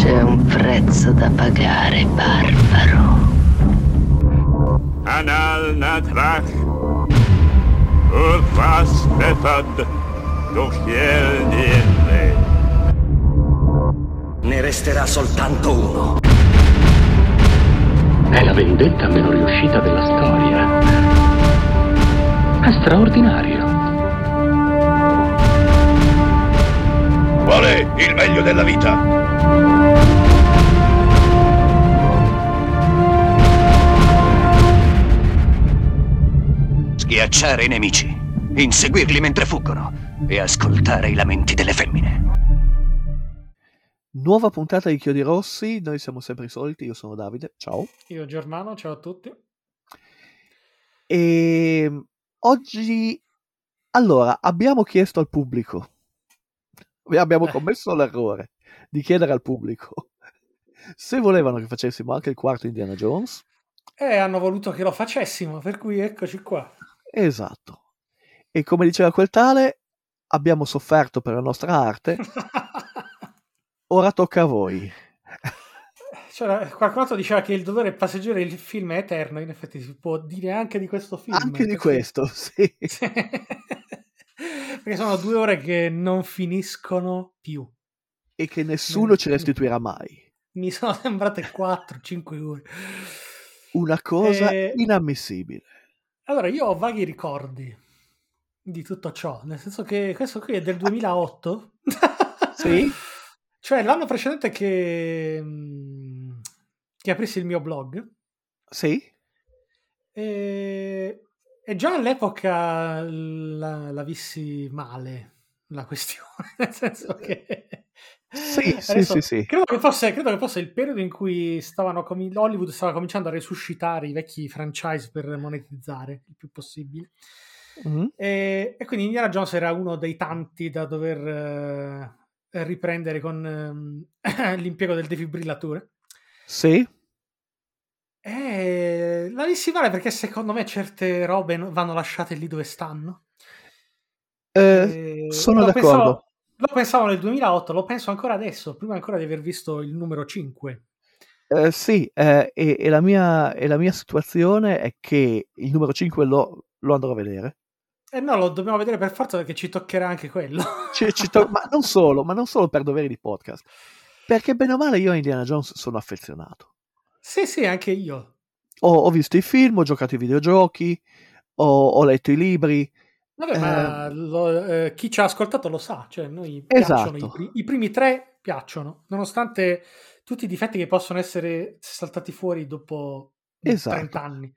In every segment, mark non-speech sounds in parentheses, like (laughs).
C'è un prezzo da pagare, barbaro. Anal natrach. Urfas befad. Dochiel niente. Ne resterà soltanto uno. È la vendetta meno riuscita della storia. È straordinario. Qual è il meglio della vita? Schiacciare i nemici, inseguirli mentre fuggono e ascoltare i lamenti delle femmine. Nuova puntata di Chiodi Rossi, noi siamo sempre i soliti, io sono Davide, ciao. Io Germano, ciao a tutti. E oggi, allora, abbiamo chiesto al pubblico, abbiamo Eh. (laughs) commesso l'errore di chiedere al pubblico se volevano che facessimo anche il quarto Indiana Jones. E hanno voluto che lo facessimo, per cui eccoci qua. Esatto. E come diceva quel tale, abbiamo sofferto per la nostra arte, (laughs) ora tocca a voi. Cioè, qualcun altro diceva che il dolore passeggero del film è eterno, in effetti si può dire anche di questo film. Anche di perché- questo, (laughs) sì. perché sono due ore che non finiscono più. E che nessuno ci restituirà mai. Mi sono sembrate 4-5 ore. Una cosa Eh, inammissibile. Allora, io ho vaghi ricordi di tutto ciò, nel senso che questo qui è del 2008. Sì? (laughs) Cioè, l'anno precedente che, mm, che aprissi il mio blog. Sì? E, e già all'epoca la, la vissi male la questione, (laughs) nel senso che... Sì, sì, adesso sì, sì. Credo, che fosse, credo che fosse il periodo in cui stavano comi- Hollywood stava cominciando a resuscitare i vecchi franchise per monetizzare il più possibile. Mhm. E, e quindi Indiana Jones era uno dei tanti da dover eh, riprendere con ehm, (clears throat) l'impiego del defibrillatore. Sì? E la vissi male perché secondo me certe robe no- vanno lasciate lì dove stanno. Eh, sono d'accordo. Pensavo, lo pensavo nel 2008, lo penso ancora adesso, prima ancora di aver visto il numero 5. Eh, sì, eh, e, e la mia, e la mia situazione è che il numero 5 lo, lo andrò a vedere. E no, lo dobbiamo vedere per forza perché ci toccherà anche quello. Ci- ci to- ma non (laughs) solo, ma non solo per doveri di podcast. Perché bene o male io a Indiana Jones sono affezionato. sì, sì, anche io. Ho, ho visto i film, ho giocato ai videogiochi, ho, ho letto i libri. Vabbè, ma lo- eh, chi ci ha ascoltato lo sa, cioè noi Esatto. i, i primi tre piacciono, nonostante tutti i difetti che possono essere saltati fuori dopo Esatto. 30 anni.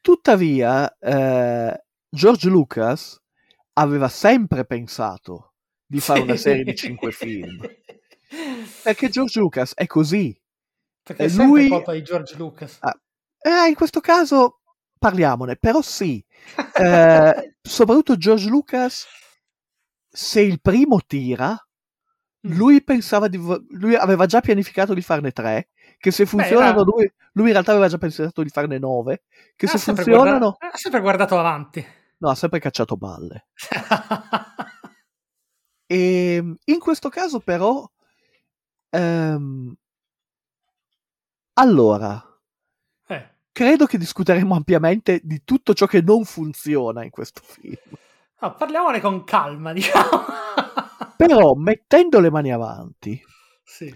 Tuttavia, eh, George Lucas aveva sempre pensato di fare una serie di cinque film. Perché George Lucas è così. Perché è sempre lui- colpa di George Lucas. Ah, Eh, in questo caso parliamone, però sì. (laughs) Eh, soprattutto George Lucas, se il primo tira, Mm. lui pensava di. Lui aveva già pianificato di farne tre. Che se funzionano, era- lui, lui in realtà aveva già pensato di farne nove. Che se funzionano, guarda- ha sempre guardato avanti. no, ha sempre cacciato balle. (laughs) E in questo caso, però, ehm, allora, credo che discuteremo ampiamente di tutto ciò che non funziona in questo film. no, parliamone con calma, (laughs) diciamo. Però, mettendo le mani avanti, sì.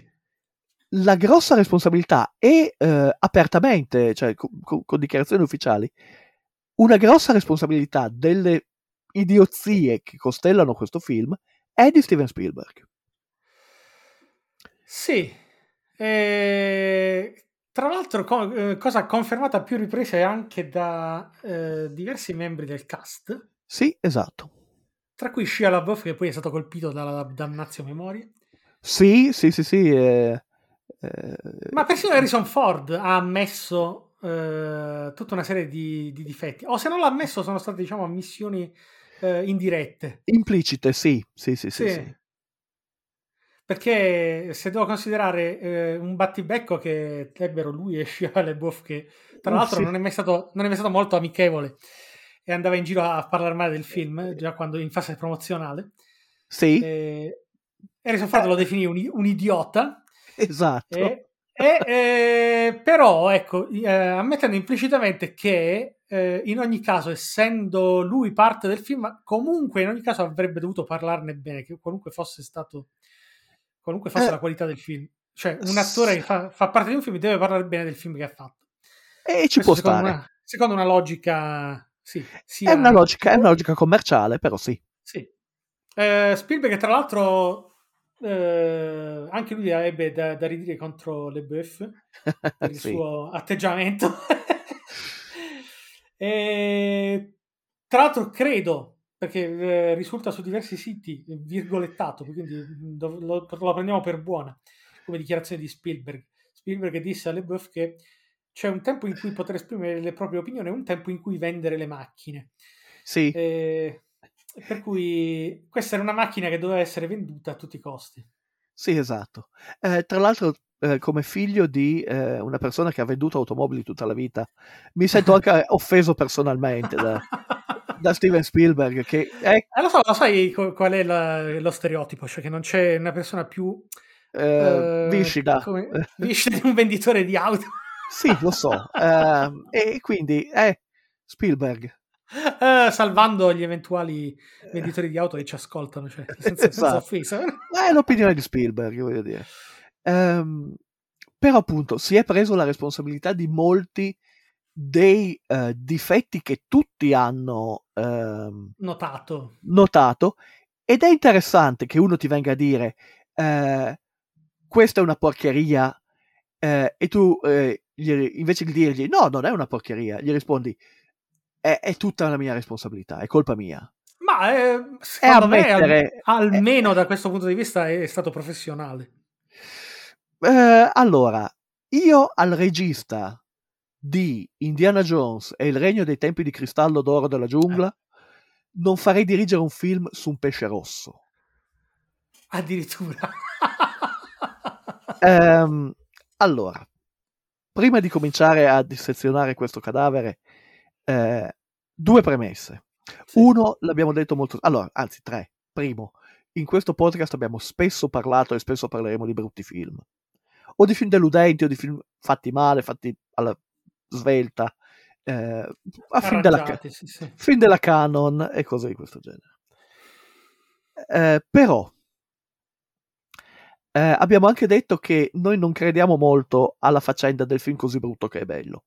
la grossa responsabilità è eh, apertamente, cioè co- co- con dichiarazioni ufficiali, una grossa responsabilità delle idiozie che costellano questo film è di Steven Spielberg. Sì. E, Tra l'altro, co- eh, cosa confermata a più riprese anche da eh, diversi membri del cast, Sì, esatto. tra cui Shia LaBeouf, che poi è stato colpito dalla damnazio memoria. Sì, sì, sì, sì. eh, eh, Ma persino Harrison Ford ha ammesso eh, tutta una serie di, di difetti. O se non l'ha ammesso, sono state, diciamo, ammissioni eh, indirette. implicite, sì, sì, sì, sì. Sì. sì. Perché se devo considerare eh, un battibecco che ebbero lui e (laughs) Shia LaBeouf, che tra Oh, l'altro sì. non, è mai stato, non è mai stato molto amichevole e andava in giro a parlare male del film, già quando in fase promozionale. Sì, Eh, Harrison Ford lo definì un, un idiota Esatto. E, e, eh, però, ecco, eh, ammettendo implicitamente che eh, in ogni caso, essendo lui parte del film, comunque in ogni caso avrebbe dovuto parlarne bene, che qualunque fosse stato, qualunque fosse Eh, la qualità del film. Cioè, un attore che fa, fa parte di un film deve parlare bene del film che ha fatto. E ci Questo può secondo, stare. una, secondo una logica, sì, È sia- una, logica, è una logica commerciale, però sì. Sì. Eh, Spielberg, tra l'altro, eh, anche lui ebbe da, da ridire contro Le Boeuf (laughs) per il Sì. suo atteggiamento. (laughs) e, tra l'altro, credo perché eh, risulta su diversi siti virgolettato, quindi mm, lo, lo prendiamo per buona come dichiarazione di Spielberg. Spielberg disse a Le Boeuf che c'è un tempo in cui poter esprimere le proprie opinioni e un tempo in cui vendere le macchine. Sì. Eh, per cui questa era una macchina che doveva essere venduta a tutti i costi. Sì, esatto. Eh, tra l'altro, eh, come figlio di eh, una persona che ha venduto automobili tutta la vita, mi sento (laughs) anche offeso personalmente da, da Steven Spielberg, che è Eh, lo so, lo sai qual è la- lo stereotipo? Cioè che non c'è una persona più eh, eh, viscida. come- viscida di un venditore di auto. (laughs) Sì, lo so. Eh, e quindi è Spielberg. Eh, salvando gli eventuali venditori di auto che ci ascoltano, cioè, senza, senza Esatto. offesa. È l'opinione di Spielberg, voglio dire. Ehm, però appunto si è preso la responsabilità di molti dei eh, difetti che tutti hanno ehm, Notato. notato ed è interessante che uno ti venga a dire eh, questa è una porcheria eh, e tu eh, gli- invece di dirgli no non è una porcheria gli rispondi è, è tutta la mia responsabilità è colpa mia Ma eh, secondo me, al- ammettere- almeno da questo punto di vista, è stato professionale. Eh, allora io al regista di Indiana Jones e il regno dei tempi di cristallo d'oro della giungla non farei dirigere un film su un pesce rosso Addirittura. Ehm, allora, prima di cominciare a dissezionare questo cadavere, eh, due premesse. Sì. Uno, l'abbiamo detto molto... Allora, anzi, tre. Primo, in questo podcast abbiamo spesso parlato e spesso parleremo di brutti film. O di film deludenti, o di film fatti male, fatti alla svelta, eh, a film della, sì, sì. film della canon e cose di questo genere. Eh, però eh, abbiamo anche detto che noi non crediamo molto alla faccenda del film così brutto che è bello.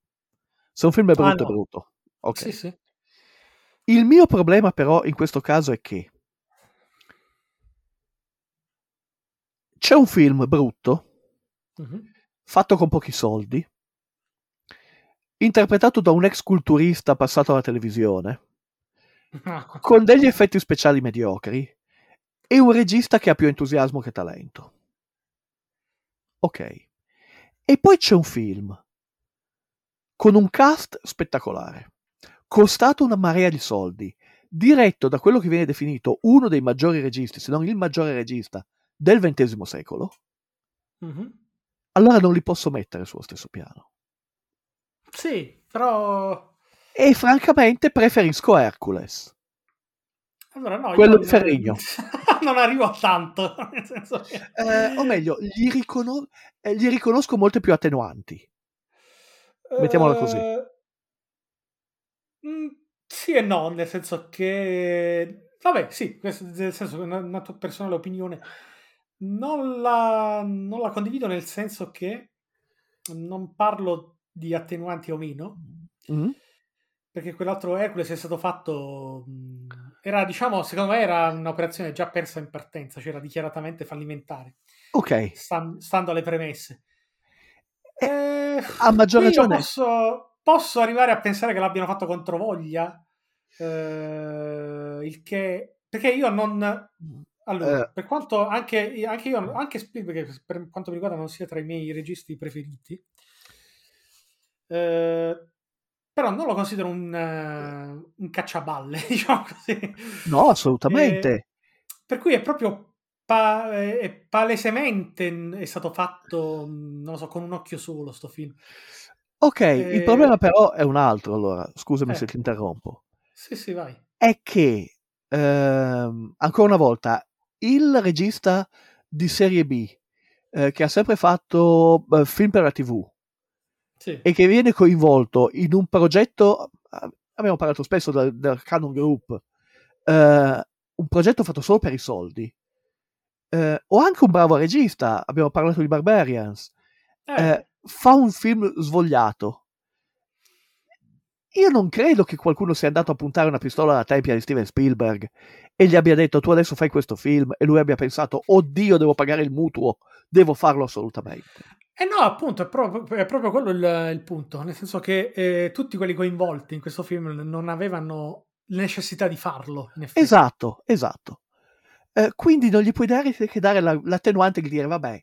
Se un film è brutto Ah, no. è brutto. Ok. Sì. Il mio problema però in questo caso è che c'è un film brutto, Mhm. fatto con pochi soldi, interpretato da un ex culturista passato alla televisione, (laughs) con degli effetti speciali mediocri e un regista che ha più entusiasmo che talento. Ok. E poi c'è un film con un cast spettacolare, costato una marea di soldi, diretto da quello che viene definito uno dei maggiori registi, se non il maggiore regista del XX secolo, Mhm. allora non li posso mettere sullo stesso piano. Sì, però... E francamente preferisco Hercules. Allora, no, Quello di Ferrigno. (laughs) non arrivo a tanto. (laughs) che- Eh, o meglio, gli, ricono- eh, gli riconosco molte più attenuanti. Mettiamola così. Eh, mm, sì e no, nel senso che... Vabbè, sì, questo, nel senso che è una, una tua personale opinione. Non la, non la condivido nel senso che non parlo di attenuanti o meno, Mm? perché quell'altro Hercules è stato fatto... mh, Era, diciamo, secondo me era un'operazione già persa in partenza, cioè era dichiaratamente fallimentare, Ok, stan- stando alle premesse. Eh, a maggior ragione. Posso, posso arrivare a pensare che l'abbiano fatto contro voglia, eh, il che... Perché io non... Allora, Eh. per quanto anche, anche io, anche Spielberg, per quanto mi riguarda, non sia tra i miei registi preferiti, eh, però non lo considero un, eh, un cacciaballe, (laughs) diciamo così. No, assolutamente. Eh, per cui è proprio pa- è è palesemente mh, è stato fatto, mh, non lo so, con un occhio solo sto film. ok, eh, il problema però è un altro, allora, scusami Eh. se ti interrompo. Sì, sì, vai. È che, ehm, ancora una volta, il regista di serie B eh, che ha sempre fatto eh, film per la TV Sì. e che viene coinvolto in un progetto, eh, abbiamo parlato spesso del, del Canon Group, eh, un progetto fatto solo per i soldi, eh, o anche un bravo regista, abbiamo parlato di Barbarians, Eh, eh, fa un film svogliato. Io non credo che qualcuno sia andato a puntare una pistola alla tempia di Steven Spielberg e gli abbia detto tu adesso fai questo film e lui abbia pensato oddio devo pagare il mutuo, devo farlo assolutamente. Eh no, appunto, è proprio, è proprio quello il, il punto, nel senso che eh, tutti quelli coinvolti in questo film non avevano necessità di farlo. Esatto, esatto. Eh, quindi non gli puoi dare che dare la- l'attenuante di dire vabbè,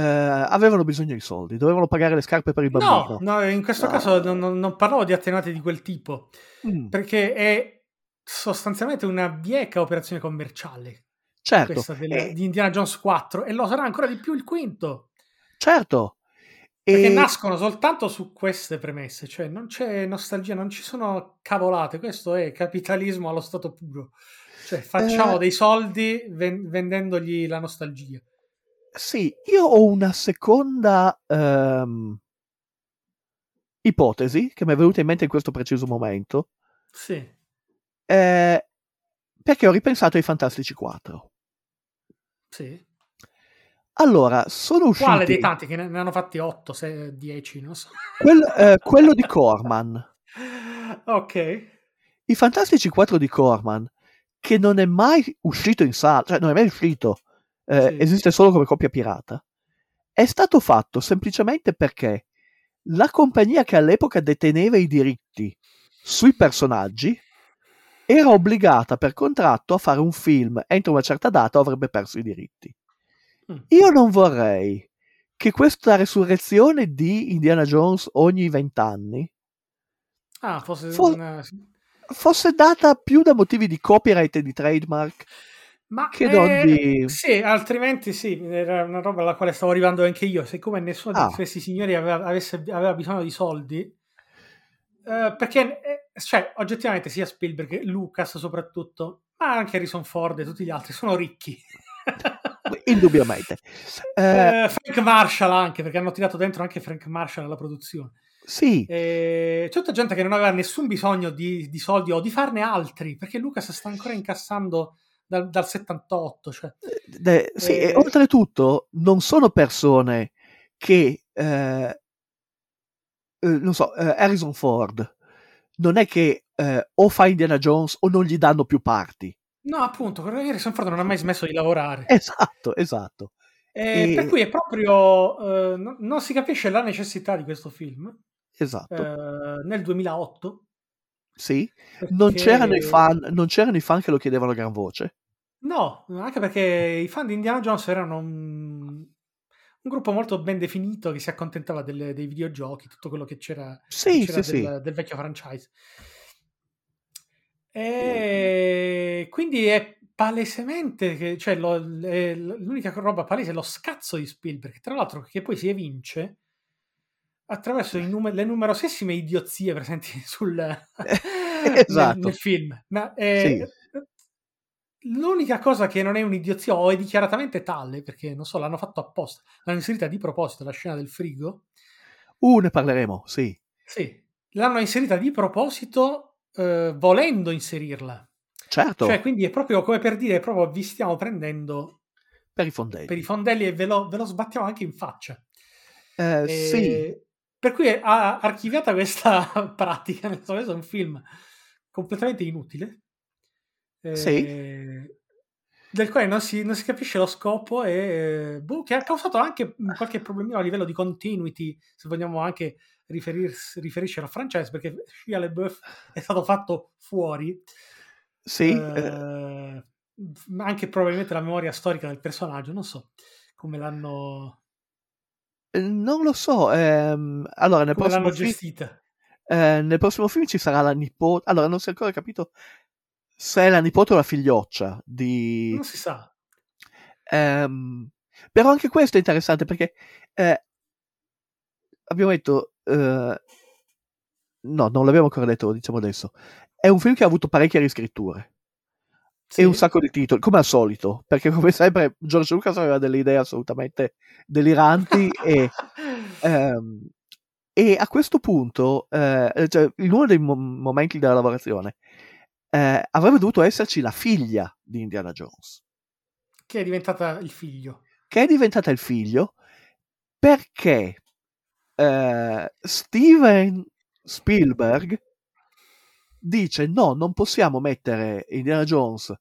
eh, avevano bisogno di soldi, dovevano pagare le scarpe per il bambino. No, no, in questo No. caso non, non- parlavo di attenuati di quel tipo, Mm, perché è sostanzialmente una bieca operazione commerciale, certo, questa del- eh, di Indiana Jones 4, e lo sarà ancora di più il quinto, certo. perché E- nascono soltanto su queste premesse, cioè non c'è nostalgia, non ci sono cavolate, questo è capitalismo allo stato puro. Cioè, facciamo Eh. dei soldi ven- vendendogli la nostalgia. Sì, io ho una seconda ehm, ipotesi che mi è venuta in mente in questo preciso momento, Sì. eh, perché ho ripensato ai Fantastici 4. Sì. Allora, sono usciti Quale dei tanti che ne, ne hanno fatti 8, 10, non so. quel- eh, quello di (laughs) Corman, ok. i Fantastici 4 di Corman, che non è mai uscito in sala, cioè non è mai uscito, eh, Sì. esiste solo come coppia pirata, è stato fatto semplicemente perché la compagnia che all'epoca deteneva i diritti sui personaggi era obbligata per contratto a fare un film entro una certa data o avrebbe perso i diritti. Mm. Io non vorrei che questa resurrezione di Indiana Jones ogni vent'anni Ah, fosse For- una... fosse data più da motivi di copyright e di trademark Ma che eh, di- Sì, altrimenti sì, era una roba alla quale stavo arrivando anche io. Siccome nessuno Ah. di questi signori aveva, avesse- aveva bisogno di soldi, eh, perché eh, cioè, oggettivamente sia Spielberg che Lucas soprattutto, ma anche Harrison Ford e tutti gli altri sono ricchi. (laughs) indubbiamente. (laughs) Eh, Eh, Frank Marshall anche, perché hanno tirato dentro anche Frank Marshall alla produzione. sì, Eh, c'è tutta gente che non aveva nessun bisogno di, di soldi o di farne altri, perché Lucas sta ancora incassando dal, dal 78. Cioè. de- sì, Eh. e oltretutto non sono persone che, eh, eh, non so, eh, Harrison Ford non è che eh, o fa Indiana Jones o non gli danno più parti. No, appunto, Harrison Ford non ha mai smesso di lavorare. Esatto, esatto. Eh, e- Per cui è proprio. eh, no- non si capisce la necessità di questo film Esatto. eh, nel 2008. sì, non perché- c'erano, i fan, non c'erano i fan che lo chiedevano a gran voce. No, anche perché i fan di Indiana Jones erano un, un gruppo molto ben definito che si accontentava delle- dei videogiochi, tutto quello che c'era, Sì, c'era sì, del, sì. del vecchio franchise. E quindi è palesemente che, cioè, lo- è- l'unica roba palese è lo scazzo di Spielberg, tra l'altro che poi si evince attraverso i nume- le numerosissime idiozie presenti sul, (laughs) nel, Esatto. nel film. Ma, eh, L'unica cosa che non è un'idiozia o è dichiaratamente tale, perché non so, l'hanno fatto apposta, l'hanno inserita di proposito la scena del frigo. Uh, ne parleremo, sì. Sì, l'hanno inserita di proposito eh, volendo inserirla. Certo, Cioè, quindi è proprio come per dire, proprio vi stiamo prendendo per i fondelli. per i fondelli e ve lo, ve lo sbattiamo anche in faccia. Eh, E- sì, Per cui ha archiviata questa (laughs) pratica, nel senso è un film completamente inutile. Eh, Sì. Del quale non si, non si capisce lo scopo e eh, boh, che ha causato anche qualche problemino a livello di continuity, se vogliamo anche riferirsi, riferirci al franchise, perché Shia LeBeouf è stato fatto fuori. sì. eh, eh, ma anche probabilmente la memoria storica del personaggio, non so come l'hanno, eh, non lo so. ehm, allora, nel come prossimo, l'hanno film, gestita. eh, nel prossimo film ci sarà la nipote. Allora, non si è ancora capito se è la nipote o la figlioccia di. Non si sa. Ehm, però anche questo è interessante perché eh, abbiamo detto. eh, no, non l'abbiamo ancora detto, lo diciamo adesso. È un film che ha avuto parecchie riscritture. Sì. e un sacco di titoli, come al solito, perché come (laughs) sempre George Lucas aveva delle idee assolutamente deliranti e, (laughs) ehm, e a questo punto, eh, cioè, in uno dei mo- momenti della lavorazione, eh, avrebbe dovuto esserci la figlia di Indiana Jones, Che è diventata il figlio. che è diventata il figlio perché eh, Steven Spielberg dice no, non possiamo mettere Indiana Jones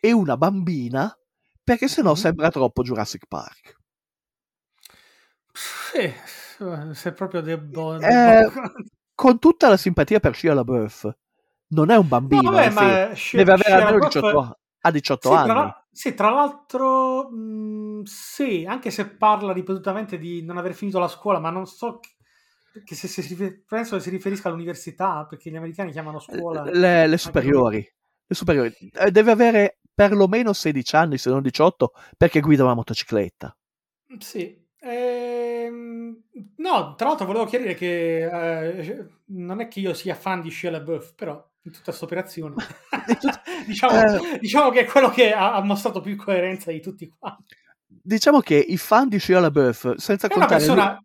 e una bambina perché sennò Mhm. sembra troppo Jurassic Park. Sì, se proprio devo... Eh, Con tutta la simpatia per Shia LaBeouf, non è un bambino, vabbè, nel senso, ma deve avere almeno LaBeouf- 18, ha 18 Sì, anni. tra, sì, tra l'altro, mh, sì, anche se parla ripetutamente di non aver finito la scuola, ma non so che, se, se si penso che si riferisca all'università, perché gli americani chiamano scuola. Le, le superiori. Le superiori. Eh, Deve avere perlomeno 16 anni, se non 18, perché guida una motocicletta. Sì. Ehm, no, tra l'altro volevo chiarire che eh, non è che io sia fan di Shia LaBeouf, però in tutta questa operazione (laughs) (laughs) diciamo, Eh. diciamo che è quello che ha, ha mostrato più coerenza di tutti quanti. Diciamo che i fan di Shia LaBeouf, senza È una contare... lui- persona,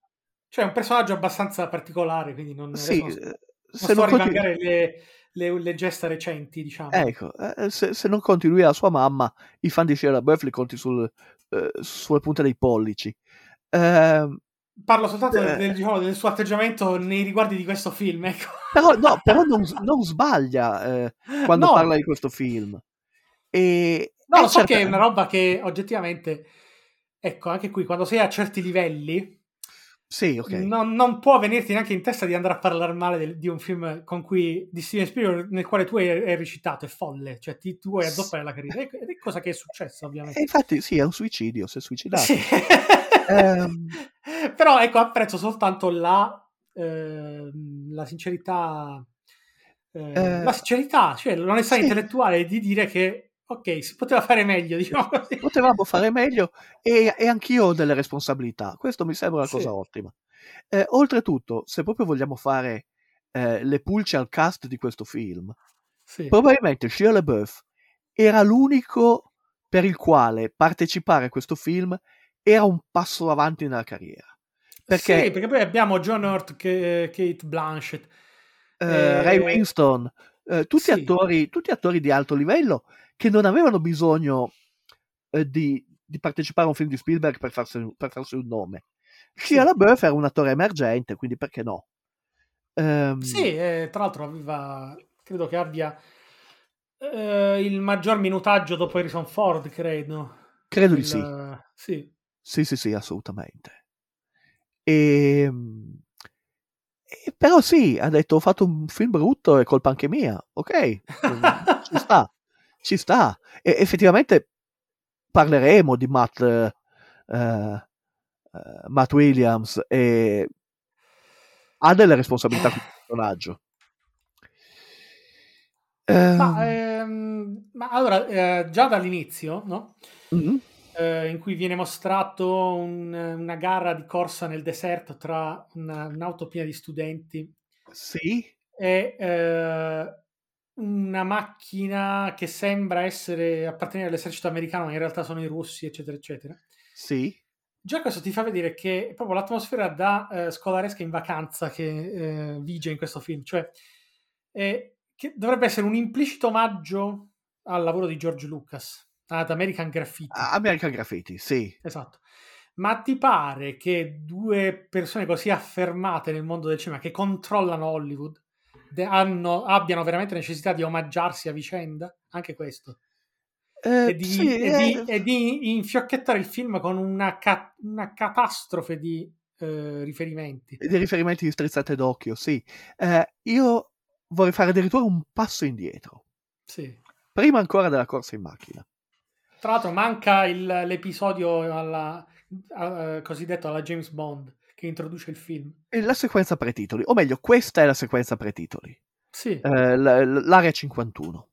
cioè è un personaggio abbastanza particolare, quindi non, Sì, non, eh, non se non conti- rivangare le, le- le gesta recenti, diciamo. Ecco, eh, se, se non conti lui e la sua mamma, i fan di Shia LaBeouf li conti sul, eh, sulle punte dei pollici. Ehm, Parlo soltanto del, Eh. del- diciamo, del suo atteggiamento nei riguardi di questo film, ecco. però no, (laughs) però non, non sbaglia eh, quando No, parla di questo film. E, No, lo so certa- che è una roba che oggettivamente, ecco, anche qui, quando sei a certi livelli, Sì, ok. non, non può venirti neanche in testa di andare a parlare male del- di un film con cui, di Steven Spielberg nel quale tu hai, hai recitato, è folle, cioè ti, tu vuoi addoppare la carriera, ed è cosa che è successa ovviamente. E infatti sì, è un suicidio, si è suicidato. Sì. (laughs) Ehm. (laughs) Però ecco, apprezzo soltanto la, ehm, la sincerità, eh, Eh, la sincerità, cioè l'onestà sì. intellettuale di dire che, ok, si poteva fare meglio, (laughs) diciamo così. Potevamo fare meglio e, e anch'io ho delle responsabilità. Questo mi sembra una Sì. cosa ottima. Eh, oltretutto, se proprio vogliamo fare eh, le pulce al cast di questo film, Sì. probabilmente Shia LaBeouf era l'unico per il quale partecipare a questo film era un passo avanti nella carriera. Perché, Sì, perché poi abbiamo John Hurt, che- Kate Blanchett. eh, eh, Ray Winston, eh, tutti, sì. attori, tutti attori di alto livello che non avevano bisogno eh, di, di partecipare a un film di Spielberg per farsi, per farsi un nome. Shia Sì. LaBeouf era un attore emergente, quindi perché no? Ehm, Sì, eh, tra l'altro aveva, credo che abbia eh, il maggior minutaggio dopo Harrison Ford, credo. Credo di Il- sì. Sì. Sì, sì, sì, assolutamente. E, e però sì, ha detto ho fatto un film brutto, è colpa anche mia. Ok, mm, ci sta, ci sta. E effettivamente parleremo di Matt, eh, eh, Matt Williams e ha delle responsabilità con il personaggio. Ma, Ehm, ehm, ma allora, eh, già dall'inizio, no? mhm, Eh, in cui viene mostrato un- una gara di corsa nel deserto tra una- un'auto piena di studenti. Sì, e eh, una macchina che sembra essere appartenere all'esercito americano, ma in realtà sono i russi, eccetera, eccetera. sì, Già questo ti fa vedere che è proprio l'atmosfera da eh, scolaresca in vacanza che eh, vige in questo film, cioè eh, che dovrebbe essere un implicito omaggio al lavoro di George Lucas, ad American Graffiti. American Graffiti, sì. Esatto. Ma ti pare che due persone così affermate nel mondo del cinema, che controllano Hollywood, de- hanno- abbiano veramente necessità di omaggiarsi a vicenda? Anche questo. Eh, E di, sì, e di- eh, e di infiocchettare il film con una, ca- una catastrofe di eh, riferimenti. dei riferimenti di strizzate d'occhio, sì. Eh, io vorrei fare addirittura un passo indietro, Sì. prima ancora della corsa in macchina. Tra l'altro manca il- l'episodio alla, a- cosiddetto alla James Bond che introduce il film. E La sequenza pretitoli, o meglio, questa è la sequenza pretitoli, Sì, eh, l- l'area 51.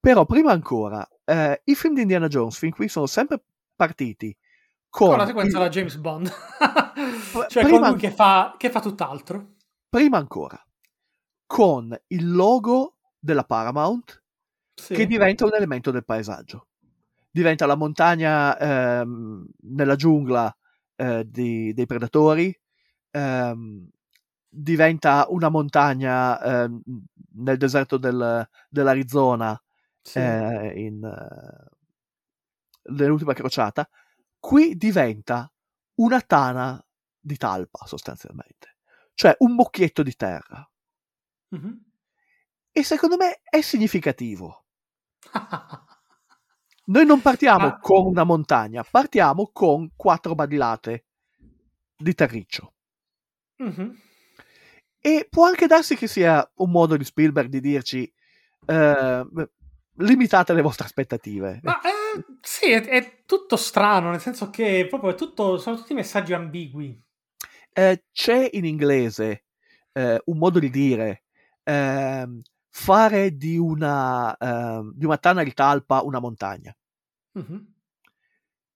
Però prima ancora, eh, i film di Indiana Jones fin qui sono sempre partiti con... con la sequenza il- alla James Bond. (laughs) (laughs) cioè prima- con lui che fa, che fa tutt'altro. Prima ancora, con il logo della Paramount Sì. che diventa un elemento del paesaggio. Diventa la montagna ehm, nella giungla eh, di- dei predatori, ehm, diventa una montagna ehm, nel deserto del- dell'Arizona Sì. eh, in, eh, nell'ultima crociata. Qui diventa una tana di talpa sostanzialmente, cioè un mucchietto di terra. Mhm. E secondo me è significativo. (laughs) Noi non partiamo Ma- con una montagna, partiamo con quattro badilate di terriccio. Mhm. E può anche darsi che sia un modo di Spielberg di dirci eh, limitate le vostre aspettative. Ma eh, sì, è, è tutto strano, nel senso che proprio è tutto, sono tutti messaggi ambigui. Eh, c'è in inglese eh, un modo di dire ehm, fare di una, ehm, di una tana di talpa una montagna. Mhm.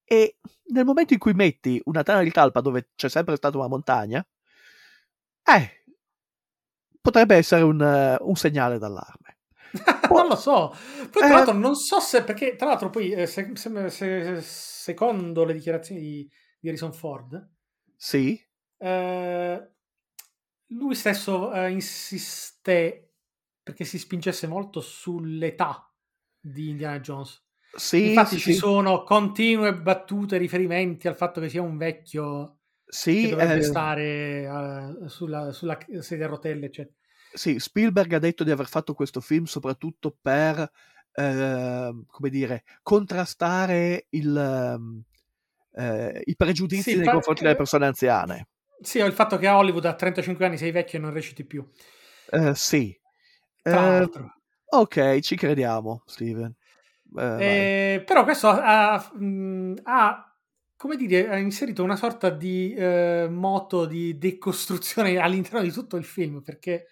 E nel momento in cui metti una tana di talpa dove c'è sempre stata una montagna, eh, potrebbe essere un, eh, un segnale d'allarme. (laughs) non lo so. Poi, tra Eh. l'altro, non so se perché, tra l'altro, poi eh, se- se- se- secondo le dichiarazioni di, di Harrison Ford, Sì, eh, lui stesso eh, insiste perché si spingesse molto sull'età di Indiana Jones. sì, Infatti, sì, ci sì. sono continue battute, riferimenti al fatto che sia un vecchio Sì, che dovrebbe eh, stare eh, sulla, sulla sedia a rotelle, eccetera. sì, Spielberg ha detto di aver fatto questo film soprattutto per, ehm, come dire, contrastare il, ehm, eh, i pregiudizi Sì, nei confronti delle persone anziane. Sì, ho il fatto che a Hollywood a 35 anni sei vecchio e non reciti più. Eh, sì. Eh, ok, ci crediamo, Steven. Eh. Eh, però questo ha, ha, ha, come dire, ha inserito una sorta di eh, moto di decostruzione (laughs) all'interno di tutto il film, perché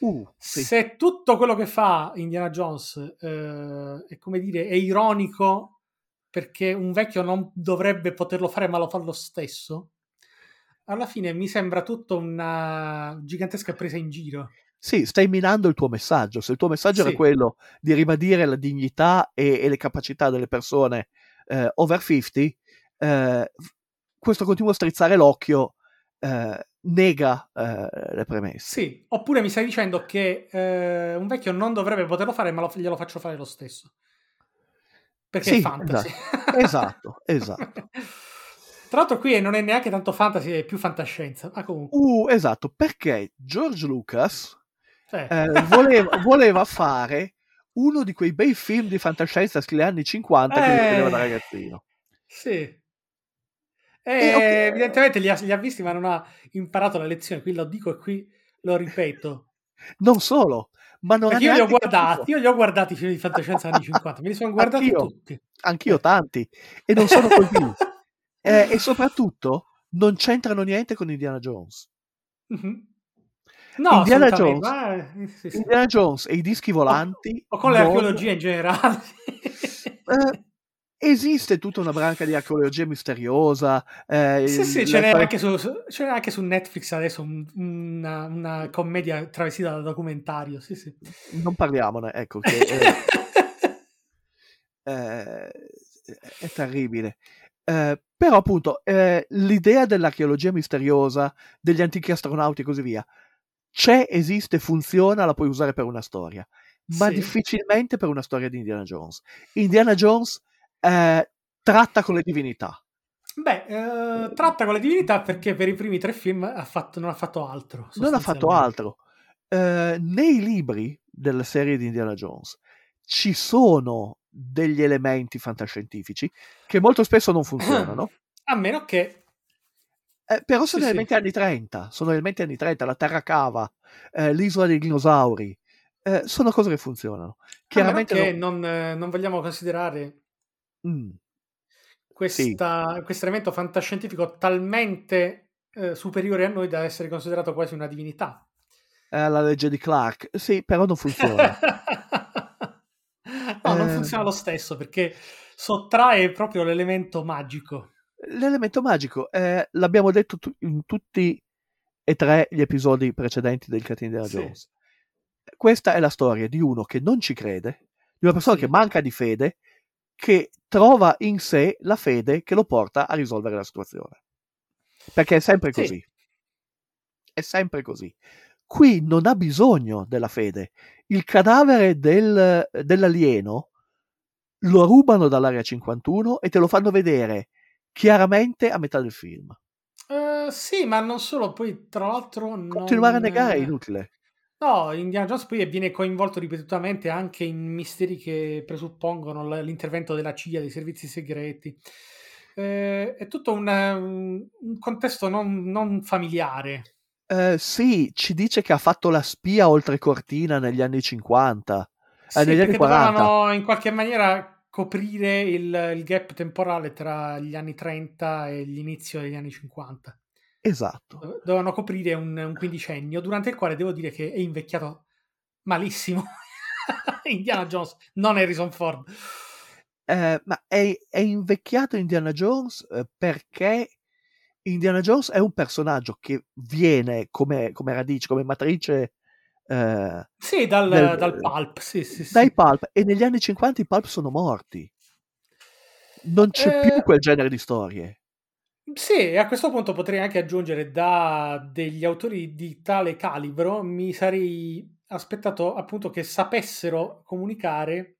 Uh, sì. se tutto quello che fa Indiana Jones eh, è come dire, è ironico perché un vecchio non dovrebbe poterlo fare ma lo fa lo stesso, alla fine mi sembra tutto una gigantesca presa in giro. Sì, stai minando il tuo messaggio. Se il tuo messaggio Sì. era quello di ribadire la dignità e, e le capacità delle persone eh, over 50, eh, questo continuo strizzare l'occhio eh, nega eh, le premesse. Sì, oppure mi stai dicendo che eh, un vecchio non dovrebbe poterlo fare, ma lo- glielo faccio fare lo stesso. Perché Sì, è fantasy. Esatto, esatto. (laughs) Tra l'altro qui non è neanche tanto fantasy, è più fantascienza. Ma comunque, Uh, esatto, perché George Lucas cioè, eh, voleva, voleva fare uno di quei bei film di fantascienza stile anni 50 che Eh. vedeva da ragazzino. sì. E Eh, evidentemente li ha, li ha visti, ma non ha imparato la lezione. Qui lo dico e qui lo ripeto. Non solo, ma non io li ho guardati, io li ho guardati i film di fantascienza anni 50, me li sono guardati Anch'io. tutti. Anch'io tanti, e non sono convinto. (laughs) Eh, e soprattutto non c'entrano niente con Indiana Jones. Mhm. No, Indiana Jones. ma- eh, sì, sì. Indiana Jones e i dischi volanti. O con non- l'archeologia in generale. Eh, esiste tutta una branca di archeologia misteriosa. eh, sì, sì, ce n'è anche su, ce n'è anche su Netflix adesso un- una, una commedia travestita da documentario. Sì, sì. Non parliamone, ecco, che eh, (laughs) eh, è terribile. Eh, però appunto eh, l'idea dell'archeologia misteriosa, degli antichi astronauti e così via, c'è, esiste, funziona, la puoi usare per una storia, ma Sì. difficilmente per una storia di Indiana Jones. Indiana Jones eh, tratta con le divinità. Beh, eh, tratta con le divinità perché per i primi tre film ha fatto- non ha fatto altro. Non ha fatto altro. Eh, nei libri della serie di Indiana Jones ci sono degli elementi fantascientifici che molto spesso non (coughs) funzionano. A meno che... Eh, però Sì, sono sì. elementi anni 30, sono elementi anni 30, la terra cava, eh, l'isola dei dinosauri, eh, sono cose che funzionano. Chiaramente che no- non, eh, non vogliamo considerare Mm, questa- questo elemento fantascientifico talmente eh, superiore a noi da essere considerato quasi una divinità. la legge di Clark, sì, però non funziona. (laughs) no, non funziona lo stesso perché sottrae proprio l'elemento magico. L'elemento magico, eh, l'abbiamo detto tu- in tutti e tre gli episodi precedenti del Catino Indiana Sì. Jones. Questa è la storia di uno che non ci crede, di una persona Sì. che manca di fede, che trova in sé la fede che lo porta a risolvere la situazione. Perché è sempre Sì. così. È sempre così. Qui non ha bisogno della fede. Il cadavere del- dell'alieno lo rubano dall'area 51 e te lo fanno vedere chiaramente a metà del film. Eh, sì, ma non solo, poi tra l'altro... Non... Continuare a negare è inutile. No, Indiana Jones poi viene coinvolto ripetutamente anche in misteri che presuppongono l'intervento della CIA, dei servizi segreti. Eh, è tutto un, un contesto non, non familiare. Eh, sì, ci dice che ha fatto la spia oltre cortina negli anni 50. Sì, negli anni perché 40. dovevano in qualche maniera coprire il, il gap temporale tra gli anni 30 e l'inizio degli anni 50. Esatto. Dove- Dovevano coprire un, un quindicennio durante il quale devo dire che è invecchiato malissimo. (laughs) Indiana Jones, non Harrison Ford. Eh, ma è, è invecchiato Indiana Jones eh, perché Indiana Jones è un personaggio che viene come, come radice, come matrice eh, Sì, dal, Del- dal pulp, sì, sì, sì. dai pulp e negli anni 50 i pulp sono morti. Non c'è Eh, più quel genere di storie. Sì, e a questo punto potrei anche aggiungere da degli autori di tale calibro, mi sarei aspettato appunto che sapessero comunicare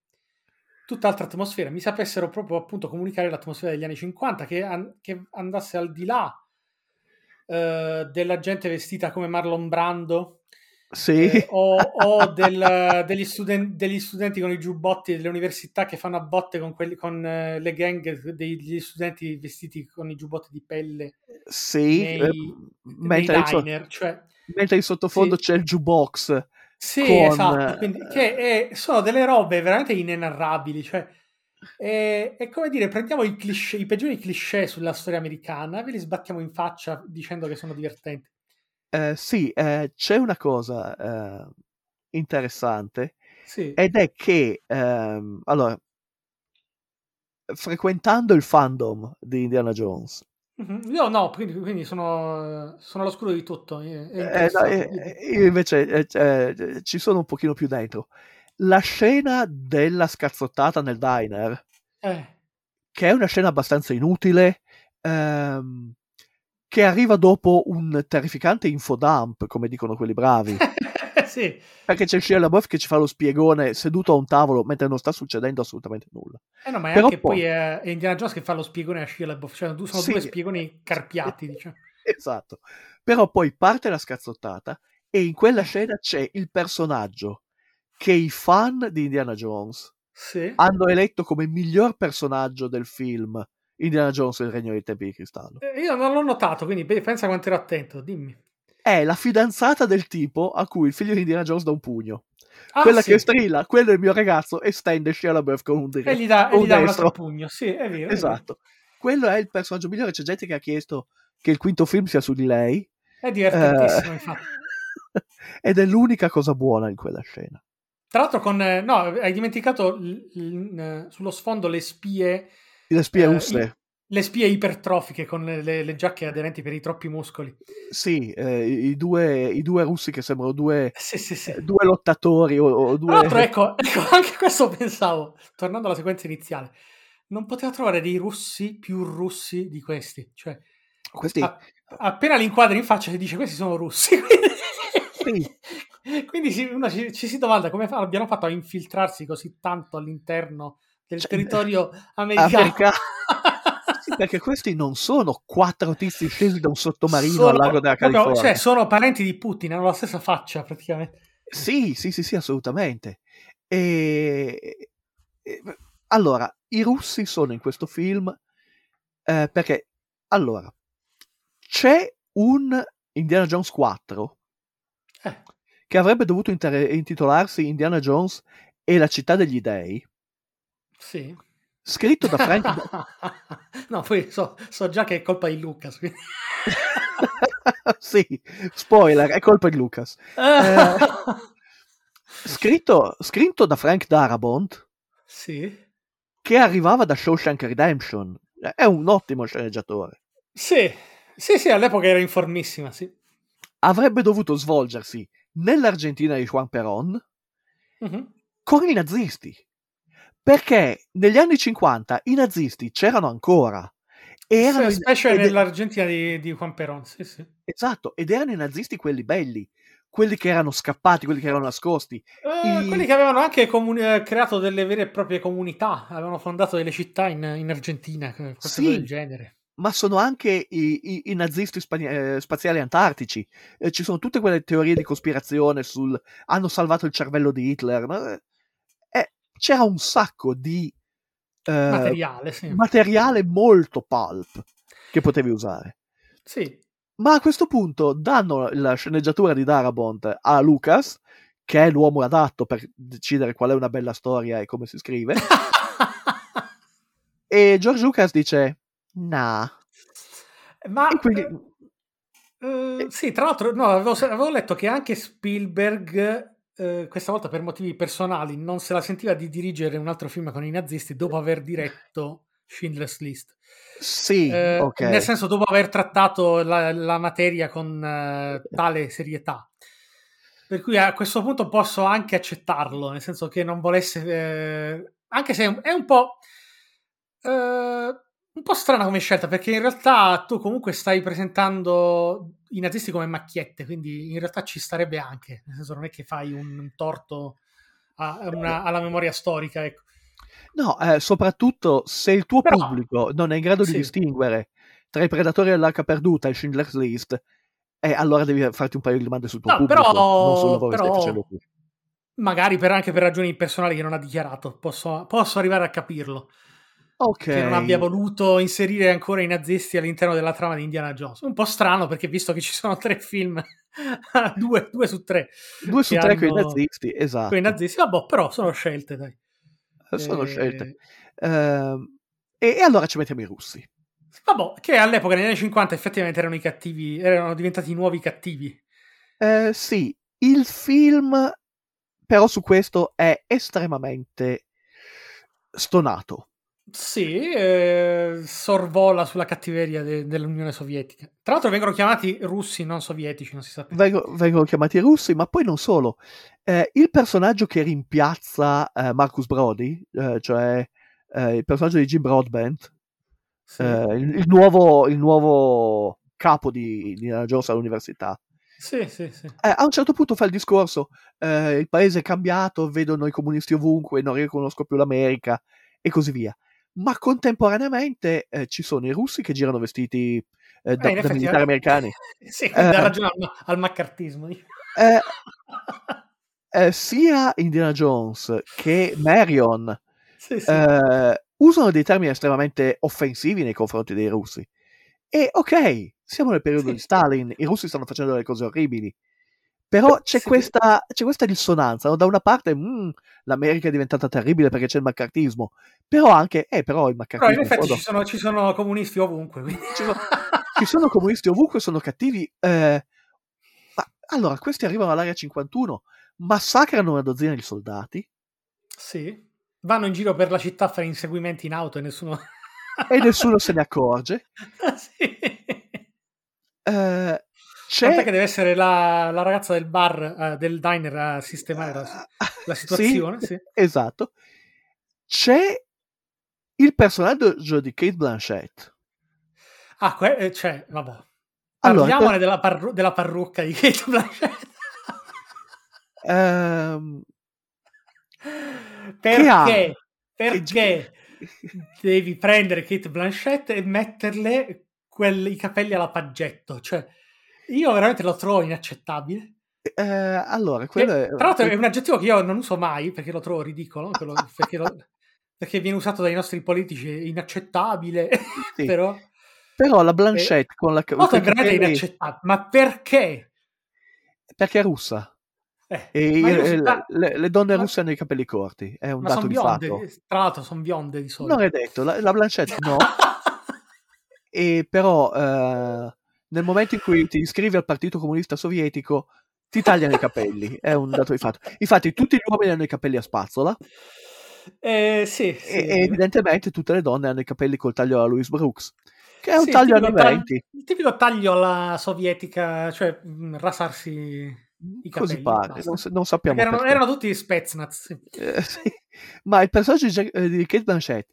tutt'altra atmosfera, mi sapessero proprio appunto comunicare l'atmosfera degli anni 50, che, an- che andasse al di là eh, della gente vestita come Marlon Brando Sì, eh, o, o (laughs) del- degli, studen- degli studenti con i giubbotti delle università che fanno a botte con, quelli, con eh, le gang degli studenti vestiti con i giubbotti di pelle sì. nei, eh, nei mentre, in so- diner, cioè mentre in sottofondo Sì. c'è il jukebox. sì, con, esatto, eh, quindi, che è- sono delle robe veramente inenarrabili, cioè è, è come dire, prendiamo i, cliché, i peggiori cliché sulla storia americana, ve li sbattiamo in faccia dicendo che sono divertenti. Eh, sì, eh, c'è una cosa eh, interessante Sì, ed è che, ehm, allora, frequentando il fandom di Indiana Jones, Mhm. io no, quindi, quindi sono, sono all'oscuro di tutto. Eh, no, eh, io invece eh, ci sono un pochino più dentro. La scena della scazzottata nel diner, che è una scena abbastanza inutile, ehm, che arriva dopo un terrificante infodump, come dicono quelli bravi. (laughs) sì, Perché c'è Shia LaBeouf che ci fa lo spiegone seduto a un tavolo mentre non sta succedendo assolutamente nulla. Eh no, ma è Però anche poi- poi è, è Indiana Jones che fa lo spiegone a Shia LaBeouf, cioè sono Sì. due spiegoni carpiati, (laughs) diciamo. Esatto. Però poi parte la scazzottata e in quella scena c'è il personaggio che i fan di Indiana Jones Sì. hanno eletto come miglior personaggio del film Indiana Jones e il Regno dei Tempi di Cristallo. Eh, Io non l'ho notato, quindi pe- pensa quanto ero attento, dimmi. È la fidanzata del tipo a cui il figlio di Indiana Jones dà un pugno. Ah, Quella sì. che strilla, quello è il mio ragazzo e stende Shia LaBeouf con un E diretto. gli dà, e con gli dà un destro. altro pugno, sì, è vero. è vero. Esatto. Quello è il personaggio migliore. C'è gente che ha chiesto che il quinto film sia su di lei. È divertentissimo, Eh, infatti. (laughs) Ed è l'unica cosa buona in quella scena. Tra l'altro con... eh, No, hai dimenticato l- l- sullo sfondo le spie... Le spie eh, russe. i- le spie ipertrofiche con le, le- le giacche aderenti per i troppi muscoli. Sì, eh, i, due, i due russi che sembrano due, (laughs) Sì, sì, sì. eh, due lottatori o, o Tra l'altro, due... ecco, (laughs) ecco, anche questo pensavo, tornando alla sequenza iniziale, non poteva trovare dei russi più russi di questi. Cioè, Questi... a- appena li inquadri in faccia ti dice questi sono russi. (laughs) Quindi, quindi si- ci, ci si domanda come abbiano fatto a infiltrarsi così tanto all'interno del Cioè, territorio (laughs) americano. America- (laughs) Sì, perché questi non sono quattro tizi scesi da un sottomarino Sono al largo della proprio- California. cioè, sono parenti di Putin, hanno la stessa faccia praticamente. Sì, sì, sì, sì, assolutamente. E... e- Allora, i russi sono in questo film eh, perché, allora, c'è un Indiana Jones 4 Eh, che avrebbe dovuto inter- intitolarsi Indiana Jones e la città degli dei, sì. scritto da Frank... (laughs) no, poi so, so già che è colpa di Lucas. quindi- (laughs) sì, spoiler, è colpa di Lucas. (laughs) Eh, scritto, scritto da Frank Darabont, sì. che arrivava da Shawshank Redemption. È un ottimo sceneggiatore. Sì, sì, sì, all'epoca era in formissima, sì. Avrebbe dovuto svolgersi nell'Argentina di Juan Perón Mhm. con i nazisti. Perché negli anni 50 i nazisti c'erano ancora. Erano Sì, specie ed- nell'Argentina di, di Juan Perón. Sì, sì. Esatto, ed erano i nazisti quelli belli, quelli che erano scappati, quelli che erano nascosti. Eh, I- Quelli che avevano anche comuni- eh, creato delle vere e proprie comunità, avevano fondato delle città in, in Argentina, eh, qualcosa Sì. del genere. Ma sono anche i, i- i nazisti spagn- eh, spaziali antartici. Eh, ci sono tutte quelle teorie di cospirazione sul hanno salvato il cervello di Hitler. no? C'era un sacco di eh, Materiale, sì. materiale molto pulp che potevi usare. Sì. Ma a questo punto danno la sceneggiatura di Darabont a Lucas, che è l'uomo adatto per decidere qual è una bella storia e come si scrive. (laughs) e George Lucas dice: Nah. Ma E quindi- eh, eh, sì, tra l'altro, no, avevo, avevo letto che anche Spielberg, eh, questa volta per motivi personali, non se la sentiva di dirigere un altro film con i nazisti dopo aver diretto Schindler's List. Sì, Eh, ok. Nel senso, dopo aver trattato la, la materia con eh, tale serietà. Per cui a questo punto posso anche accettarlo, nel senso che non volesse. eh, anche se è un, è un po'. Un po' strana come scelta, perché in realtà tu comunque stai presentando i nazisti come macchiette, quindi in realtà ci starebbe anche. Nel senso, non è che fai un, un torto a- a una- alla memoria storica. Ecco. No, eh, soprattutto se il tuo Però- pubblico non è in grado di Sì. distinguere tra i predatori dell'arca perduta e Schindler's List, eh, allora devi farti un paio di domande sul tuo No, pubblico, però- non sul lavoro che però- stai facendo tu. Magari per, anche per ragioni personali che non ha dichiarato, posso, posso arrivare a capirlo. Ok. che non abbia voluto inserire ancora i nazisti all'interno della trama di Indiana Jones. Un po' strano perché visto che ci sono tre film, (laughs) due, due su tre, Due su tre con i hanno- nazisti, esatto. con i nazisti, vabbè, però sono scelte, dai. Sono Eh, scelte. Ehm, e, e allora ci mettiamo i russi. Vabbè, che all'epoca negli anni 50 effettivamente erano i cattivi, erano diventati i nuovi cattivi. Eh, sì, il film però su questo è estremamente stonato. Sì, eh, sorvola sulla cattiveria de- dell'Unione Sovietica. Tra l'altro vengono chiamati russi, non sovietici, non si sa perché. Vengo- vengono chiamati russi, ma poi non solo. Eh, il personaggio che rimpiazza eh, Marcus Brody, eh, cioè eh, il personaggio di Jim Broadbent, Sì. eh, il, il nuovo, il nuovo capo di, di Jones all'università, sì, sì, sì. a un certo punto fa il discorso: il paese è cambiato, vedono i comunisti ovunque, non riconosco più l'America e così via. Ma contemporaneamente eh, ci sono i russi che girano vestiti eh, da, Eh, da militari eh. americani. (laughs) sì, Eh. ha ragione al, al maccartismo. (laughs) Eh, sia Indiana Jones che Marion sì, sì. usano dei termini estremamente offensivi nei confronti dei russi. E ok, siamo nel periodo Sì. di Stalin, i russi stanno facendo delle cose orribili. Però c'è, Sì. questa, c'è questa dissonanza. no? Da una parte, mm, l'America è diventata terribile perché c'è il maccartismo, però anche, eh, però il Però maccartismo in in effetti fondo- ci sono, ci sono comunisti ovunque. Ci sono- ci sono comunisti ovunque, sono cattivi. eh, ma allora, questi arrivano all'area 51, massacrano una dozzina di soldati sì. Vanno in giro per la città a fare inseguimenti in auto e nessuno... e nessuno se ne accorge. (laughs) sì. Eh, c'è che deve essere la, la ragazza del bar, eh, del diner a sistemare la, la situazione. Sì, esatto. C'è il personaggio di Kate Blanchett. Ah, que- eh, cioè, vabbè. Allora, Parliamone per- della, parru- della parrucca di Kate Blanchett. Ehm, perché? Perché devi prendere Kate Blanchett e metterle quel- i capelli alla paggetto? Cioè, io veramente lo trovo inaccettabile. eh, allora, quello è, tra l'altro è un aggettivo che io non uso mai perché lo trovo ridicolo, quello- (laughs) perché, lo- perché viene usato dai nostri politici è inaccettabile, (laughs) Sì. però però la Blanchett con la Molto con è i veramente capelli- inaccettabile. Ma perché? perché è russa. Eh, E i- so- le, le- donne ma- russe hanno i capelli corti, è un ma dato di bionde, fatto. tra l'altro sono bionde di solito. Non è detto, la, la Blanchett no, (laughs) e però eh, nel momento in cui ti iscrivi al Partito Comunista Sovietico ti tagliano i capelli, è un dato di fatto. Infatti tutti gli uomini hanno i capelli a spazzola Eh, sì, sì. e, evidentemente tutte le donne hanno i capelli col taglio alla Louis Brooks, che è un Sì, taglio anni tag- 20. Il tipico taglio alla sovietica, cioè mh, rasarsi i Così capelli, pare, basta. non, non sappiamo Perché erano, perché. erano tutti Spetsnaz. Eh, sì. Ma il personaggio di, Jack- eh, di Kate Blanchett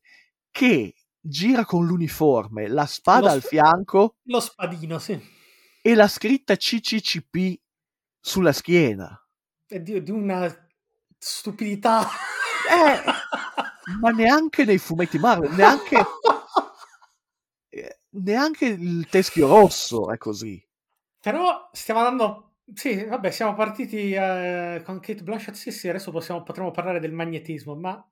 che gira con l'uniforme, la spada Lo al sp- fianco Lo spadino, sì. e la scritta CCCP sulla schiena. È di, di una stupidità. Eh, ma neanche nei fumetti Marvel, neanche, (laughs) eh, neanche il teschio rosso è così. Però stiamo andando. Sì, vabbè, siamo partiti eh, con Kate Blanchett. Sì, sì, adesso possiamo, potremo parlare del magnetismo, ma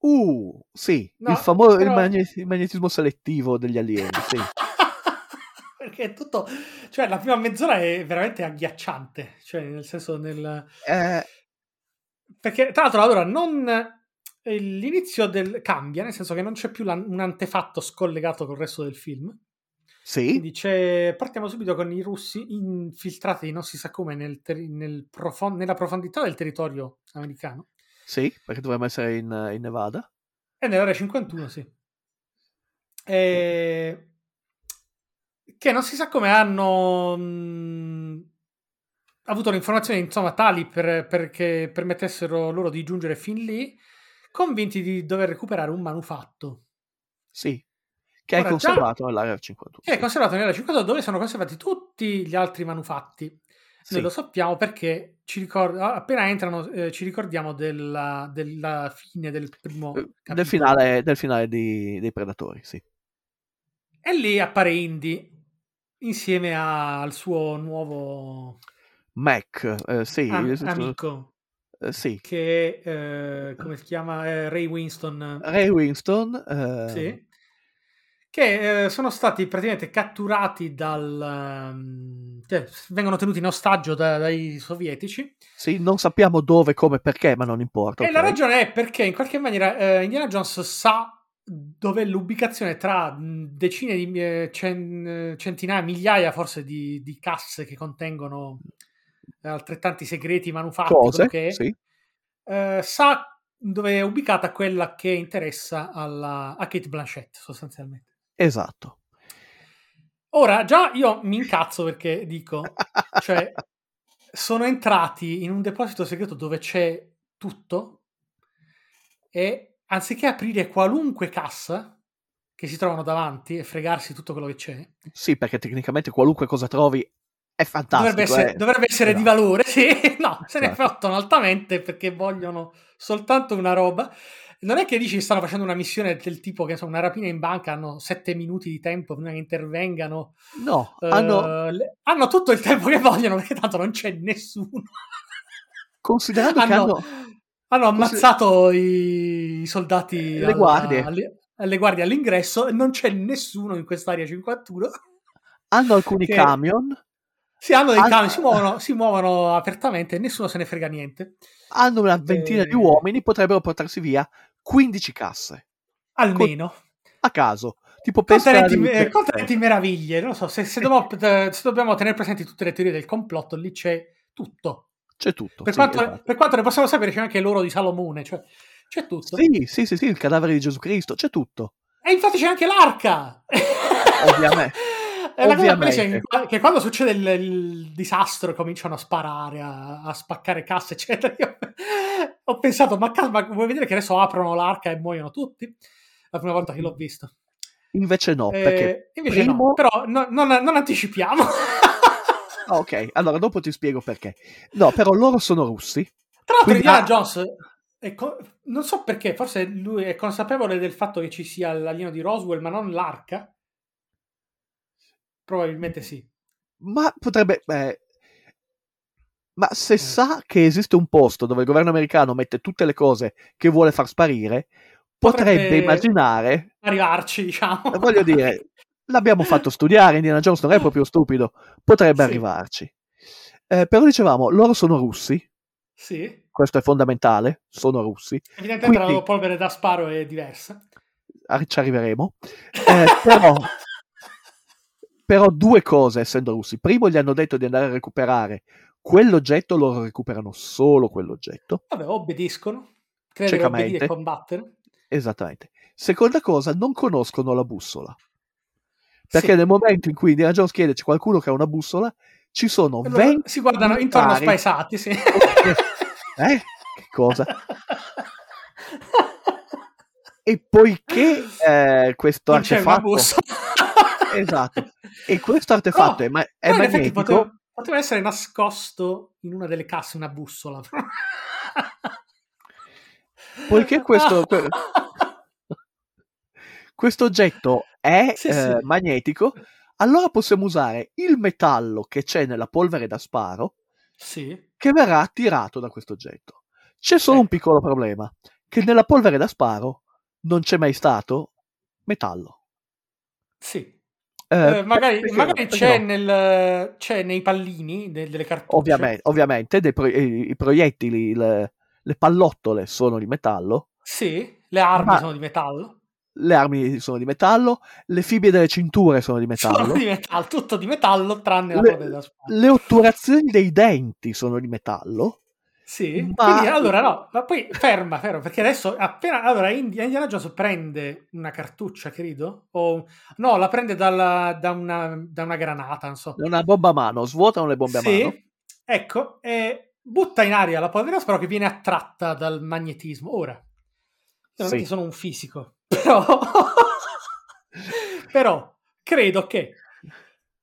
Uh, sì, No, il famoso il però- magne- il magnetismo selettivo degli alieni, sì. (laughs) perché è tutto. Cioè, la prima mezz'ora è veramente agghiacciante. Cioè, nel senso, nel. Eh, Perché, tra l'altro, allora, non. eh, L'inizio del cambia, nel senso che non c'è più un antefatto scollegato col resto del film. sì, Quindi c'è, partiamo subito con i russi infiltrati, non si sa come, nel terri- nel profon- nella profondità del territorio americano. Sì, perché dovremmo essere in, in Nevada. E nell'area 51, sì. E... Che non si sa come hanno mh, avuto le informazioni, insomma, tali per, perché permettessero loro di giungere fin lì, convinti di dover recuperare un manufatto. Sì, che è Ora, già- conservato nell'area 51. Che è sì. conservato nell'area 52 dove sono conservati tutti gli altri manufatti. Sì. Noi lo sappiamo perché ci ricord- appena entrano eh, ci ricordiamo della, della fine del primo Eh, capitolo. del finale, del finale di- dei Predatori, sì. E lì appare Indy insieme a- al suo nuovo Mac, eh, sì, am- eh, amico eh, sì. che eh, come si chiama Ray Winston Ray Winston, sì, che eh, sono stati praticamente catturati dal ehm, cioè, vengono tenuti in ostaggio da- dai sovietici sì, non sappiamo dove, come, perché, ma non importa. E ok. la ragione è perché in qualche maniera eh, Indiana Jones sa dov'è l'ubicazione tra decine di eh, cen- eh, centinaia, migliaia forse di, di casse che contengono eh, altrettanti segreti manufatti, Cose, che sì. eh, sa dove è ubicata quella che interessa alla- a Kate Blanchett sostanzialmente. Esatto. Ora, già io mi incazzo perché dico, (laughs) cioè, sono entrati in un deposito segreto dove c'è tutto e anziché aprire qualunque cassa che si trovano davanti e fregarsi tutto quello che c'è, Sì, perché tecnicamente qualunque cosa trovi è fantastico. dovrebbe essere, eh. dovrebbe essere di Esatto. valore, sì, (laughs) no, se ne Esatto. fottono altamente perché vogliono soltanto una roba. Non è che dici che stanno facendo una missione del tipo che sono una rapina in banca, hanno sette minuti di tempo prima che intervengano No, Eh, hanno, le- hanno tutto il tempo che vogliono perché tanto non c'è nessuno. considerando che hanno, hanno, hanno ammazzato i, i soldati Le alla- guardie. alle, alle guardie all'ingresso e non c'è nessuno in quest'area 51. hanno alcuni che- camion, Si hanno dei Hanno- camion, si muovono, si muovono apertamente e nessuno se ne frega niente. hanno una ventina Eh. di uomini, potrebbero portarsi via 15 casse Almeno. a caso. Tipo eh, contenenti meraviglie. Non lo so, se, se dobbiamo, eh, se dobbiamo tenere presenti tutte le teorie del complotto, lì c'è tutto. C'è tutto. Per, sì, quanto, esatto. per quanto ne possiamo sapere, c'è anche l'oro di Salomone, cioè c'è tutto. Sì, sì, sì, sì, il cadavere di Gesù Cristo, c'è tutto. E infatti c'è anche l'arca. Ovviamente. (laughs) E la cosa bellissima è che- quando succede il, il disastro cominciano a sparare, a, a spaccare casse, eccetera. Io ho pensato, ma, ma vuoi vedere che adesso aprono l'arca e muoiono tutti? La prima volta che l'ho visto. Invece no, Eh, perché invece primo- no, però no- non, non anticipiamo. Ah, ok, allora dopo ti spiego perché. No, però loro sono russi. Tra l'altro, Quindi- Indiana Jones, è co- non so perché, forse lui è consapevole del fatto che ci sia l'alieno di Roswell, ma non l'arca. Probabilmente sì. Ma potrebbe... eh, ma se Eh. sa che esiste un posto dove il governo americano mette tutte le cose che vuole far sparire, potrebbe, Potrebbe- immaginare, Arrivarci, diciamo. eh, voglio dire, l'abbiamo fatto studiare, Indiana Jones non è proprio stupido, potrebbe Sì. arrivarci. Eh, però dicevamo, loro sono russi, Sì. questo è fondamentale, sono russi, Evidentemente Quindi- la polvere da sparo è diversa. Ci arriveremo. Eh, però, (laughs) però due cose, essendo russi. Primo, gli hanno detto di andare a recuperare quell'oggetto, loro recuperano solo quell'oggetto. Vabbè, obbediscono. Credo che obbedire e combattere. Esattamente. Seconda cosa, non conoscono la bussola. Perché Sì. nel momento in cui Indiana Jones chiede c'è qualcuno che ha una bussola, ci sono loro 20 si guardano intorno spaesati, sì. (laughs) Eh? Che cosa? (laughs) E poiché eh, questo Non c'è una artefatto... Esatto. E questo artefatto Però- è, ma- è magnetico... poteva, poteva essere nascosto in una delle casse una bussola. Poiché questo, (laughs) que- questo oggetto è Sì, eh, sì. magnetico, allora possiamo usare il metallo che c'è nella polvere da sparo sì, che verrà attirato da questo oggetto. C'è solo un piccolo problema, che nella polvere da sparo non c'è mai stato metallo. sì. Eh, Eh, magari magari c'è, nel, c'è nei pallini de- delle cartucce. Ovviamente, ovviamente dei pro- i, proiettili, le, le pallottole sono di metallo, Sì, le armi sono di metallo. le armi sono di metallo, le fibbie delle cinture sono di metallo. Sono di metallo, tutto di metallo tranne la Le- da sparo. Le otturazioni dei denti sono di metallo. Sì, Ma- quindi allora no, (laughs) ma poi ferma, ferma, perché adesso appena allora Indi- Indiana Jones prende una cartuccia, credo, o no, la prende dalla- da, una, da una granata, non so. Una bomba a mano, svuotano le bombe a mano. Sì, ecco, e butta in aria la polvere da sparo che viene attratta dal magnetismo. Ora, io non Sì. sono un fisico, (laughs) però, però credo che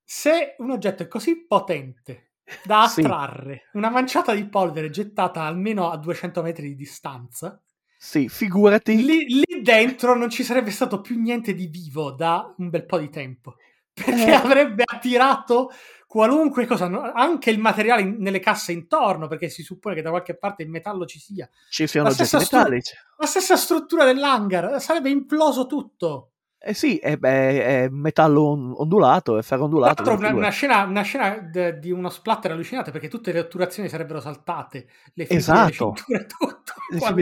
se un oggetto è così potente da (laughs) Sì. attrarre una manciata di polvere gettata almeno a 200 metri di distanza, Sì, figurati. lì, lì dentro non ci sarebbe stato più niente di vivo da un bel po' di tempo. (laughs) Perché Eh. avrebbe attirato qualunque cosa, anche il materiale in- nelle casse intorno, perché si suppone che da qualche parte il metallo ci sia. Ci siano oggetti stessa stru- metallici. La stessa struttura dell'hangar, sarebbe imploso tutto. Eh sì, è, beh, è metallo on- ondulato, è ferro Tra ondulato. l'altro una, una scena, una scena de- di uno splatter allucinante perché tutte le otturazioni sarebbero saltate, le fibre, Esatto. le cinture, (laughs) tutto.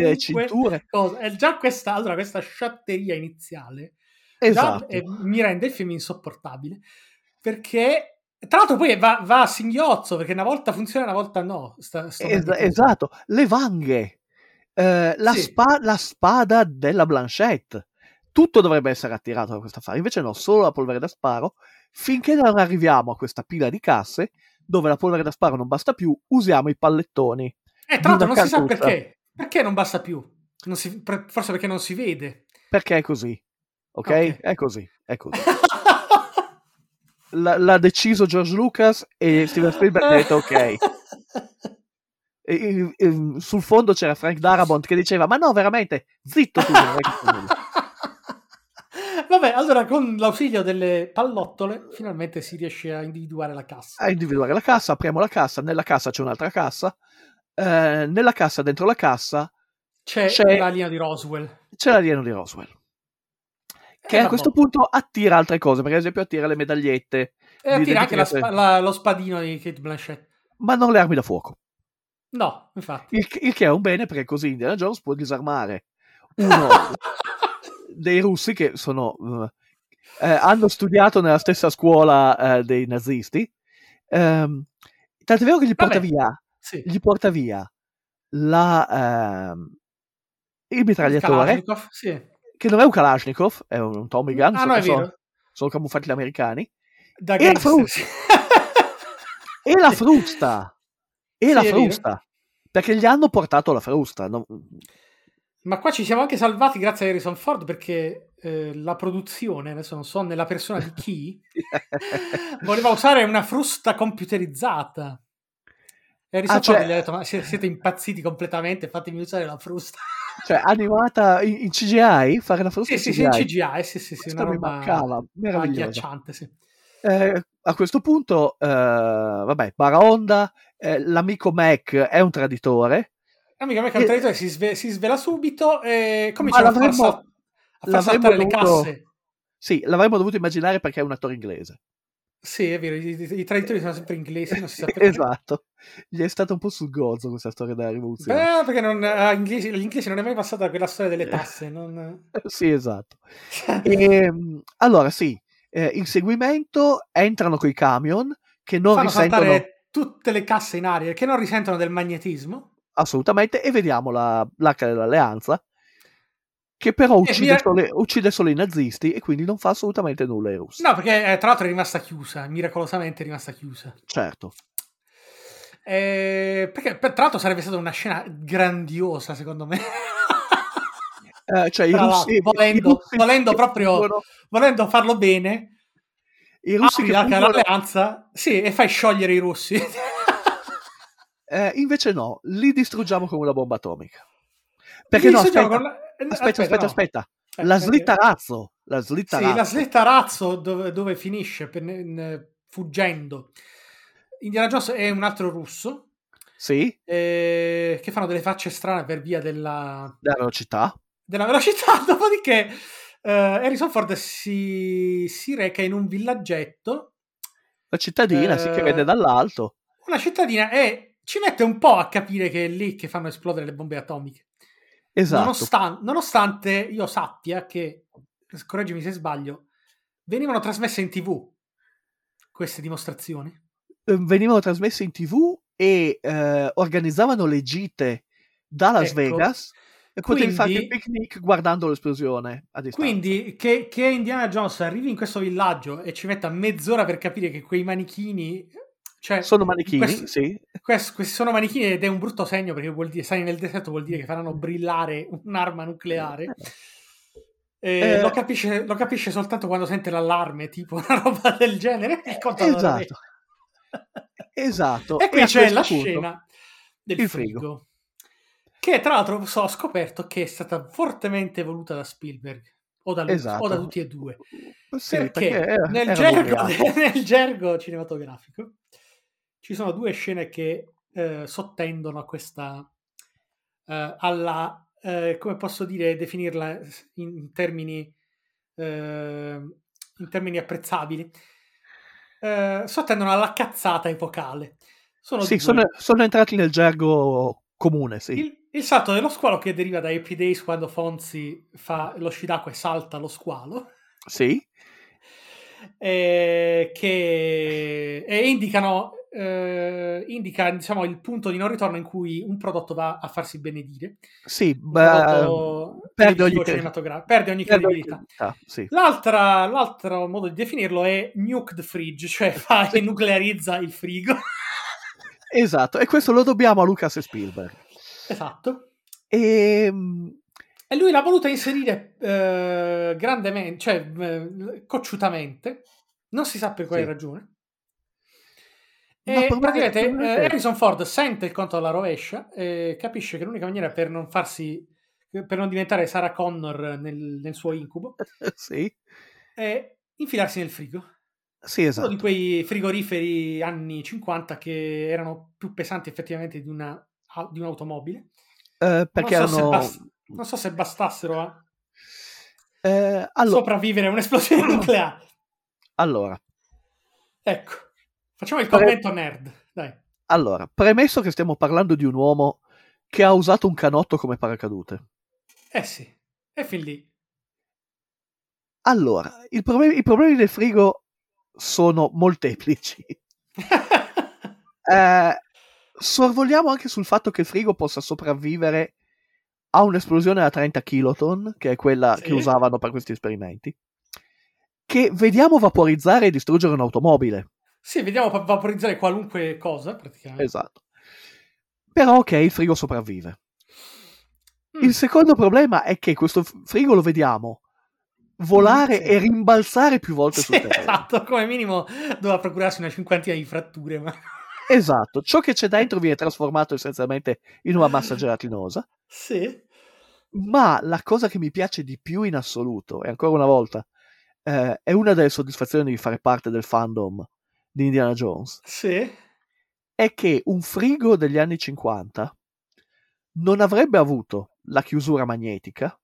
Le cinture. cosa. E già questa, allora, questa sciatteria iniziale Esatto. già, eh, mi rende il film insopportabile perché tra l'altro poi va, va a singhiozzo perché una volta funziona una volta no sta- sto Es- esatto, le vanghe, eh, la, Sì. spa- la spada della Blanchette. Tutto dovrebbe essere attirato da questo affare, invece no, solo la polvere da sparo. Finché non arriviamo a questa pila di casse, dove la polvere da sparo non basta più, usiamo i pallettoni. Eh, tra l'altro non una si sa cartuccia. perché perché non basta più Non si- forse perché non si vede Perché è così, ok? Ok. È così, è così. (laughs) L- l'ha deciso George Lucas e Steven Spielberg ha detto ok. (laughs) E- e- e- sul fondo c'era Frank Darabont che diceva ma no veramente zitto tu non hai capito nulla." Vabbè, allora con l'ausilio delle pallottole finalmente si riesce a individuare la cassa. a individuare la cassa apriamo la cassa nella cassa c'è un'altra cassa eh, nella cassa dentro la cassa C'è, c'è- la linea di Roswell. c'è l'alieno di Roswell che Eh, a vabbè. questo punto attira altre cose per esempio attira le medagliette E attira anche la spa- la- lo spadino di Kate Blanchett. ma non le armi da fuoco No, infatti. il, il che è un bene perché così Indiana Jones può disarmare (laughs) uno dei russi che sono eh, eh, hanno studiato nella stessa scuola eh, dei nazisti Ehm, tant'è vero che gli porta Vabbè. via Sì. gli porta via la, ehm, il Il mitragliatore Kalashnikov, sì. che non è un Kalashnikov è un, un Tommy Gun Ah, so no, è sono, sono camuffati gli americani Da E la sì. e la frusta e Sì, la è frusta perché gli hanno portato la frusta non- Ma qua ci siamo anche salvati grazie a Harrison Ford perché eh, la produzione, adesso non so nella persona di chi, (laughs) voleva usare una frusta computerizzata. E Harrison Ah, Ford cioè- gli ha detto: Ma si- siete impazziti completamente, fatemi usare la frusta. cioè animata in, in CGI fare la frusta sì, in sì, sì, in CGI, CGI, sì, sì, sì, una mi roba mancava agghiacciante, sì. Eh, a questo punto eh, vabbè Baraonda eh, l'amico Mac è un traditore Me che un traditore si, sve- si svela subito e comincia a far, sal- a far saltare le dovuto- casse. sì l'avremmo dovuto immaginare perché è un attore inglese Sì, è vero, i, i- traditori sono sempre inglesi, non si sa (laughs) perché. esatto gli è stata un po' sul gozzo questa storia della rivoluzione Beh, perché non, a inglesi, agli inglesi non è mai passata quella storia delle tasse. Non... (laughs) sì esatto (laughs) Ehm, allora sì eh, inseguimento entrano coi camion che non Fanno risentono tutte le casse in aria che non risentono del magnetismo. Assolutamente e vediamo la- l'arca dell'alleanza che però uccide, mi- solo, uccide solo i nazisti e quindi non fa assolutamente nulla ai russi. No, perché eh, tra l'altro è rimasta chiusa, miracolosamente è rimasta chiusa. Certo. Eh, perché per- tra l'altro sarebbe stata una scena grandiosa, secondo me. (laughs) Eh, cioè, i russi, volendo- i russi volendo proprio- fuggono- Volendo farlo bene, i russi apri che fuggono- dell'alleanza, sì, e fai sciogliere i russi. (laughs) eh, invece no, li distruggiamo con una bomba atomica. Perché Li no, aspetta, la- eh, aspetta, aspetta, no. aspetta. Eh, La slitta razzo, la slitta Sì, razzo. la slitta razzo dove, dove finisce per- in- fuggendo. Indiana Jones è un altro russo Sì, eh, che fanno delle facce strane per via della, la velocità. della velocità. (laughs) Dopodiché eh, Harrison Ford si, si reca in un villaggetto, La cittadina, sì, che Eh, vede dall'alto. una cittadina, e ci mette un po' a capire che è lì che fanno esplodere le bombe atomiche. Esatto. Nonostan- nonostante io sappia che, correggimi se sbaglio, venivano trasmesse in tv queste dimostrazioni. Eh, Venivano trasmesse in tv e eh, organizzavano le gite da Las Ecco. Vegas e potevi Quindi- fare il picnic guardando l'esplosione. Quindi che, che Indiana Jones arrivi in questo villaggio e ci metta mezz'ora per capire che quei manichini... Cioè, sono manichini, questo- sì. quest- questi sono manichini ed è un brutto segno perché vuol dire, stare nel deserto vuol dire che faranno brillare un'arma nucleare. E Eh. lo, capisce, lo capisce soltanto quando sente l'allarme, tipo una (laughs) roba del genere. Contatore Esatto. Esatto. E qui a c'è questo la scena del frigo. frigo. Che tra l'altro so, ho scoperto che è stata fortemente voluta da Spielberg o da, Esatto. o da tutti e due. Sì, perché era- nel, era gergo, (laughs) nel gergo cinematografico ci sono due scene che eh, sottendono a questa eh, alla eh, come posso dire definirla in termini eh, in termini apprezzabili. Eh, sottendono alla cazzata epocale. Sono Sì, sono, sono entrati nel gergo comune, sì. Il, il salto dello squalo che deriva da Happy Days quando Fonzi fa lo sci d'acqua e salta lo squalo. Sì, eh, che e indicano eh, indica diciamo il punto di non ritorno in cui un prodotto va a farsi benedire sì, beh, perde ogni- cinematografico perde ogni perde ogni credibilità credibilità, sì. L'altra, l'altro modo di definirlo è nuked fridge, cioè (laughs) fa e nuclearizza il frigo. Esatto, e questo lo dobbiamo a Lucas e Spielberg. esatto. E, E lui l'ha voluta inserire eh, grandemente, cioè eh, cocciutamente, non si sa per quale Sì. ragione. E praticamente eh, Harrison Ford sente il conto alla rovescia e capisce che l'unica maniera per non farsi per non diventare Sarah Connor nel, nel suo incubo (laughs) sì, è infilarsi nel frigo. sì, Uno esatto. di quei frigoriferi anni 50 che erano più pesanti effettivamente di, una, di un'automobile. Eh, perché so erano... se bas- non so se bastassero a eh, allora, sopravvivere a un'esplosione (coughs) nucleare. allora, Ecco, facciamo il commento nerd. Dai. allora, premesso che stiamo parlando di un uomo che ha usato un canotto come paracadute. Eh sì, è fin lì. Allora, il problemi- i problemi del frigo sono molteplici. (laughs) Eh, sorvoliamo anche sul fatto che il frigo possa sopravvivere a un'esplosione da 30 kiloton, che è quella Sì. che usavano per questi esperimenti, che vediamo vaporizzare e distruggere un'automobile. sì, vediamo vaporizzare qualunque cosa, praticamente. Esatto. Però ok, il frigo sopravvive. Mm. Il secondo problema è che questo frigo lo vediamo volare Sì. e rimbalzare più volte Sì, sul terreno. esatto, come minimo doveva procurarsi una cinquantina di fratture, ma... Esatto, ciò che c'è dentro (laughs) viene trasformato essenzialmente in una massa gelatinosa. Sì, Ma la cosa che mi piace di più in assoluto, e ancora una volta, eh, è una delle soddisfazioni di fare parte del fandom di Indiana Jones, sì, è che un frigo degli anni 50 non avrebbe avuto la chiusura magnetica,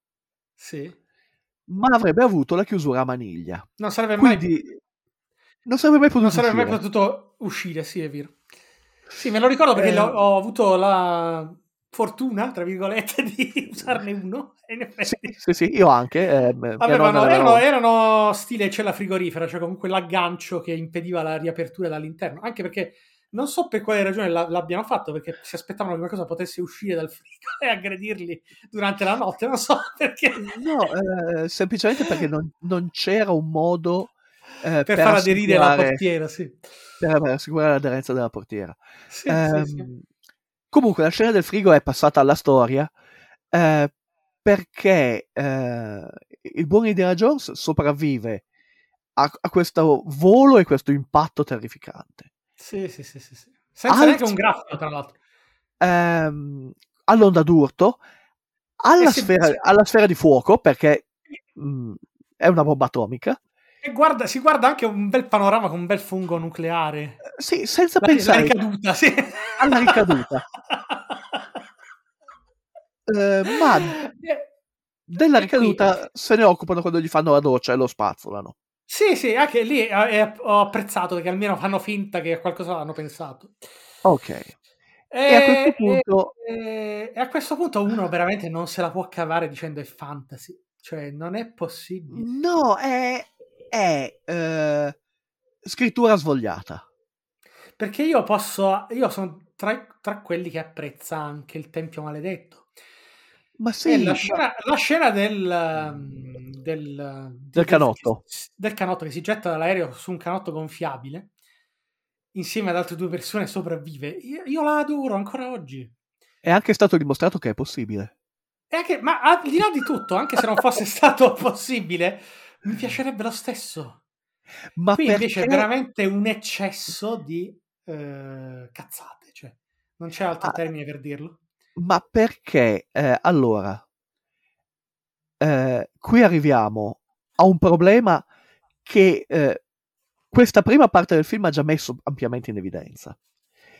sì. ma avrebbe avuto la chiusura a maniglia. Non sarebbe mai Quindi non sarebbe mai potuto Non sarebbe mai uscire. potuto uscire, sì, è vero. Sì, me lo ricordo perché Eh. ho avuto la, fortuna, tra virgolette, (laughs) di usarne uno. Sì, sì, sì, io anche. eh, avevano, erano, erano stile cella frigorifera, cioè con quell'aggancio che impediva la riapertura dall'interno. Anche perché non so per quale ragione la- l'abbiano fatto, perché si aspettavano che qualcosa potesse uscire dal frigo (laughs) e aggredirli durante la notte. Non so (laughs) perché. No, eh, semplicemente perché non, non c'era un modo eh, per, far aderire la portiera, sì. per assicurare l'aderenza della portiera. Sì, Ehm, sì, sì. Comunque, la scena del frigo è passata alla storia eh, perché eh, il buon Indiana Jones sopravvive a, a questo volo e questo impatto terrificante. Sì, sì, sì, sì, sì. Senza Alt- neanche un graffio, tra l'altro. Ehm, all'onda d'urto, alla, Eh sfera, alla sfera di fuoco, perché mh, è una bomba atomica. E guarda, si guarda anche un bel panorama con un bel fungo nucleare. Eh, Sì, senza La, pensare ricaduta, sì. (laughs) alla ricaduta. (laughs) Eh, ma Eh, della e ricaduta se ne occupano quando gli fanno la doccia e lo spazzolano. Sì, sì, anche lì eh, ho apprezzato perché almeno fanno finta che a qualcosa hanno pensato. Ok. E a questo punto- e- e a questo punto uno veramente non se la può cavare dicendo è fantasy. Cioè, non è possibile. No, è, è eh, scrittura svogliata. Perché io posso. Io sono tra, tra quelli che apprezza anche il Tempio Maledetto. Ma sì, la scena, la scena del, um, del, Del canotto. del canotto che si getta dall'aereo su un canotto gonfiabile insieme ad altre due persone sopravvive. Io, io la adoro ancora oggi. è anche stato dimostrato che è possibile. Anche, ma al di là di tutto, anche se non fosse (laughs) stato possibile, mi piacerebbe lo stesso. Ma Qui perché... invece è veramente un eccesso di eh, cazzate. Cioè, non c'è altro Ah. termine per dirlo. Ma perché, eh, allora, eh, qui arriviamo a un problema che eh, questa prima parte del film ha già messo ampiamente in evidenza.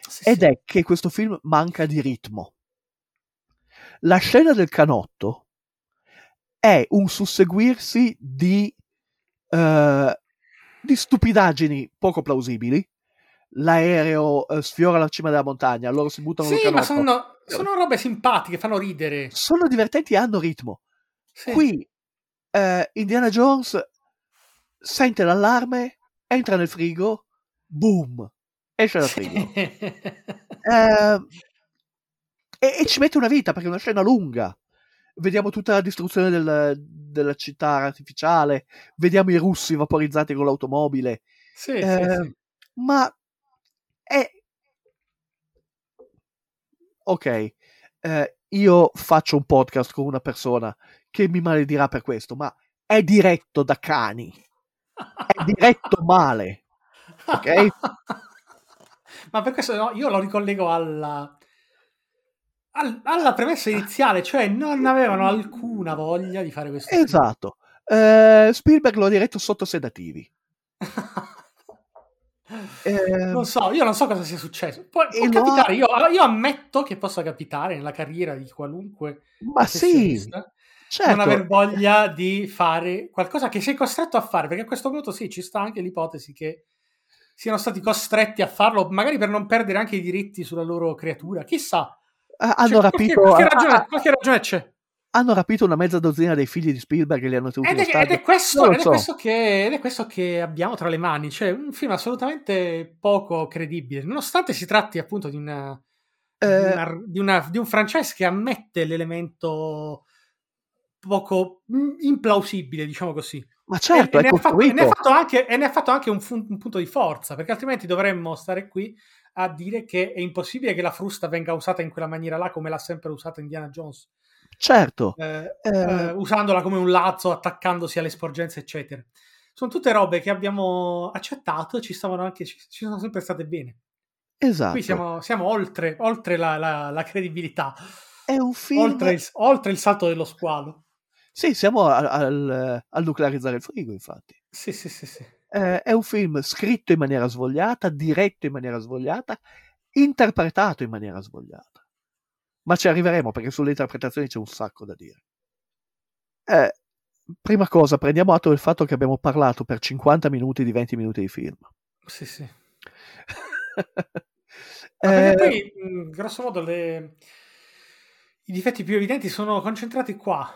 Sì, Ed sì. è che questo film manca di ritmo. La scena del canotto è un susseguirsi di, eh, di stupidaggini poco plausibili. L'aereo eh, sfiora la cima della montagna, loro si buttano Sì, ma sono, sono robe simpatiche, fanno ridere. Sono divertenti e hanno ritmo. Sì. Qui eh, Indiana Jones sente l'allarme, entra nel frigo, boom, esce dal frigo. (laughs) Eh, e, e ci mette una vita perché è una scena lunga. Vediamo tutta la distruzione del- della città artificiale, vediamo i russi vaporizzati con l'automobile. Sì, Eh, sì, sì. Ma è ok. eh, io faccio un podcast con una persona che mi maledirà per questo, ma è diretto da cani. È diretto (laughs) male. ok? Ma per questo no, io lo ricollego alla, al- alla premessa iniziale, cioè non avevano alcuna voglia di fare questo. Esatto. Eh, Spielberg lo ha diretto sotto sedativi. Eh, (laughs) non so, io non so cosa sia successo. Può, può capitare, io, io ammetto che possa capitare nella carriera di qualunque ma sì, certo. non aver voglia di fare qualcosa che sei costretto a fare, perché a questo punto sì, ci sta anche l'ipotesi che siano stati costretti a farlo, magari per non perdere anche i diritti sulla loro creatura, chissà. Hanno, Cioè, qualche, rapito, qualche ah, ragione, qualche ragione c'è. hanno rapito una mezza dozzina dei figli di Spielberg e li hanno tenuti Ed è, ed, è questo, ed è questo che, ed è questo che abbiamo tra le mani, cioè un film assolutamente poco credibile, nonostante si tratti appunto di, una, di, Eh, una- di una- di un franchise che ammette l'elemento poco implausibile, diciamo così. ma certo, e, è ne ha fatto, e ne ha fatto anche, e ne ha fatto anche un, fun- un punto di forza, perché altrimenti dovremmo stare qui a dire che è impossibile che la frusta venga usata in quella maniera là come l'ha sempre usata Indiana Jones, Certo. eh, Eh. eh, usandola come un lazzo, attaccandosi alle sporgenze, eccetera. Sono tutte robe che abbiamo accettato e ci stavano anche, ci, ci sono sempre state bene. Esatto. Qui siamo, siamo oltre, oltre la, la- la credibilità, È un film. oltre il, oltre il salto dello squalo. Sì, siamo al, al- al nuclearizzare il frigo, infatti. Sì, sì, sì, sì. Eh, è un film scritto in maniera svogliata, diretto in maniera svogliata, interpretato in maniera svogliata. Ma ci arriveremo perché sulle interpretazioni c'è un sacco da dire. Eh, prima cosa, prendiamo atto del fatto che abbiamo parlato per 50 minuti di 20 minuti di film. Sì, sì. (laughs) Eh, poi, grosso modo, le... i difetti più evidenti sono concentrati qua.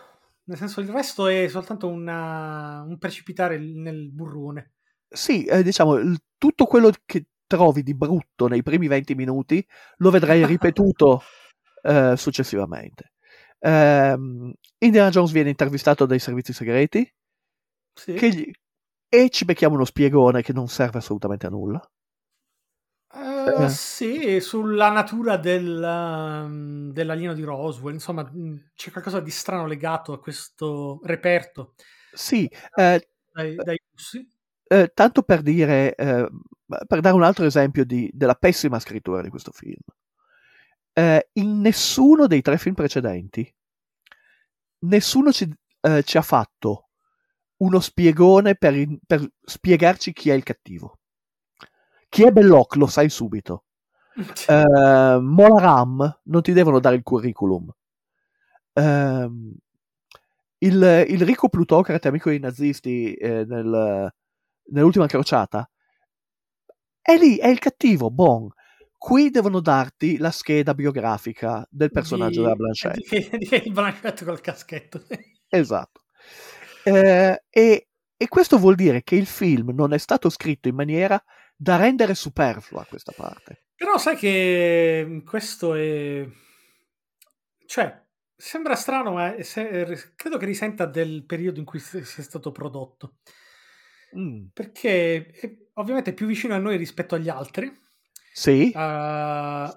Nel senso, il resto è soltanto una- un precipitare nel burrone. Sì, eh, diciamo, il- tutto quello che trovi di brutto nei primi 20 minuti lo vedrai (laughs) ripetuto eh, successivamente. Ehm, Indiana Jones viene intervistato dai servizi segreti Sì. che gli- e ci becchiamo uno spiegone che non serve assolutamente a nulla. Eh, Eh. sì, sulla natura del, um, dell'alieno di Roswell, insomma, mh, c'è qualcosa di strano legato a questo reperto Sì, eh, dai, dai russi. Eh, tanto per dire, eh, per dare un altro esempio di- della pessima scrittura di questo film. Eh, in nessuno dei tre film precedenti, nessuno ci, eh, ci ha fatto uno spiegone per, in- per spiegarci chi è il cattivo. Chi è Belloc lo sai subito. (laughs) Eh, Mola Ram non ti devono dare il curriculum. Ehm, il, il ricco plutocrate, amico dei nazisti eh, nel- nell'ultima crociata, è lì, è il cattivo, bon. Qui devono darti la scheda biografica del personaggio di, della Blanchett. Di, (laughs) di Kate Blanchett col caschetto. Esatto. Eh, e, e questo vuol dire che il film non è stato scritto in maniera da rendere superflua questa parte. Però sai che questo è... Cioè, sembra strano, ma se- credo che risenta del periodo in cui si sia stato prodotto. Mm, Perché è ovviamente più vicino a noi rispetto agli altri. Sì, Uh,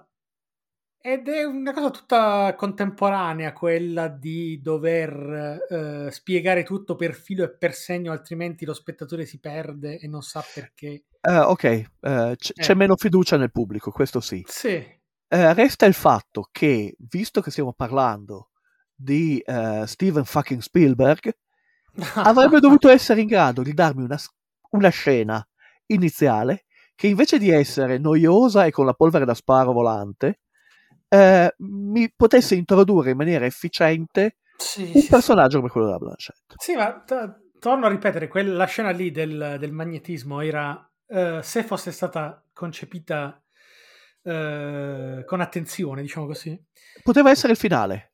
ed è una cosa tutta contemporanea quella di dover eh, spiegare tutto per filo e per segno, altrimenti lo spettatore si perde e non sa perché. eh, ok, eh, c- c'è Eh. meno fiducia nel pubblico, questo sì. Sì, resta il fatto che, visto che stiamo parlando di Steven fucking Spielberg, (laughs) avrebbe dovuto essere in grado di darmi una, una scena iniziale che invece di essere noiosa e con la polvere da sparo volante, eh, mi potesse introdurre in maniera efficiente Sì, un sì, sì. personaggio come quello della Blanchett. Sì, ma t- torno a ripetere, quella scena lì del, del magnetismo era, eh, se fosse stata concepita eh, con attenzione, diciamo così, Poteva essere il finale.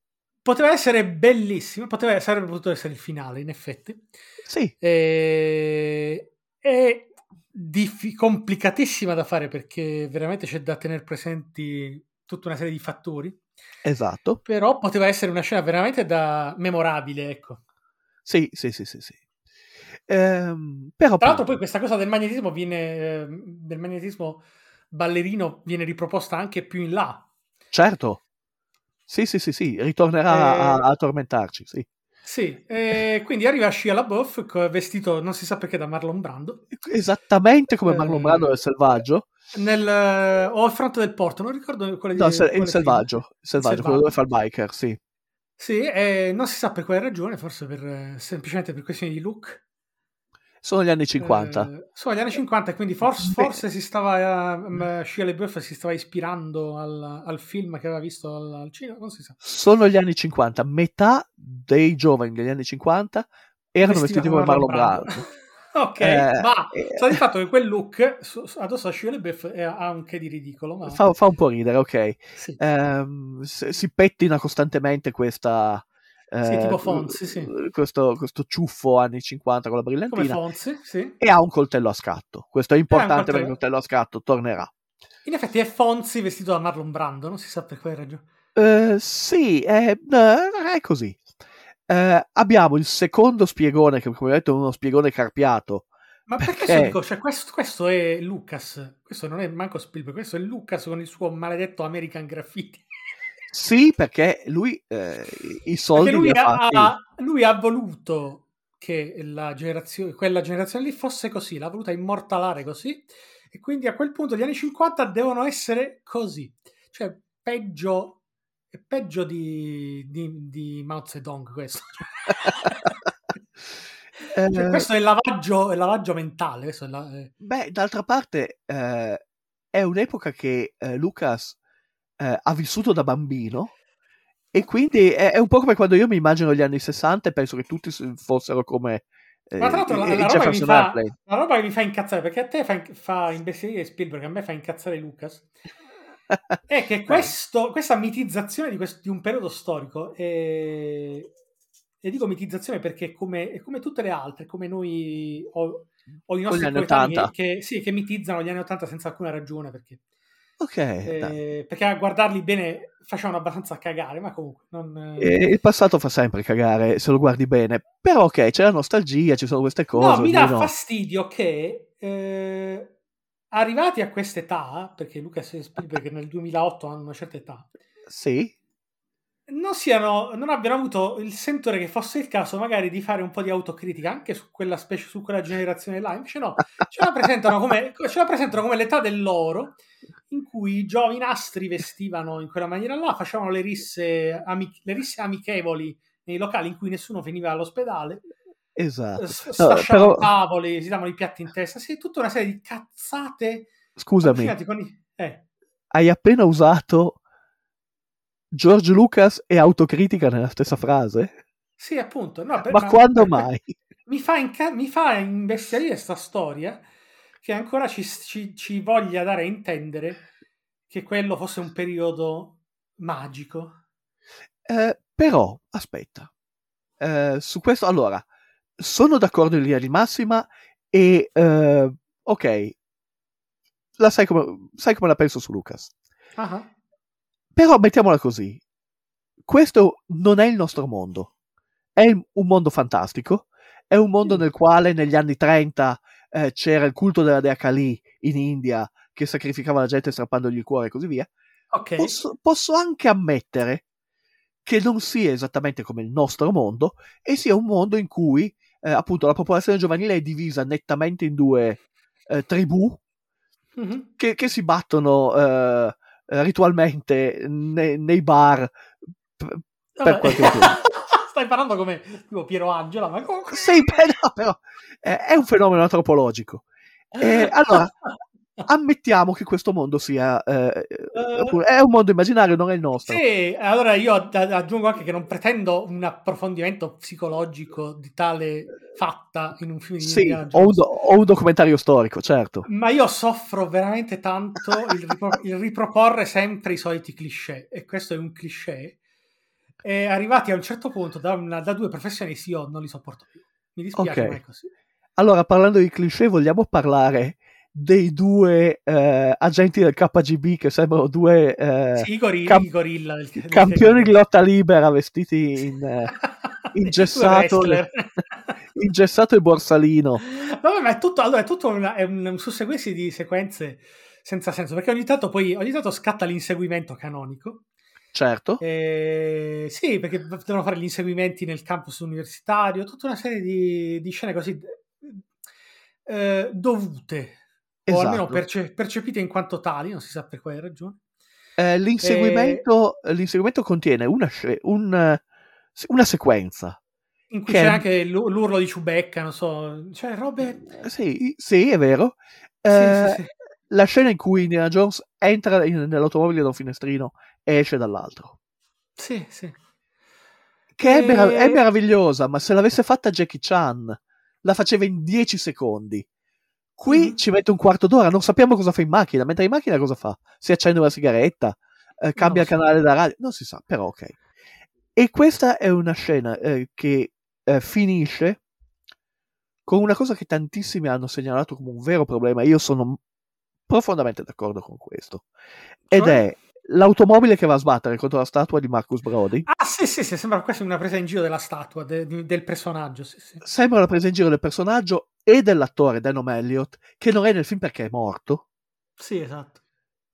Poteva essere bellissima, poteva, sarebbe potuto essere il finale, in effetti. Sì, E- è diffi- complicatissima da fare perché veramente c'è da tenere presenti tutta una serie di fattori, esatto. però poteva essere una scena veramente da memorabile, ecco. Sì, sì, sì, sì. sì. Ehm, però Tra l'altro poi questa cosa del magnetismo viene eh, del magnetismo ballerino viene riproposta anche più in là. Certo. Sì, sì, sì, sì, ritornerà a, Eh, a tormentarci, sì. Sì, e quindi arriva Shia LaBeouf vestito non si sa perché da Marlon Brando Esattamente come Marlon Eh, Brando nel Selvaggio. nel, eh, o al fronte del porto, non ricordo quale No, di quale il Selvaggio, il Selvaggio, quello dove fa il biker, sì. Sì, e non si sa per quale ragione, forse per, eh, semplicemente per questioni di look. Sono gli anni 50. Eh, sono gli anni 50, quindi forse, forse si stava, uh, Shia si stava ispirando al, al film che aveva visto al, al cinema, non si sa. Sono gli anni 50. Metà dei giovani degli anni 50 erano vestiti come Marlon Brando. (laughs) ok, Eh, ma eh. sta di fatto che quel look addosso a Shia LaBeouf è- ha un che di ridicolo, ma Fa, fa un po' ridere, ok. sì. Ehm, s- si pettina costantemente questa... Sì, eh, tipo Fonzi, sì. Questo, questo ciuffo anni 50 con la brillantina Fonzi, sì. e ha un coltello a scatto. Questo è importante perché il coltello. a scatto tornerà. In effetti è Fonzi vestito da Marlon Brando, non si sa per quale ragione. Eh, sì, è, eh, è così. Eh, abbiamo il secondo spiegone, che come ho detto è uno spiegone carpiato. Ma perché Perché? dico, cioè, questo, questo è Lucas, questo non è manco Spielberg, questo è Lucas con il suo maledetto American Graffiti. Sì, perché lui eh, i soldi Perché lui li ha ha, lui ha voluto che la generazione, quella generazione lì fosse così, l'ha voluta immortalare così, e quindi a quel punto gli anni 50 devono essere così, cioè peggio, peggio di, di, di Mao Zedong questo. (laughs) Eh, Cioè, questo è lavaggio, è lavaggio mentale. La- eh. Beh, d'altra parte eh, è un'epoca che eh, Lucas eh, ha vissuto da bambino e quindi è, è un po' come quando io mi immagino gli anni 60 e penso che tutti fossero come eh, Ma tra l'altro la, la roba che mi Jefferson fa, la roba che mi fa incazzare, perché a te fa, fa imbestialire Spielberg, a me fa incazzare Lucas, (laughs) è che questo, questa mitizzazione di, questo, di, un periodo storico è, e dico mitizzazione perché è come, è come tutte le altre, come noi o, o i nostri coetanei che, sì, che mitizzano gli anni 80 senza alcuna ragione perché Ok. Eh, perché a guardarli bene facevano abbastanza cagare, ma comunque. Non... Eh, il passato fa sempre cagare se lo guardi bene. Però ok, c'è la nostalgia, ci sono queste cose. No, mi dà no. fastidio che eh, arrivati a quest'età, perché Lucas e Spielberg nel 2008 hanno una certa età. Sì. Non, siano, non abbiano avuto il sentore che fosse il caso magari di fare un po' di autocritica anche su quella specie, su quella generazione là. Invece no, ce la presentano come, ce la presentano come l'età dell'oro in cui i giovinastri vestivano in quella maniera là, facevano le risse, amiche, le risse amichevoli nei locali in cui nessuno veniva all'ospedale. Esatto. Sfasciavano no, però... tavoli, si davano i piatti in testa. Sì, tutta una serie di cazzate. Scusami. I... Eh. Hai appena usato George Lucas e autocritica nella stessa frase? Sì, appunto. No, per, ma, ma, quando mai? (laughs) Mi fa, inca- mi fa imbestialire questa storia che ancora ci, ci, ci voglia dare a intendere che quello fosse un periodo magico. Eh, però, aspetta, eh, su questo, allora, sono d'accordo in linea di massima e, eh, ok, la sai, come, sai come la penso su Lucas. Uh-huh. Però mettiamola così, questo non è il nostro mondo, è un mondo fantastico, è un mondo nel quale negli anni 30 eh, c'era il culto della dea Kali in India che sacrificava la gente strappandogli il cuore e così via. Okay. Posso, posso anche ammettere che non sia esattamente come il nostro mondo e sia un mondo in cui eh, appunto la popolazione giovanile è divisa nettamente in due eh, tribù mm-hmm. che, che, si battono eh, ritualmente ne, nei bar p- per qualche tempo. (laughs) stai parlando come tipo Piero Angela, ma comunque... Sì, però, però eh, è un fenomeno antropologico. Eh, allora, ammettiamo che questo mondo sia eh, uh, è un mondo immaginario, non è il nostro. Sì, allora io aggiungo anche che non pretendo un approfondimento psicologico di tale fatta in un film di sì, o un, o un, documentario storico, certo. Ma io soffro veramente tanto il, ripro- (laughs) il riproporre sempre i soliti cliché, e questo è un cliché e arrivati a un certo punto da, una, da due professionisti io non li sopporto più. Mi dispiace, okay. ma è così. Allora, parlando di cliché, vogliamo parlare dei due eh, agenti del KGB che sembrano due eh, sì, gorilla, cam- gorilla del, del campioni di lotta libera vestiti in eh, (laughs) ingessato, (laughs) ingessato e borsalino. Vabbè, ma è tutto, allora, è tutto una, è un, un susseguirsi di sequenze senza senso perché ogni tanto poi ogni tanto scatta l'inseguimento canonico. Certo. Eh, sì, perché devono fare gli inseguimenti nel campus universitario, tutta una serie di, di scene così eh, dovute, esatto. o almeno esatto. perce- percepite in quanto tali, non si sa per quale ragione. Eh, l'inseguimento, eh, l'inseguimento, contiene una, un, una sequenza. In cui c'è è... anche l'urlo di Ciubecca, non so, cioè robe... Eh, sì, sì è vero. Sì, sì, eh, sì. La scena in cui Indiana Jones entra in, nell'automobile da un finestrino esce dall'altro. Sì, sì. Che e... è, merav- è, meravigliosa, ma se l'avesse fatta Jackie Chan, la faceva in 10 secondi. Qui mm. ci mette un quarto d'ora, non sappiamo cosa fa in macchina, mentre in macchina cosa fa? Si accende una sigaretta, eh, cambia so. canale da radio, non si sa, però ok. E questa è una scena eh, che eh, finisce con una cosa che tantissimi hanno segnalato come un vero problema. Io sono profondamente d'accordo con questo. Ed cioè? è l'automobile che va a sbattere contro la statua di Marcus Brody. Ah, sì, sì, sì, sembra questa una presa in giro della statua, de, de, del personaggio. Sì, sì. Sembra una presa in giro del personaggio e dell'attore Denom Elliott, che non è nel film perché è morto. Sì, esatto.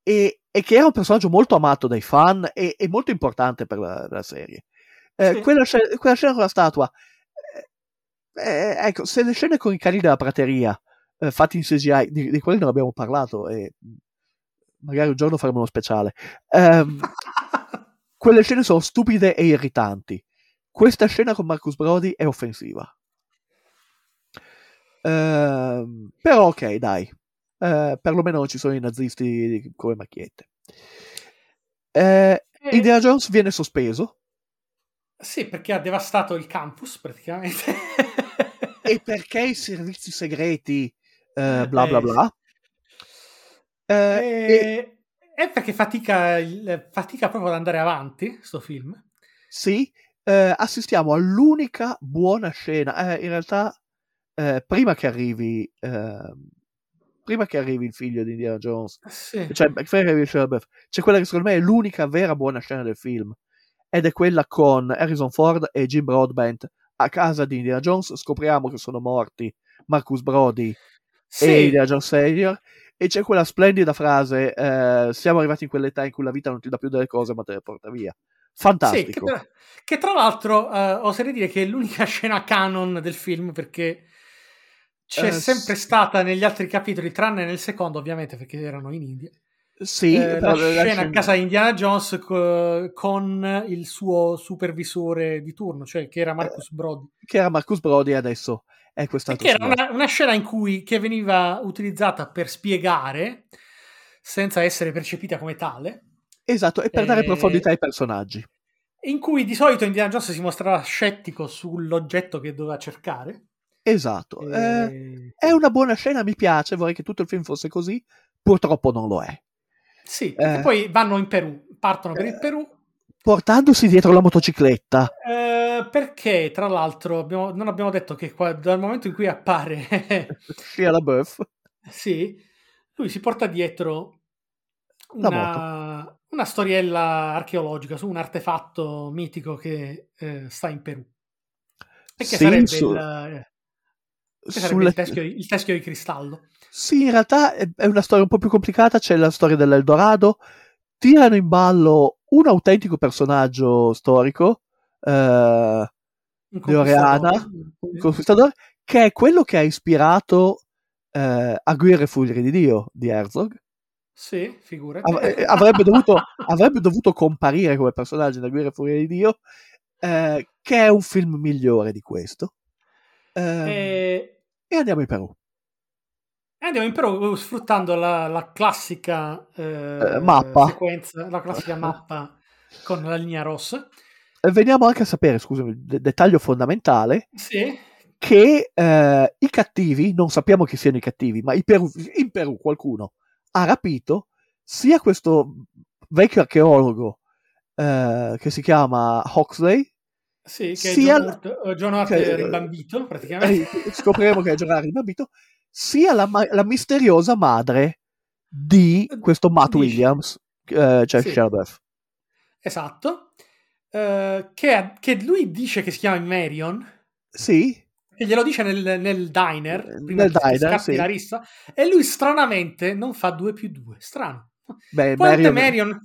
E, e che era un personaggio molto amato dai fan e, e molto importante per la, la serie. Eh, sì. quella, scena, quella, scena con la statua, eh, eh, ecco, se le scene con i cani della prateria eh, fatti in CGI, di, di quelli non abbiamo parlato e magari un giorno faremo uno speciale. Um, (laughs) quelle scene sono stupide e irritanti. Questa scena con Marcus Brody è offensiva. Uh, però ok, dai. Uh, perlomeno non ci sono i nazisti come macchiette. Uh, Indiana Jones viene sospeso. Sì, perché ha devastato il campus praticamente. (laughs) e perché i servizi segreti, bla bla bla, e, è perché fatica, fatica proprio ad andare avanti, sto film. Sì, assistiamo all'unica buona scena. In realtà, eh, prima che arrivi, ehm, prima che arrivi il figlio di Indiana Jones, Sì. cioè c'è quella che secondo me è l'unica vera buona scena del film. Ed è quella con Harrison Ford e Jim Broadbent a casa di Indiana Jones. Scopriamo che sono morti Marcus Brody Sì. e Indiana Jones Senior. E c'è quella splendida frase: eh, Siamo arrivati in quell'età in cui la vita non ti dà più delle cose, ma te le porta via. Sì, che, Fantastico. tra, che tra l'altro eh, oserei dire che è l'unica scena canon del film perché c'è Eh, sempre sì. stata negli altri capitoli, tranne nel secondo ovviamente perché erano in India, Sì, eh, la scena a scena- casa di Indiana Jones co- con il suo supervisore di turno, cioè che era Marcus Brody. che era Marcus Brody adesso è quest'altro che era una, una scena in cui che veniva utilizzata per spiegare senza essere percepita come tale Esatto, e per dare Eh, profondità ai personaggi. in cui di solito Indiana Jones si mostrava scettico sull'oggetto che doveva cercare. Esatto. Eh, E- è una buona scena, mi piace, vorrei che tutto il film fosse così. Purtroppo non lo è. Sì, Eh. e poi vanno in Perù, partono per Eh. il Perù, Portandosi dietro la motocicletta. eh, perché tra l'altro abbiamo- non abbiamo detto che qua- dal momento in cui appare, (laughs) Shia LaBeouf. sì, lui si porta dietro La una, una storiella archeologica su un artefatto mitico che eh, sta in Perù. E che Sì, sarebbe, su- il, eh, sulle- il, teschio, di- il teschio di cristallo. Sì, in realtà è, è una storia un po' più complicata. C'è la storia dell'Eldorado. Tirano in ballo un autentico personaggio storico, eh, di conquistatore. conquistadore, che è quello che ha ispirato eh, a Guerre e Furie di Dio di Herzog. Sì, figurati. Av- eh, avrebbe, dovuto, avrebbe dovuto comparire come personaggio nella Guerra e Furia di Dio, eh, che è un film migliore di questo. Ehm, E- e andiamo in Perù. E andiamo in Perù sfruttando la, la classica eh, Eh, mappa. sequenza, la classica mappa (laughs) con la linea rossa. E veniamo anche a sapere, scusami, de- dettaglio fondamentale, Sì, che eh, i cattivi, non sappiamo chi siano i cattivi, ma i Perù- in Perù qualcuno ha rapito sia questo vecchio archeologo eh, che si chiama Huxley, sì, che Sia John Hurt, eh, John Hurt che- è rimbambito praticamente. eh, scopriremo che è Gerard Rimbambito, sia la, la misteriosa madre di questo Matt Williams, eh, cioè Sì. LaBeouf. Esatto. Eh, che, che lui dice che si chiama Marion, Sì, che glielo dice nel, nel diner, Eh, prima nel che diner, sì. la rissa, e lui stranamente non fa 2 più 2. Strano. beh, Marion, Marion?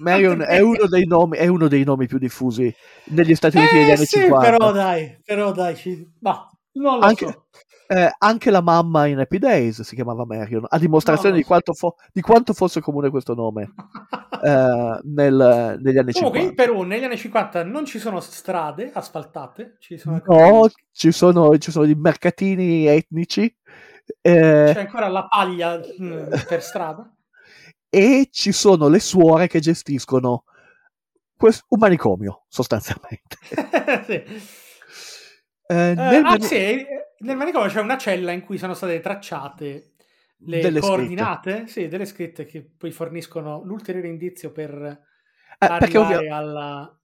Marion è, uno dei nomi, è uno dei nomi più diffusi negli Stati Uniti Eh anni sì, 50. però dai, però dai, ci... ma non lo Anche- so. Eh, anche la mamma in Happy Days si chiamava Marion, a dimostrazione No, di, quanto fo- di quanto fosse comune questo nome (laughs) eh, nel- negli anni Comunque in 50. Perù negli anni 50 non ci sono strade asfaltate, ci sono No, ci sono, ci sono dei mercatini etnici eh, c'è ancora la paglia mh, per strada. E ci sono le suore che gestiscono quest- un manicomio, sostanzialmente. (laughs) Sì. Eh, Eh, nel ah, mani- sì, eh, nel manicomio c'è una cella in cui sono state tracciate le Delle coordinate, sì, delle scritte che poi forniscono l'ulteriore indizio per Eh, arrivare ovvia- alla...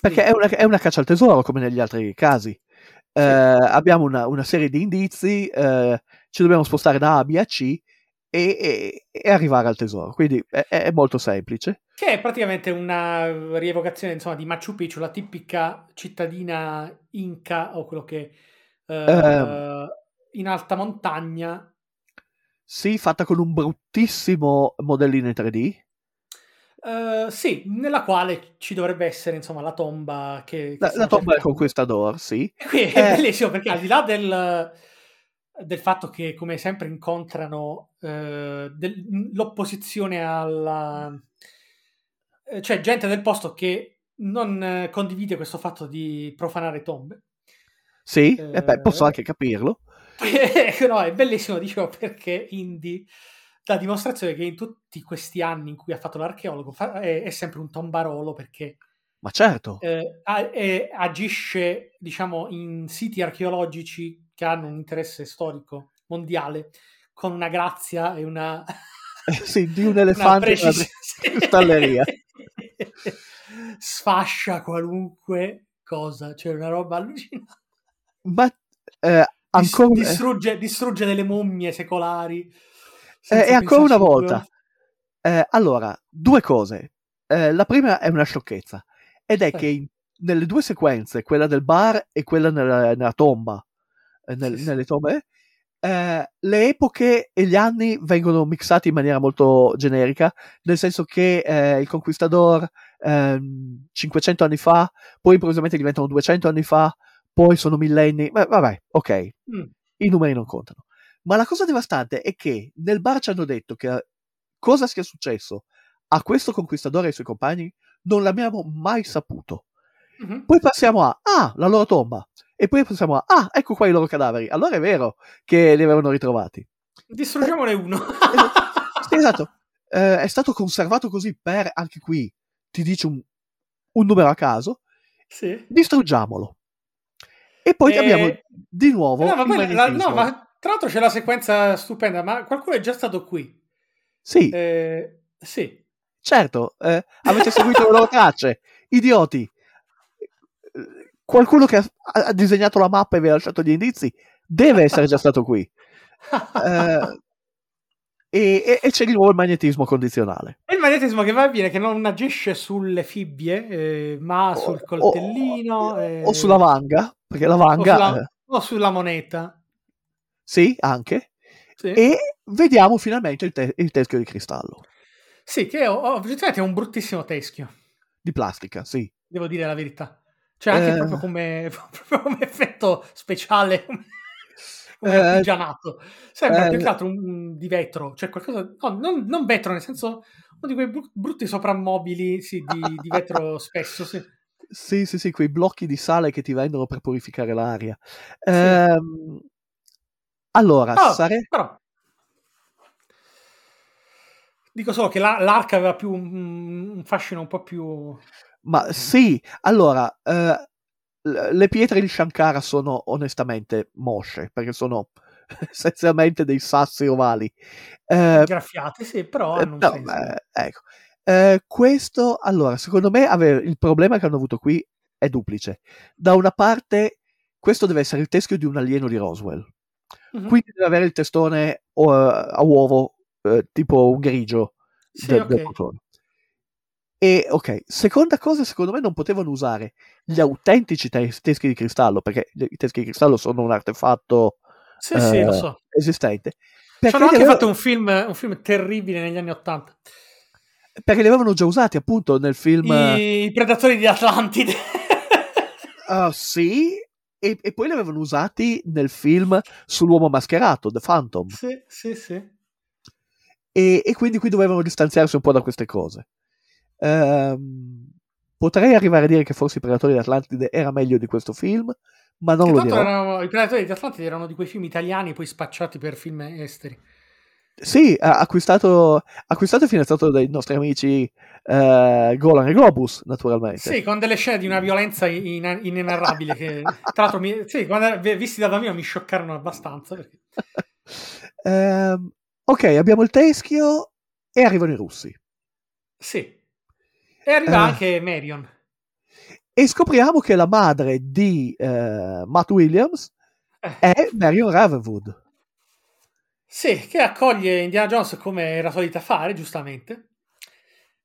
perché è, una, è una caccia al tesoro come negli altri casi. Eh, abbiamo una, una serie di indizi, eh, ci dobbiamo spostare da A a B a C e, e- e arrivare al tesoro. Quindi è, è molto semplice. Che è praticamente una rievocazione insomma, di Machu Picchu, la tipica cittadina inca o quello che eh, Ehm. in alta montagna. Sì, fatta con un bruttissimo modellino in 3D. eh, sì, nella quale ci dovrebbe essere insomma la tomba che, che La, la tomba del. Conquistador, sì. E (laughs) qui è Eh. bellissimo perché al di là del, del fatto che come sempre incontrano eh, del- l'opposizione alla... eh, cioè gente del posto che non eh, condivide questo fatto di profanare tombe. Sì, Eh, beh, posso anche capirlo. (laughs) no, è bellissimo, dicevo, perché Indy dà dimostrazione che in tutti questi anni in cui ha fatto l'archeologo fa- è, è sempre un tombarolo perché Ma certo. eh, a- e agisce, diciamo, in siti archeologici che hanno un interesse storico mondiale con una grazia e una (laughs) sì, di un (laughs) elefante precisione. cristalleria. (laughs) Sfascia qualunque cosa, cioè una roba allucinante. Ma eh, ancora, distrugge, distrugge delle mummie secolari. eh, e ancora una volta. Eh, allora, due cose. Eh, la prima è una sciocchezza, ed è Eh. che in- nelle due sequenze, quella del bar e quella nella, nella tomba, eh, nel- Sì, sì. nelle tombe, eh, le epoche e gli anni vengono mixati in maniera molto generica, nel senso che eh, il Conquistador ehm, 500 anni fa, poi improvvisamente diventano 200 anni fa, poi sono millenni, Beh, vabbè, ok, Mm. i numeri non contano. Ma la cosa devastante è che nel bar ci hanno detto che cosa sia successo a questo conquistadore e ai suoi compagni non l'abbiamo mai saputo. Mhm. Poi passiamo a ah, la loro tomba. E poi passiamo a ah, ecco qua i loro cadaveri. Allora è vero che li avevano ritrovati. Distruggiamone uno. Sì, esatto. (laughs) Eh, è stato conservato così per anche qui ti dice un, un numero a caso. sì. Distruggiamolo. E poi Eh, abbiamo di nuovo No, poi la- no, ma tra l'altro c'è la sequenza stupenda, ma qualcuno è già stato qui. Sì, Eh, sì. certo, eh, avete seguito le loro tracce, idioti. Qualcuno che ha, ha disegnato la mappa e vi ha lasciato gli indizi deve essere già stato qui. (laughs) Eh, e, e- c'è di nuovo il magnetismo condizionale. Il magnetismo che va e viene, che non agisce sulle fibbie, eh, ma sul O- coltellino. o, eh, o sulla vanga, perché la o vanga, sulla, eh, o sulla moneta. sì, anche. Sì, E vediamo finalmente il, te- il teschio di cristallo, Sì, che è, oh, oggettivamente è un bruttissimo teschio, di plastica, sì. devo dire la verità. Cioè, anche Eh. proprio, come, (laughs) proprio come effetto speciale, come, Eh, artigianato. Sembra eh, più che altro un, un di vetro, cioè qualcosa... No, non, non vetro, nel senso uno di quei bru- brutti soprammobili, sì, di, di vetro (laughs) spesso, sì. Sì, sì, sì, quei blocchi di sale che ti vendono per purificare l'aria. Ehm, allora, Ah, sare- però dico solo che la- l'arca aveva più un, un fascino un po' più ma sì, allora, eh, le pietre di Shankara sono onestamente mosce, perché sono (laughs) essenzialmente dei sassi ovali. Eh, graffiate, sì, però eh, hanno un no, senso. eh, ecco. Eh, questo, allora, secondo me ave- il problema che hanno avuto qui è duplice. Da una parte, questo deve essere il teschio di un alieno di Roswell. Mhm. quindi deve avere il testone uh, a uovo eh, tipo un grigio Sì, del, ok. del cotone. E ok, seconda cosa, secondo me non potevano usare gli autentici tes- teschi di cristallo, perché i teschi di cristallo sono un artefatto Sì, sì, eh, so. esistente. Perché hanno anche aveva- fatto un film, un film terribile negli anni Ottanta. perché li avevano già usati appunto nel film. I, I Predatori di Atlantide. (laughs) Ah, sì, e, e poi li avevano usati nel film sull'uomo mascherato, The Phantom. sì, sì, sì. e, e quindi qui dovevano distanziarsi un po' da queste cose. Ehm, potrei arrivare a dire che forse I Predatori d'Atlantide era meglio di questo film, ma non Che lo dirò. erano, I Predatori di Atlantide erano di quei film italiani poi spacciati per film esteri. Sì, acquistato, acquistato e finanziato dai nostri amici eh, Golan e Globus, naturalmente. Sì, con delle scene di una violenza in- inenarrabile che tra l'altro mi- sì, quando visti da bambino mi scioccarono abbastanza perché Ehm, ok, abbiamo il teschio e arrivano i russi. Sì. E arriva Eh. anche Marion. E scopriamo che la madre di eh, Matt Williams Eh. è Marion Ravenwood. Sì, che accoglie Indiana Jones come era solita fare, giustamente.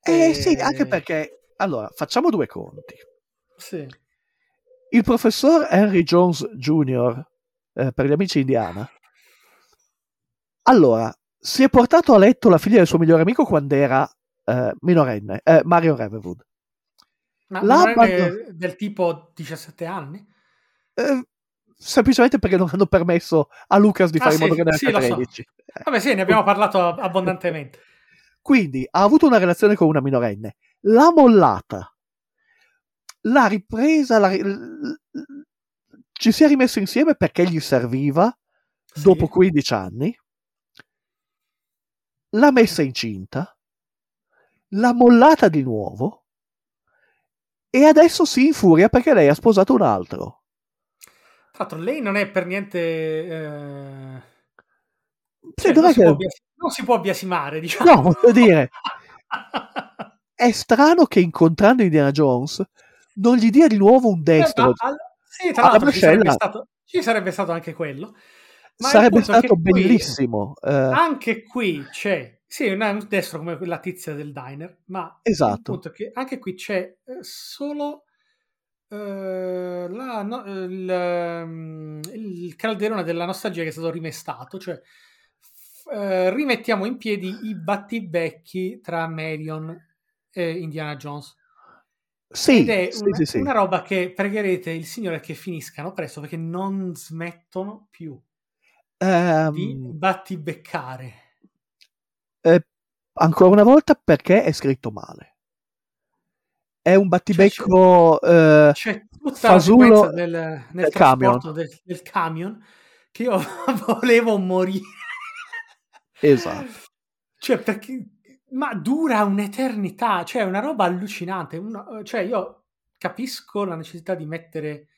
Eh E- sì, anche perché... Allora, facciamo due conti. Sì. Il professor Henry Jones Jr., eh, per gli amici Indiana, allora, si è portato a letto la figlia del suo migliore amico quando era eh, minorenne, eh, Marion Ravenwood. Ma La abbandon- del tipo 17 anni? Eh, semplicemente perché non hanno permesso a Lucas di Ah, fare in sì, modo che ne sì, avesse lo so. 13. Eh, Vabbè, sì, ne abbiamo parlato ab- abbondantemente. (laughs) Quindi ha avuto una relazione con una minorenne, l'ha mollata, l'ha ripresa, l'ha ri- l- l- ci si è rimesso insieme perché gli serviva Sì. dopo 15 anni, l'ha messa incinta, l'ha mollata di nuovo e adesso si infuria perché lei ha sposato un altro. Tra l'altro, lei non è per niente. eh, cioè, non, si che- non si può biasimare, diciamo. No, voglio dire, (laughs) è strano che incontrando Indiana Jones non gli dia di nuovo un Eh, destro. ma al- sì, tra l'altro ci sarebbe, stato, ci sarebbe stato anche quello. Ma Sarebbe stato qui- bellissimo. eh, Anche qui c'è, sì, un un destro come la tizia del diner, ma Esatto. punto è che anche qui c'è eh, solo eh, la- no, il, ehm, il calderone della nostalgia che è stato rimestato, cioè eh, rimettiamo in piedi i battibecchi tra Marion e Indiana Jones. sì, Ed è sì, una, sì, sì. una roba che pregherete il Signore che finiscano presto perché non smettono più Ehm, di battibeccare. Eh, ancora una volta perché è scritto male. È un battibecco eh, C'è tutta la fasullo del, nel del camion. del, del camion che io (laughs) volevo morire. Esatto. Cioè, perché... Ma dura un'eternità, cioè è una roba allucinante. Una- cioè, io capisco la necessità di mettere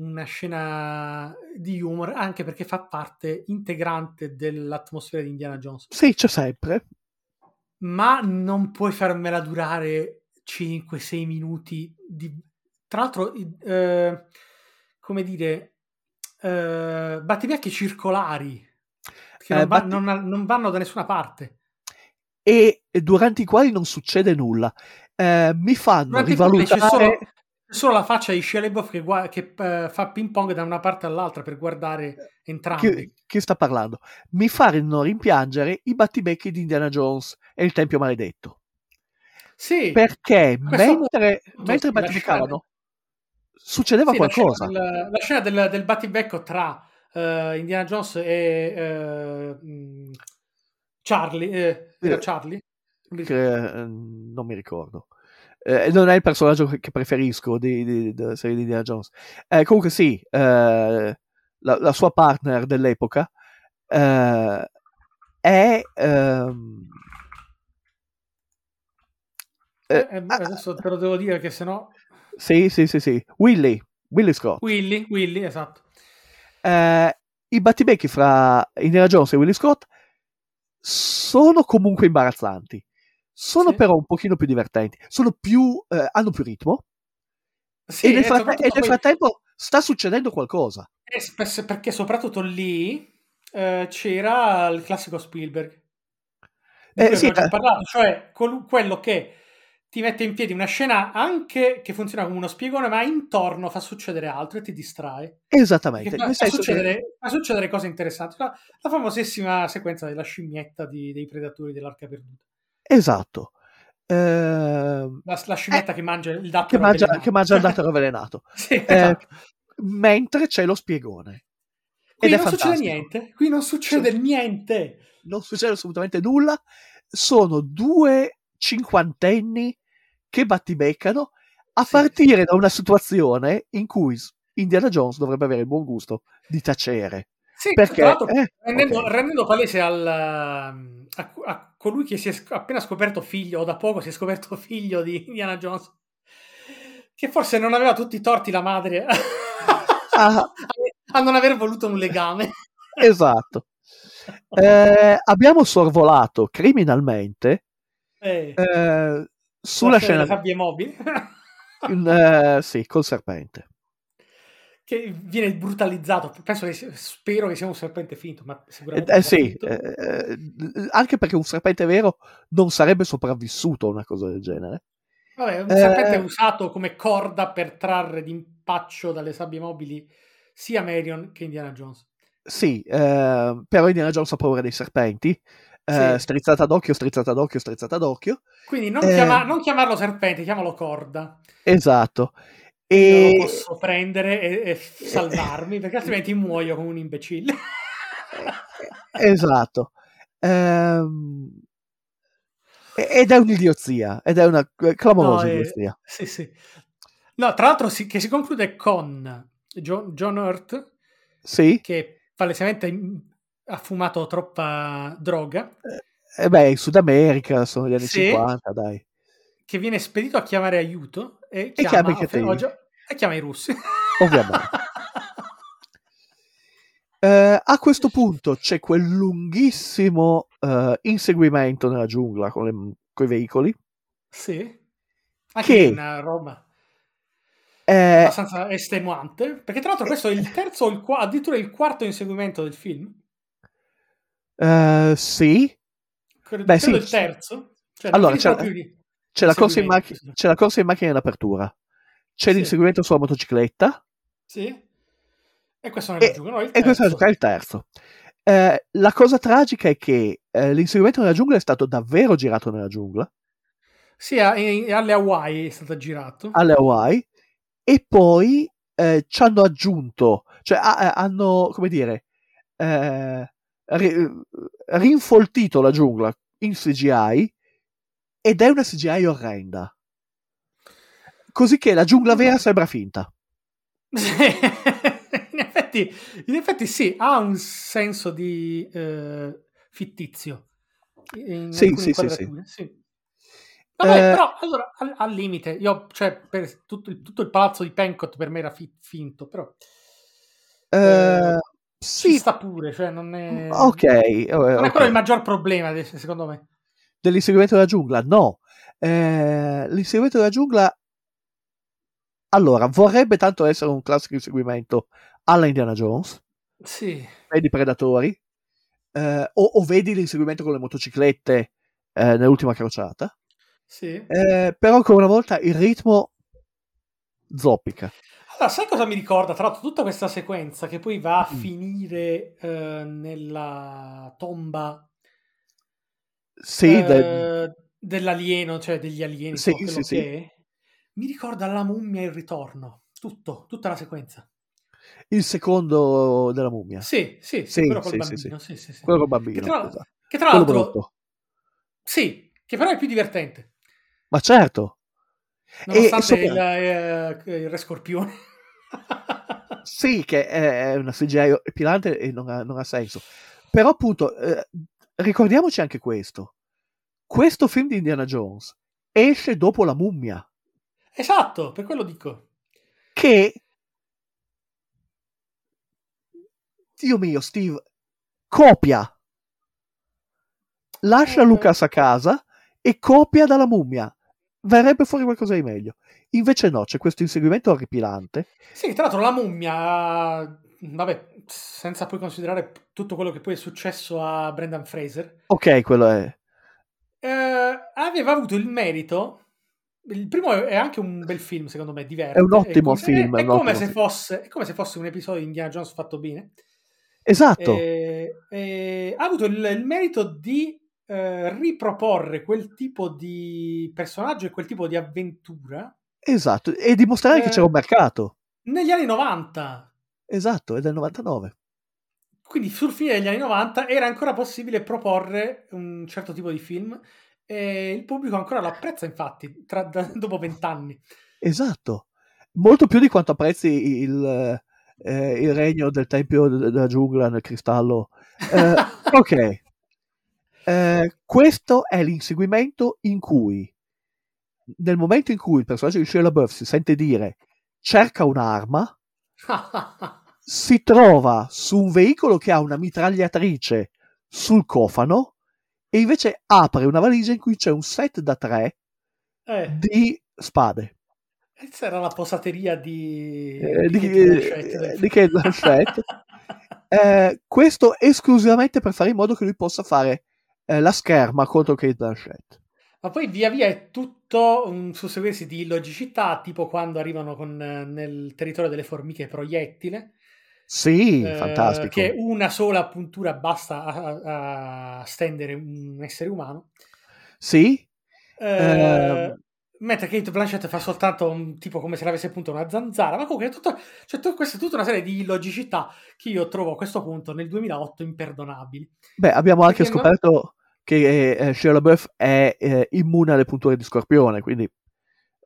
una scena di humor, anche perché fa parte integrante dell'atmosfera di Indiana Jones. Sì, c'è sempre. ma non puoi farmela durare 5-6 minuti di... tra l'altro eh, come dire eh, battibecchi circolari che non, Eh, va- batti- non- non vanno da nessuna parte E durante i quali non succede nulla. Eh, mi fanno Durante i quali c'è solo, la faccia di LaBeouf che, gua- che, eh, fa ping pong da una parte all'altra per guardare entrambi Chi, chi sta parlando? Mi fanno rimpiangere i battibecchi di Indiana Jones e il Tempio Maledetto. sì, Perché mentre, mentre battibeccavano succedeva Sì, la scena, qualcosa. del, la scena del, del battibecco tra eh, Indiana Jones e eh, mh, Charlie. eh, Eh, Charlie? Che, eh, non mi ricordo. Eh, non è il personaggio che preferisco di, di- della serie di Indiana Jones. Eh, comunque sì, eh, la, la sua partner dell'epoca eh, è... ehm, eh, Eh, ah, adesso te lo devo dire che sennò sì, sì, sì, sì. Willy, Willy Scott. Willy, Willy, esatto. I battibecchi fra Indiana Jones e Willy Scott sono comunque imbarazzanti. Sono Sì. però un pochino più divertenti. Sono più, eh, hanno più ritmo. Sì, e, nel e soprattutto e nel poi- frattempo sta succedendo qualcosa. eh, spes- perché soprattutto lì eh, c'era il classico Spielberg. Eh, sì, eh. parlato, cioè col- quello che ti mette in piedi una scena anche che funziona come uno spiegone, ma intorno fa succedere altro e ti distrae. Esattamente. Fa, fa senso che- succedere, fa succedere cose interessanti. La, la famosissima sequenza della scimmietta di- dei predatori dell'arca perduta. Esatto. Ehm, La, la scimmietta che mangia il dattero che, mangia, avvelenato. che mangia il dattero (laughs) avvelenato. Sì, Eh, esatto. mentre c'è lo spiegone. Qui ed non succede niente. Qui non succede niente. non succede assolutamente nulla. Sono due cinquantenni che battibeccano a Sì, partire da una situazione in cui Indiana Jones dovrebbe avere il buon gusto di tacere. Sì, Perché, eh, rendendo, ok. rendendo palese al, a, a colui che si è appena scoperto figlio, o da poco si è scoperto (laughs) figlio di Indiana Jones, che forse non aveva tutti i torti la madre (laughs) Ah. a non aver voluto un legame. Esatto. (laughs) Eh, abbiamo sorvolato criminalmente Eh, eh, sulla la scena. delle sabbie mobili, in, eh, sì, col serpente. Che viene brutalizzato. Penso che spero che sia un serpente finto, ma Eh, sicuramente eh, po' sì, eh, eh, anche perché un serpente vero non sarebbe sopravvissuto a una cosa del genere. Vabbè, un eh, serpente usato come corda per trarre d'impaccio dalle sabbie mobili sia Marion che Indiana Jones. Sì, eh, però Indiana Jones ha paura dei serpenti. eh, Sì. Strizzata d'occhio, strizzata d'occhio, strizzata d'occhio. Quindi non, Eh. chiama- non chiamarlo serpente, chiamalo corda. Esatto. E lo posso prendere e, e salvarmi, perché altrimenti muoio come un imbecille. esatto. Ehm, ed è un'idiozia, ed è una clamorosa No, eh, idiozia. sì, sì. No, tra l'altro si, che si conclude con John, John Hurt, Sì, che palesemente ha fumato troppa droga, e beh, in Sud America sono gli anni Sì. 50, dai. che viene spedito a chiamare aiuto e chiama chiama, i cattivi. oh, già- e chiama i russi. Ovviamente. (laughs) Eh, a questo punto c'è quel lunghissimo eh, inseguimento nella giungla con i veicoli. Sì. Anche Che- una roba Eh, abbastanza estenuante. Perché tra l'altro questo è il terzo o il addirittura il quarto inseguimento del film. eh, sì, Credo, Beh, credo sì. il terzo. Cioè, Allora, c'è- di- c'è la, corsa in sì. c'è la corsa in macchina in apertura, c'è Sì. l'inseguimento sulla motocicletta Sì. E questo non è e, la giungla, no, il e questo terzo. è il terzo. Eh, la cosa tragica è che eh, l'inseguimento nella giungla è stato davvero girato nella giungla, Sì, a- in- alle Hawaii è stato girato. alle Hawaii, e poi eh, ci hanno aggiunto, cioè ha- ha- hanno, come dire, eh, ri- rinfoltito la giungla in CGI ed è una CGI orrenda. Così che la giungla vera sembra finta. (laughs) in, effetti, in effetti sì, ha un senso di eh, fittizio. In Sì, sì, sì, inquadrature, sì. Vabbè, Eh, però allora al, al limite, io, cioè, per tutto il, tutto il palazzo di Pencott per me era fi- finto, però Eh, ci sì, sta pure, cioè non è, ok. eh, non è quello il maggior problema, secondo me. Dell'inseguimento della giungla? No. Eh, l'inseguimento della giungla. Allora, vorrebbe tanto essere un classico inseguimento alla Indiana Jones, Sì, vedi predatori, eh, o, o vedi l'inseguimento con le motociclette eh, nell'ultima crociata. sì. Eh, però ancora una volta il ritmo zoppica. Allora, sai cosa mi ricorda? Tra l'altro, tutta questa sequenza che poi va a Mm. finire eh, nella tomba Sì, eh, de- dell'alieno, cioè degli alieni, Sì, sì, che sì. è, mi ricorda la mummia e il ritorno. Tutto, tutta la sequenza. il secondo della mummia. Sì, sì, sì, Sì, quello col bambino. Sì, sì. Quello col Che bambino. tra, esatto. che tra l'altro, brutto. sì, che però è più divertente. Ma certo. Nonostante sopra- il, eh, il re scorpione. Sì, che è è una CGI pilante e non ha, non ha senso. Però appunto, eh, ricordiamoci anche questo. Questo film di Indiana Jones esce dopo La mummia, esatto, per quello dico. che... Dio mio, Steve, copia. Lascia Eh. Lucas a casa e copia dalla mummia. Verrebbe fuori qualcosa di meglio. Invece no, c'è questo inseguimento orripilante. Sì, tra l'altro la mummia, vabbè, senza poi considerare tutto quello che poi è successo a Brendan Fraser, Ok, quello è... eh, aveva avuto il merito. Il primo è è anche un bel film, secondo me, diverte. È un ottimo come- film, È, è un come, ottimo film. fosse, è come se fosse un episodio di Indiana Jones fatto bene. Esatto. Eh, eh, ha avuto il, il merito di eh, riproporre quel tipo di personaggio e quel tipo di avventura Esatto, e dimostrare che Eh. c'era un mercato. negli anni 90. Esatto, è del 99. Quindi sul fine degli anni 90 era ancora possibile proporre un certo tipo di film e il pubblico ancora lo apprezza infatti tra- da- dopo vent'anni. Esatto. Molto più di quanto apprezzi il, eh, il regno del tempio de- della giungla nel cristallo. Eh, (laughs) ok. Eh, questo è l'inseguimento in cui, nel momento in cui il personaggio di Shia LaBeouf si sente dire cerca un'arma, (laughs) si trova su un veicolo che ha una mitragliatrice sul cofano e invece apre una valigia in cui c'è un set da tre eh, di spade. questa era la posateria di, Eh, di di, Kate eh. Kate Blanchett. (laughs) Eh, questo esclusivamente per fare in modo che lui possa fare eh, la scherma contro Kate Blanchett. Ma poi via via è tutto un susseguirsi di illogicità, tipo quando arrivano con, eh, nel territorio delle formiche proiettile. Sì, eh, fantastico. Che una sola puntura basta a, a stendere un essere umano. Sì, Eh, Ehm. Mentre Kate Blanchett fa soltanto un tipo come se l'avesse appunto una zanzara, ma comunque è tutto, cioè, tu- questa è tutta una serie di illogicità che io trovo a questo punto nel 2008 imperdonabili. beh, abbiamo anche Perché scoperto che eh, Shia LaBeouf è eh, immune alle punture di scorpione, quindi... eh,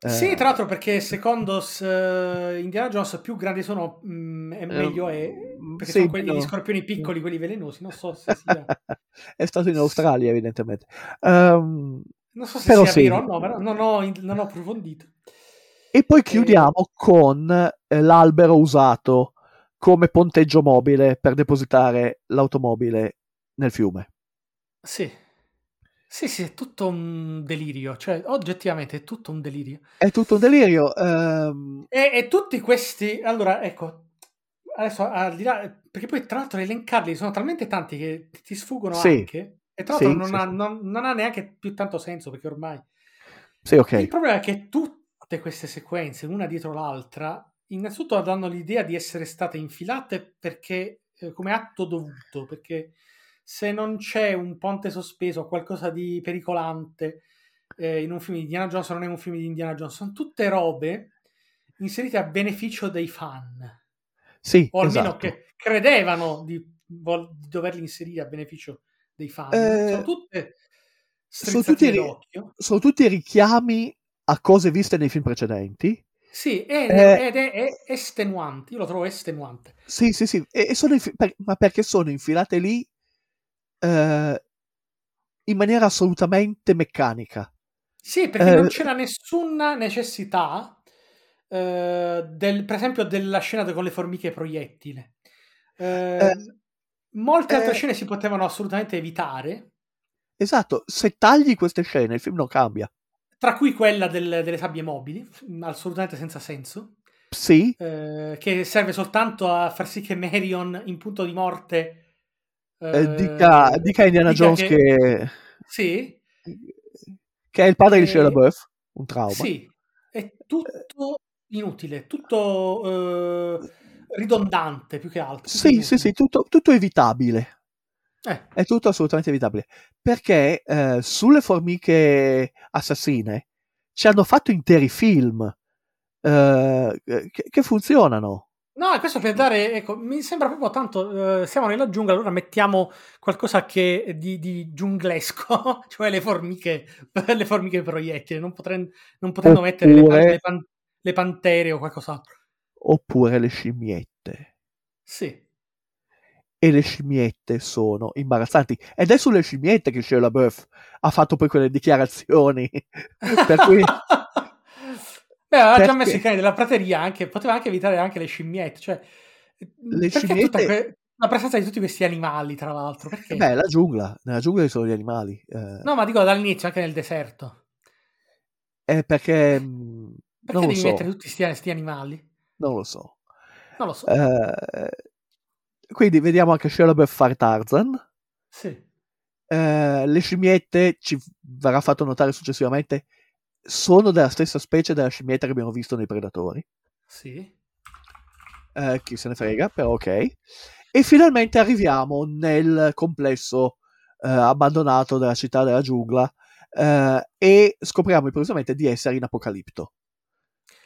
Sì, tra l'altro perché secondo s- Indiana Jones più grandi sono mm, e meglio è, perché sì, sono quelli no. gli scorpioni piccoli, quelli velenosi, non so se sia, (laughs) è stato in Australia, evidentemente. Ehm, non so se Però sia sì. vero o no, però non ho, non ho approfondito. E poi chiudiamo con eh, l'albero usato come ponteggio mobile per depositare l'automobile nel fiume. Sì. Sì, sì, è tutto un delirio, cioè oggettivamente è tutto un delirio. È tutto un delirio. ehm, E, e tutti questi, allora, ecco, adesso al di là, perché poi tra l'altro elencarli sono talmente tanti che ti sfuggono Sì. anche, e tra l'altro Sì, non, sì, ha, non- non ha neanche più tanto senso perché ormai... Sì, ok. Il problema è che tutte queste sequenze, una dietro l'altra, innanzitutto danno l'idea di essere state infilate perché, eh, come atto dovuto, perché se non c'è un ponte sospeso o qualcosa di pericolante eh, in un film di Indiana Jones, non è un film di Indiana Jones, sono tutte robe inserite a beneficio dei fan, Sì, o almeno esatto. che credevano di, vol- di doverli inserire a beneficio dei fan. Eh, sono tutte sono tutti ri-. Sono tutti richiami a cose viste nei film precedenti. Sì, ed Eh, è, ed è- è estenuante, io lo trovo estenuante. Sì, sì, sì, e, e sono infi- per- ma perché sono infilate lì eh, in maniera assolutamente meccanica. Sì, perché non Eh, c'era nessuna necessità, eh, del, per esempio, della scena con le formiche proiettile. Eh, Eh, molte altre eh, scene si potevano assolutamente evitare, esatto, se tagli queste scene il film non cambia. tra cui quella del- delle sabbie mobili, assolutamente senza senso, Sì, che serve soltanto a far sì che Marion, in punto di morte, eh, dica, eh, dica a Indiana dica Jones che... che, Sì, che è il padre di Shia LaBeouf, un trauma. Sì, è tutto inutile, tutto eh, ridondante più che altro. Sì, sì, inutile. sì, tutto, tutto evitabile. Eh, È tutto assolutamente evitabile. Perché eh, sulle formiche assassine ci hanno fatto interi film eh, che, che funzionano. No, questo per dare, ecco, mi sembra proprio tanto, eh, siamo nella giungla, allora mettiamo qualcosa che di, di giunglesco, (laughs) cioè le formiche, (laughs) le formiche proiettili, non, potrei- non potendo mettere le, pan- Oppure, le pan- le pantere o qualcos'altro. oppure le scimmiette. Sì. E le scimmiette sono imbarazzanti. Ed è sulle scimmiette che Shia LaBeouf ha fatto poi quelle dichiarazioni. (laughs) per cui... Beh, aveva già messo i cani della prateria, anche, poteva anche evitare anche le scimmiette, cioè, Le scimmiette... que- la presenza di tutti questi animali, tra l'altro, perché? Beh, la giungla. Nella giungla ci sono gli animali. eh, No, ma dico dall'inizio, anche nel deserto. è perché... mh, Perché non lo devi so. mettere tutti questi animali? Non lo so. Non lo so. Eh, quindi vediamo anche LaBeouf fare Tarzan. Sì. Eh, le scimmiette, ci verrà fatto notare successivamente, sono della stessa specie della scimmietta che abbiamo visto nei Predatori. Sì. Eh, chi se ne frega, però ok. E finalmente arriviamo nel complesso eh, abbandonato della città della giungla eh, e scopriamo improvvisamente di essere in Apocalipto.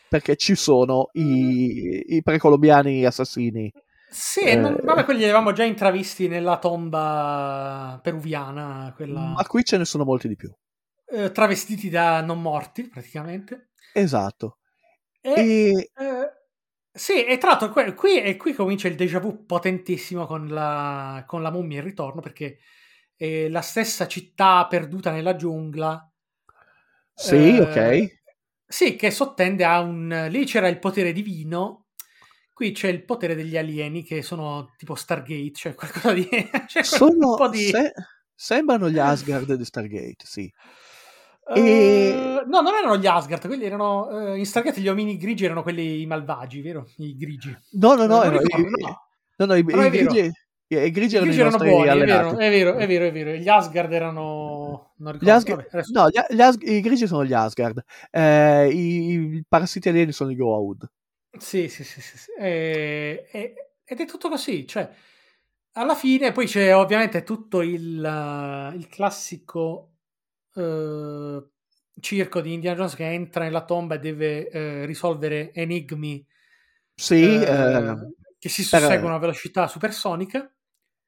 Perché ci sono i, i precolombiani assassini. Sì, Eh, non- vabbè, quelli li avevamo già intravisti nella tomba peruviana, quella ma qui ce ne sono molti di più. Eh, travestiti da non morti, praticamente. Esatto. E, E eh, sì, e tra l'altro qui, e qui comincia il déjà vu potentissimo con la, con la mummia in ritorno, perché è la stessa città perduta nella giungla. sì, eh, ok. Sì, che sottende a un... Lì c'era il potere divino, qui c'è il potere degli alieni che sono tipo Stargate, cioè qualcosa di... (laughs) un Sono, di... se- sembrano gli Asgard di Stargate, sì. Eh, E- no, non erano gli Asgard, quelli erano... eh, in Stargate gli omini grigi erano quelli malvagi, vero? I grigi. No, no, no, Eh, non erano- ricordo, i, no. no, no, i, i vero. grigi, i- i grigi I erano i grigi erano buoni, è vero, è vero, è vero, è vero. Gli Asgard erano... Non Gli Asgard, vabbè, no, gli, gli Asg- i grigi sono gli Asgard. Eh, i, i parassiti alieni sono i Goa'uld. Sì, sì, sì, sì, sì. E- e- ed è tutto così, cioè, alla fine poi c'è ovviamente tutto il, eh, il classico eh, circo di Indiana Jones che entra nella tomba e deve eh, risolvere enigmi Sì, eh, eh, che si per- susseguono a velocità supersonica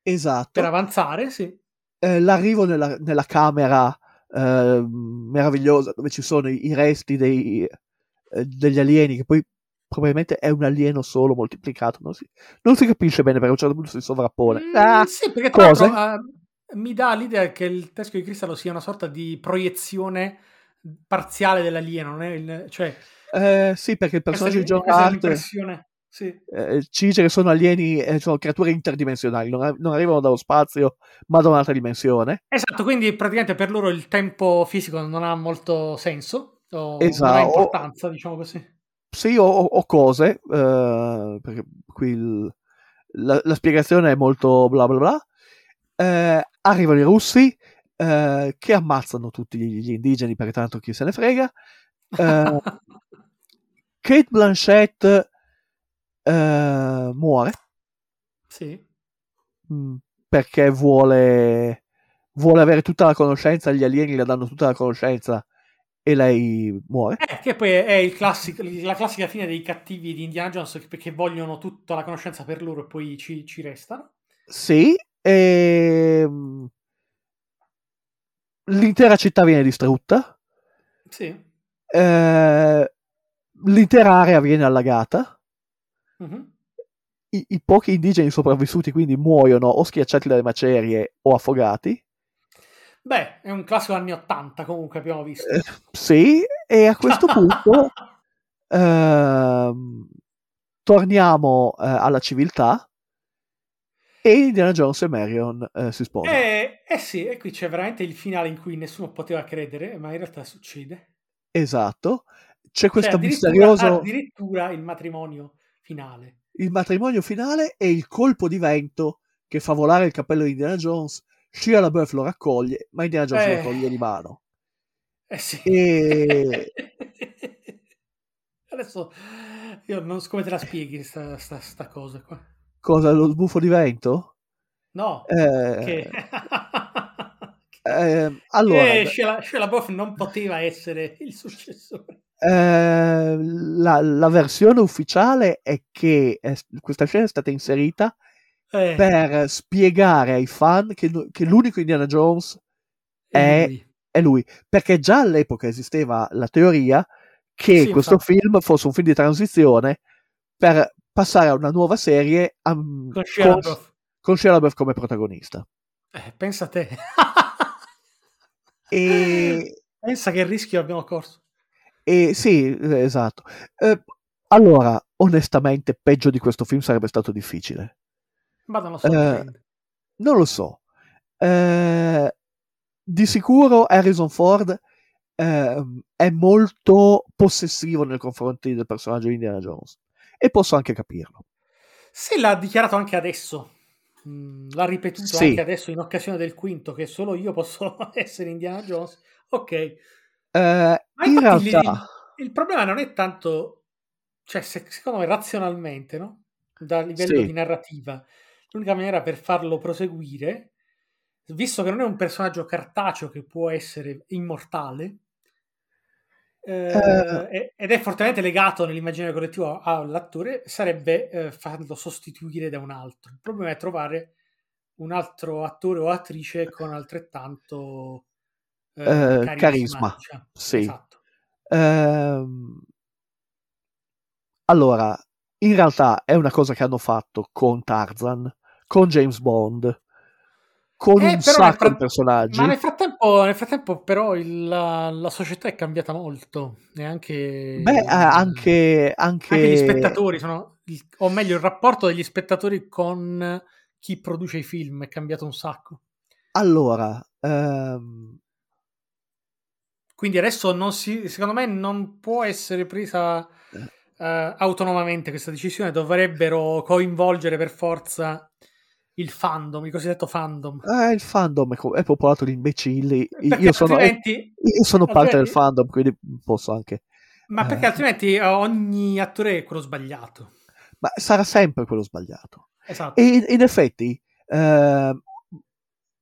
esatto. per avanzare, sì. L'arrivo nella, nella camera meravigliosa dove ci sono i, i resti dei, degli alieni, che poi probabilmente è un alieno solo moltiplicato. Non si, non si capisce bene perché a un certo punto si sovrappone. Mm, Ah, sì, perché tra l'altro mi dà l'idea che il teschio di cristallo sia una sorta di proiezione parziale dell'alieno, non è il- cioè eh, sì, perché il personaggio di John Hart. Sì. Eh, ci dice che sono alieni, eh, sono creature interdimensionali, non, non arrivano dallo spazio, ma da un'altra dimensione. Esatto, quindi praticamente per loro il tempo fisico non ha molto senso, o non ha Esatto. importanza, diciamo così. Sì, o, o- o cose, eh, perché qui il- la, la spiegazione è molto bla bla bla. Arrivano i russi eh, che ammazzano tutti gli, indigeni perché tanto chi se ne frega. Eh, (laughs) Kate Blanchett eh, muore sì. mm, perché vuole, vuole avere tutta la conoscenza, gli alieni le danno tutta la conoscenza e lei muore. Eh, che poi è il classico- la classica fine dei cattivi di Indiana Jones perché vogliono tutta la conoscenza per loro e poi ci, ci restano. Sì, e mm, l'intera città viene distrutta, Sì. eh, l'intera area viene allagata, Mhm. i, i pochi indigeni sopravvissuti quindi muoiono o schiacciati dalle macerie o affogati. Beh, è un classico anni 80 comunque abbiamo visto. Eh, sì, e a questo (laughs) punto ehm, torniamo eh, alla civiltà e Indiana Jones e Marion eh, si sposano. Eh, eh sì, e qui c'è veramente il finale in cui nessuno poteva credere, ma in realtà succede. Esatto. C'è questo Cioè, addirittura, misterioso addirittura il matrimonio finale. il matrimonio finale e il colpo di vento che fa volare il cappello di Indiana Jones. Shia LaBeouf lo raccoglie, ma Indiana Jones Eh. lo toglie di mano. Eh sì. E (laughs) Adesso io non so come te la spieghi sta, sta, sta cosa qua. Cosa? Lo sbuffo di vento? No, Eh, che... (laughs) eh, allora, Shia LaBeouf non poteva essere il successore. eh, la, la versione ufficiale è che eh, questa scena è stata inserita Eh, per spiegare ai fan che, che l'unico Indiana Jones è, lui. è lui, perché già all'epoca esisteva la teoria che Sì, questo infatti. film fosse un film di transizione per passare a una nuova serie am- con Shia con, LaBeouf come protagonista. Eh, pensa a te. E, (laughs) pensa che rischio abbiamo corso. e sì, eh, esatto. Eh, allora, onestamente, peggio di questo film sarebbe stato difficile. Ma non lo so. Eh. Non lo so. Eh, di sicuro Harrison Ford ehm, è molto possessivo nei confronti del personaggio di Indiana Jones. E posso anche capirlo. Se l'ha dichiarato anche adesso, mm, l'ha ripetuto Sì. anche adesso in occasione del quinto, che solo io posso (laughs) essere Indiana Jones. Ok, ma in realtà, il, il problema non è tanto, cioè, se- secondo me, razionalmente, no? Da livello Sì. di narrativa, l'unica maniera per farlo proseguire, visto che non è un personaggio cartaceo che può essere immortale, eh, Eh. ed è fortemente legato nell'immaginario collettivo all'attore, sarebbe eh, farlo sostituire da un altro. Il problema è trovare un altro attore o attrice con altrettanto eh, Eh, carisma. carisma, diciamo. sì. Esatto. ehm, allora, in realtà è una cosa che hanno fatto con Tarzan, con James Bond, con Eh, un sacco fra- di personaggi. Ma nel frattempo, nel frattempo però, il- la, la società è cambiata molto. E anche, Beh, eh, anche, anche, anche gli spettatori sono. o meglio, il rapporto degli spettatori con chi produce i film è cambiato un sacco. Allora, ehm, Quindi adesso non si, secondo me non può essere presa eh, autonomamente questa decisione, dovrebbero coinvolgere per forza il fandom, il cosiddetto fandom. eh, il fandom è, popolato di imbecilli. Io sono, altrimenti, io sono parte del fandom, quindi posso anche. ma perché eh. altrimenti eh, ogni attore è quello sbagliato. Ma sarà sempre quello sbagliato. Esatto. E in, in effetti, ehm,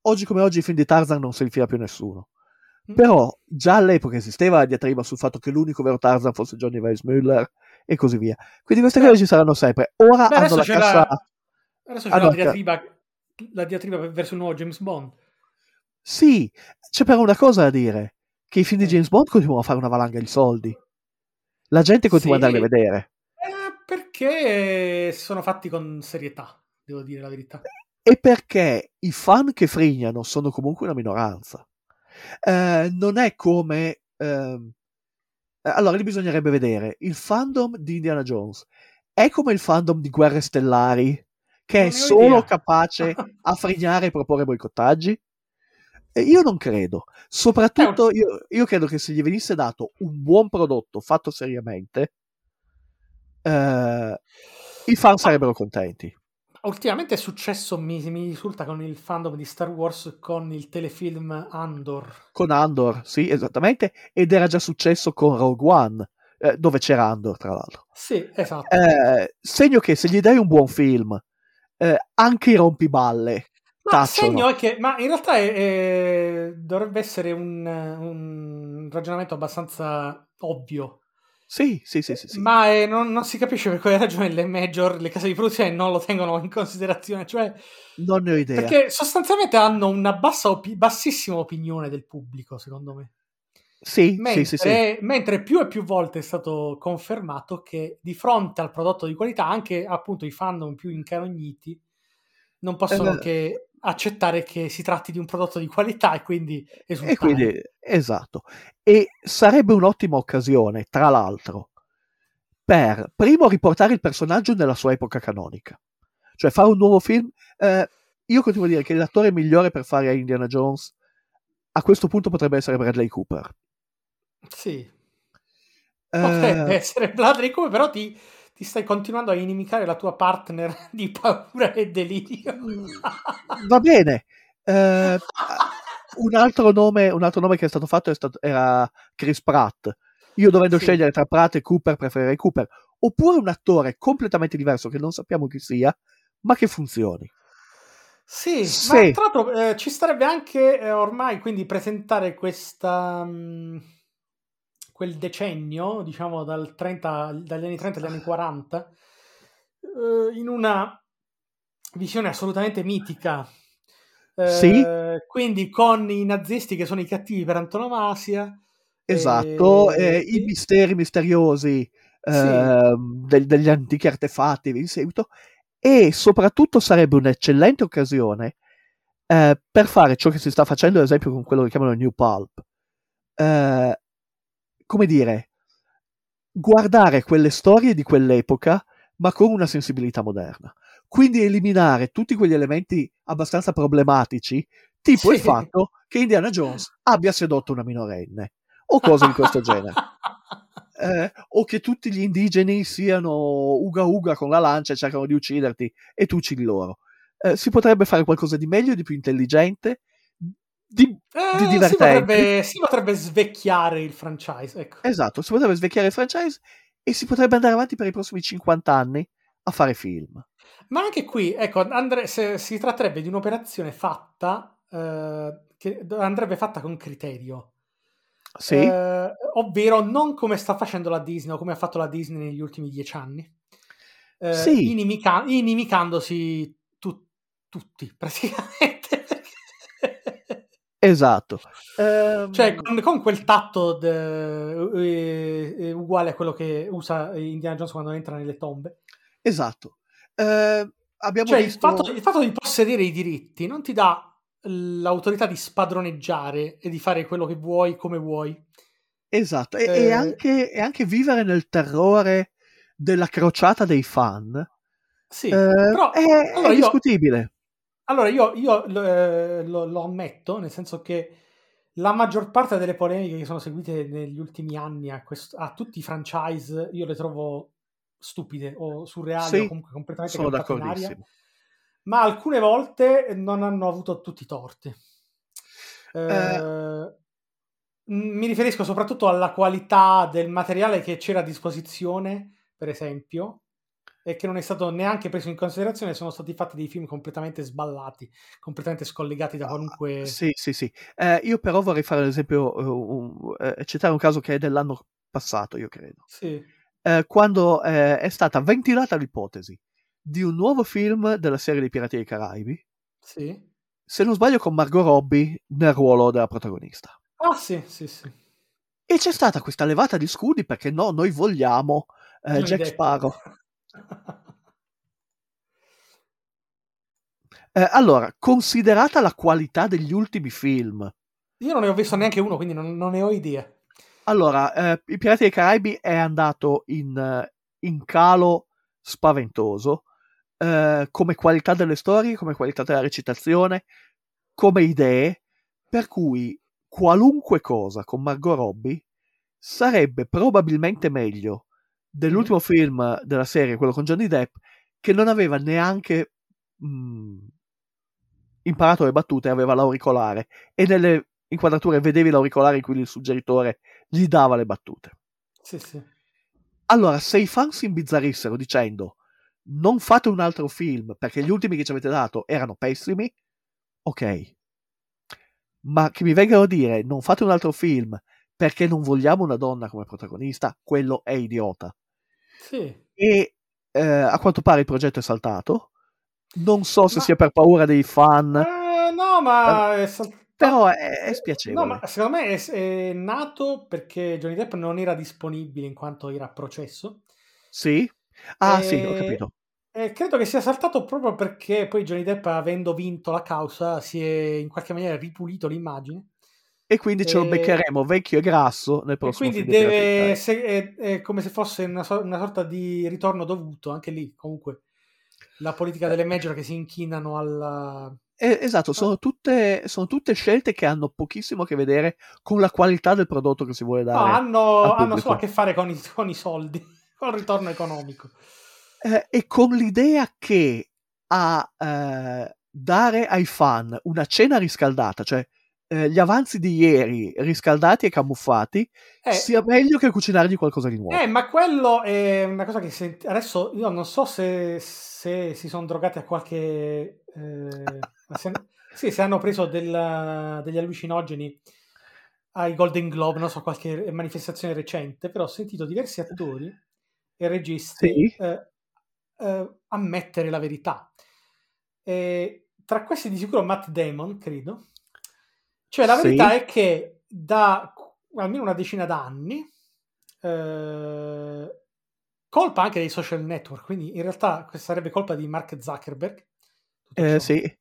oggi come oggi i film di Tarzan non se li fila più nessuno. Mm. Però già all'epoca esisteva la diatriba sul fatto che l'unico vero Tarzan fosse Johnny Weissmuller e così via. Quindi queste cose ci saranno sempre. Ora Beh, hanno la cassa. la- Adesso c'è hanno la diatriba, la diatriba verso il nuovo James Bond. Sì, c'è però una cosa da dire: che i film di Eh. James Bond continuano a fare una valanga di soldi. La gente continua Sì. ad andarli a vedere. Eh, perché sono fatti con serietà, devo dire la verità. E perché i fan che frignano sono comunque una minoranza. Eh, non è come. ehm, eh, allora, lì bisognerebbe vedere il fandom di Indiana Jones. è come il fandom di Guerre Stellari, che è solo idea. capace (laughs) a frignare e proporre boicottaggi? Io non credo. Soprattutto io, io credo che se gli venisse dato un buon prodotto fatto seriamente, eh, i fan sarebbero contenti. Ultimamente è successo, mi, mi risulta, con il fandom di Star Wars con il telefilm Andor. Con Andor, sì, esattamente, ed era già successo con Rogue One, eh, dove c'era Andor, tra l'altro. Sì, esatto. Eh, segno che se gli dai un buon film, eh, anche i rompiballe Ma segno è che, ma in realtà è- è- dovrebbe essere un, un ragionamento abbastanza ovvio. Sì, sì, sì, sì. sì. Ma è- non, non si capisce per quale ragione le major, le case di produzione non lo tengono in considerazione. Cioè, Non ne ho idea. perché sostanzialmente hanno una bassa bassissima opinione del pubblico, secondo me. Sì, Mentre, sì, sì, mentre più e più volte è stato confermato che di fronte al prodotto di qualità, anche appunto i fandom più incarogniti non possono Eh, che accettare che si tratti di un prodotto di qualità e quindi esultare. E quindi, esatto. E sarebbe un'ottima occasione, tra l'altro, per primo riportare il personaggio nella sua epoca canonica. Cioè fare un nuovo film. eh, io continuo a dire che l'attore migliore per fare Indiana Jones a questo punto potrebbe essere Bradley Cooper. Sì, potrebbe Eh, essere Bradley Cooper, però ti, ti stai continuando a inimicare la tua partner (laughs) di paura e delirio. va bene. Eh, un, altro nome, un altro nome che è stato fatto è stato- era Chris Pratt. Io dovendo Sì. scegliere tra Pratt e Cooper, preferirei Cooper. Oppure un attore completamente diverso che non sappiamo chi sia, ma che funzioni. Sì, Sì. ma tra l'altro eh, ci starebbe anche eh, ormai quindi presentare questa mh, quel decennio, diciamo dal 30, dagli anni 30 agli anni 40, eh, in una visione assolutamente mitica. Eh, Sì. Quindi con i nazisti che sono i cattivi per antonomasia. Esatto, e- eh, i misteri misteriosi ehm, del- degli antichi artefatti in seguito e soprattutto sarebbe un'eccellente occasione eh, per fare ciò che si sta facendo ad esempio con quello che chiamano New Pulp. Come dire, guardare quelle storie di quell'epoca ma con una sensibilità moderna. Quindi eliminare tutti quegli elementi abbastanza problematici, tipo il Sì. fatto che Indiana Jones abbia sedotto una minorenne o cose di questo genere. (laughs) Eh, o che tutti gli indigeni siano uga uga con la lancia e cercano di ucciderti e tu uccidi loro. Eh, si potrebbe fare qualcosa di meglio, di più intelligente, di, Eh, di si, divertente. potrebbe, si potrebbe svecchiare il franchise. Ecco. Esatto, si potrebbe svecchiare il franchise e si potrebbe andare avanti per i prossimi 50 anni a fare film. Ma anche qui, ecco, andre- se- si tratterebbe di un'operazione fatta, eh, che andrebbe fatta con criterio. Sì, Eh, ovvero non come sta facendo la Disney o come ha fatto la Disney negli ultimi dieci anni. Eh, Sì. inimica- inimicandosi tu- tutti, (laughs) praticamente. Esatto. Ehm, Cioè, con, con quel tatto de- eh, eh, uguale a quello che usa Indiana Jones quando entra nelle tombe. esatto. Eh, abbiamo Cioè, il visto... fatto, il fatto di possedere i diritti non ti dà l'autorità di spadroneggiare e di fare quello che vuoi come vuoi. Esatto, e, Eh, e anche, e anche vivere nel terrore della crociata dei fan Sì, eh, però è, è allora io, discutibile. Allora io, io lo, eh, lo- lo ammetto, nel senso che la maggior parte delle polemiche che sono seguite negli ultimi anni a, quest- a tutti i franchise io le trovo stupide o surreali Sì, o comunque completamente Sono d'accordissimo. ma alcune volte non hanno avuto tutti i torti. Eh, Eh. mi riferisco soprattutto alla qualità del materiale che c'era a disposizione, per esempio, e che non è stato neanche preso in considerazione. Sono stati fatti dei film completamente sballati, completamente scollegati da qualunque. Ah, Sì, sì, sì. Eh, io però vorrei fare l'esempio, eh, un- eh, citare un caso che è dell'anno passato, io credo. Sì. Eh, quando è stata ventilata l'ipotesi di un nuovo film della serie dei Pirati dei Caraibi, sì. se non sbaglio con Margot Robbie nel ruolo della protagonista. Ah, sì, sì, sì. E c'è stata questa levata di scudi perché no, noi vogliamo eh, Jack. Sparrow. Eh, allora, considerata la qualità degli ultimi film, Io non ne ho visto neanche uno, quindi non, non ne ho idea. allora, eh, I Pirati dei Caraibi è andato in, eh, in calo spaventoso, eh, come qualità delle storie, come qualità della recitazione, come idee, per cui qualunque cosa con Margot Robbie sarebbe probabilmente meglio dell'ultimo film della serie, quello con Johnny Depp, che non aveva neanche mh, imparato le battute, aveva l'auricolare e nelle inquadrature vedevi l'auricolare in cui il suggeritore gli dava le battute. Sì, sì. Allora, se i fan si imbizzarissero dicendo non fate un altro film perché gli ultimi che ci avete dato erano pessimi, ok. Ma che mi vengano a dire non fate un altro film perché non vogliamo una donna come protagonista, quello è idiota. Sì. E eh, a quanto pare il progetto è saltato. Non so se Ma- sia per paura dei fan, Eh, no, ma è sal- però è, è spiacevole. No, ma secondo me è, è nato perché Johnny Depp non era disponibile in quanto era a processo. Sì? Ah, sì, ho E- capito. E credo che sia saltato proprio perché poi Johnny Depp, avendo vinto la causa, si è in qualche maniera ripulito l'immagine. E quindi ce lo beccheremo vecchio e grasso nel prossimo quindi deve, se- è, è come se fosse una, so- una sorta di ritorno dovuto, anche lì comunque la politica delle major che si inchinano alla... Eh, esatto, sono tutte, sono tutte scelte che hanno pochissimo a che vedere con la qualità del prodotto che si vuole No, dare. hanno, al hanno pubblico. solo a che fare con i, con i soldi, (laughs) con il ritorno economico. Eh, e con l'idea che a eh, dare ai fan una cena riscaldata, cioè eh, gli avanzi di ieri riscaldati e camuffati, Eh, sia meglio che cucinargli qualcosa di nuovo. Eh, ma quello è una cosa che sent- adesso io non so se, se si sono drogati a qualche. eh, se, sì, se hanno preso del- degli allucinogeni ai Golden Globe, non so, qualche manifestazione recente, però ho sentito diversi attori e registi Sì. eh, eh, ammettere la verità. Tra questi di sicuro Matt Damon, credo. Cioè la Sì. verità è che da almeno una decina d'anni eh, colpa anche dei social network, quindi in realtà questa sarebbe colpa di Mark Zuckerberg. Eh, ciò. sì.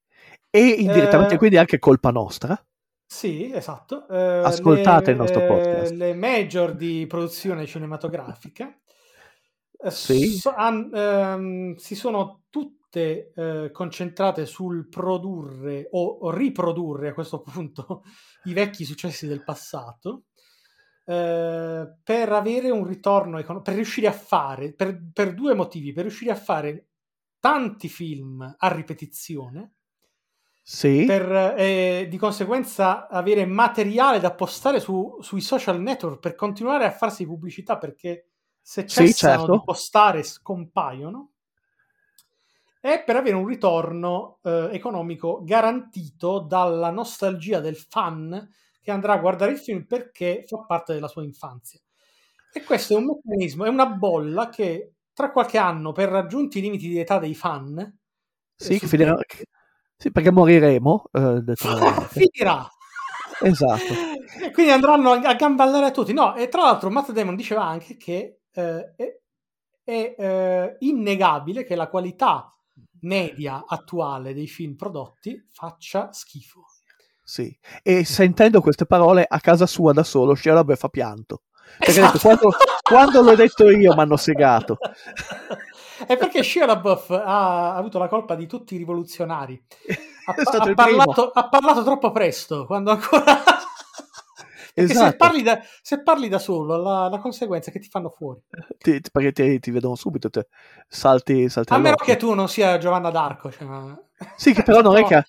E indirettamente Eh, quindi anche colpa nostra. Sì, esatto. Eh, Ascoltate le- il nostro podcast. Le major di produzione cinematografica eh, Sì. so- han- ehm, si sono tutte eh, concentrate sul produrre o, riprodurre a questo punto i vecchi successi del passato eh, per avere un ritorno economico, per riuscire a fare, per, per due motivi, per riuscire a fare tanti film a ripetizione Sì. per eh, di conseguenza avere materiale da postare su- sui social network per continuare a farsi pubblicità perché se Sì, cessano certo. di postare scompaiono e per avere un ritorno eh, economico garantito dalla nostalgia del fan che andrà a guardare il film perché fa parte della sua infanzia. E questo è un meccanismo, è una bolla che tra qualche anno, per raggiunti i limiti di età dei fan, Sì, eh, che finirà- sì, perché moriremo. eh, (laughs) finirà. Esatto. E quindi andranno a gamballare tutti. No, e tra l'altro Matt Damon diceva anche che eh, è, è, eh, innegabile che la qualità media attuale dei film prodotti faccia schifo. Sì. E sentendo queste parole a casa sua da solo, LaBeouf fa pianto. Perché ha detto, Esatto. quando, quando l'ho detto io mi hanno segato. È perché LaBeouf ha avuto la colpa di tutti i rivoluzionari. Ha, ha parlato, ha parlato troppo presto, quando ancora... Perché se, Esatto. parli da, se parli da solo, la, la conseguenza è che ti fanno fuori. Ti- perché ti, ti vedono subito, te salti, salti A meno che tu non sia Giovanna d'Arco. Cioè, ma- (laughs) Sì, che però non è che,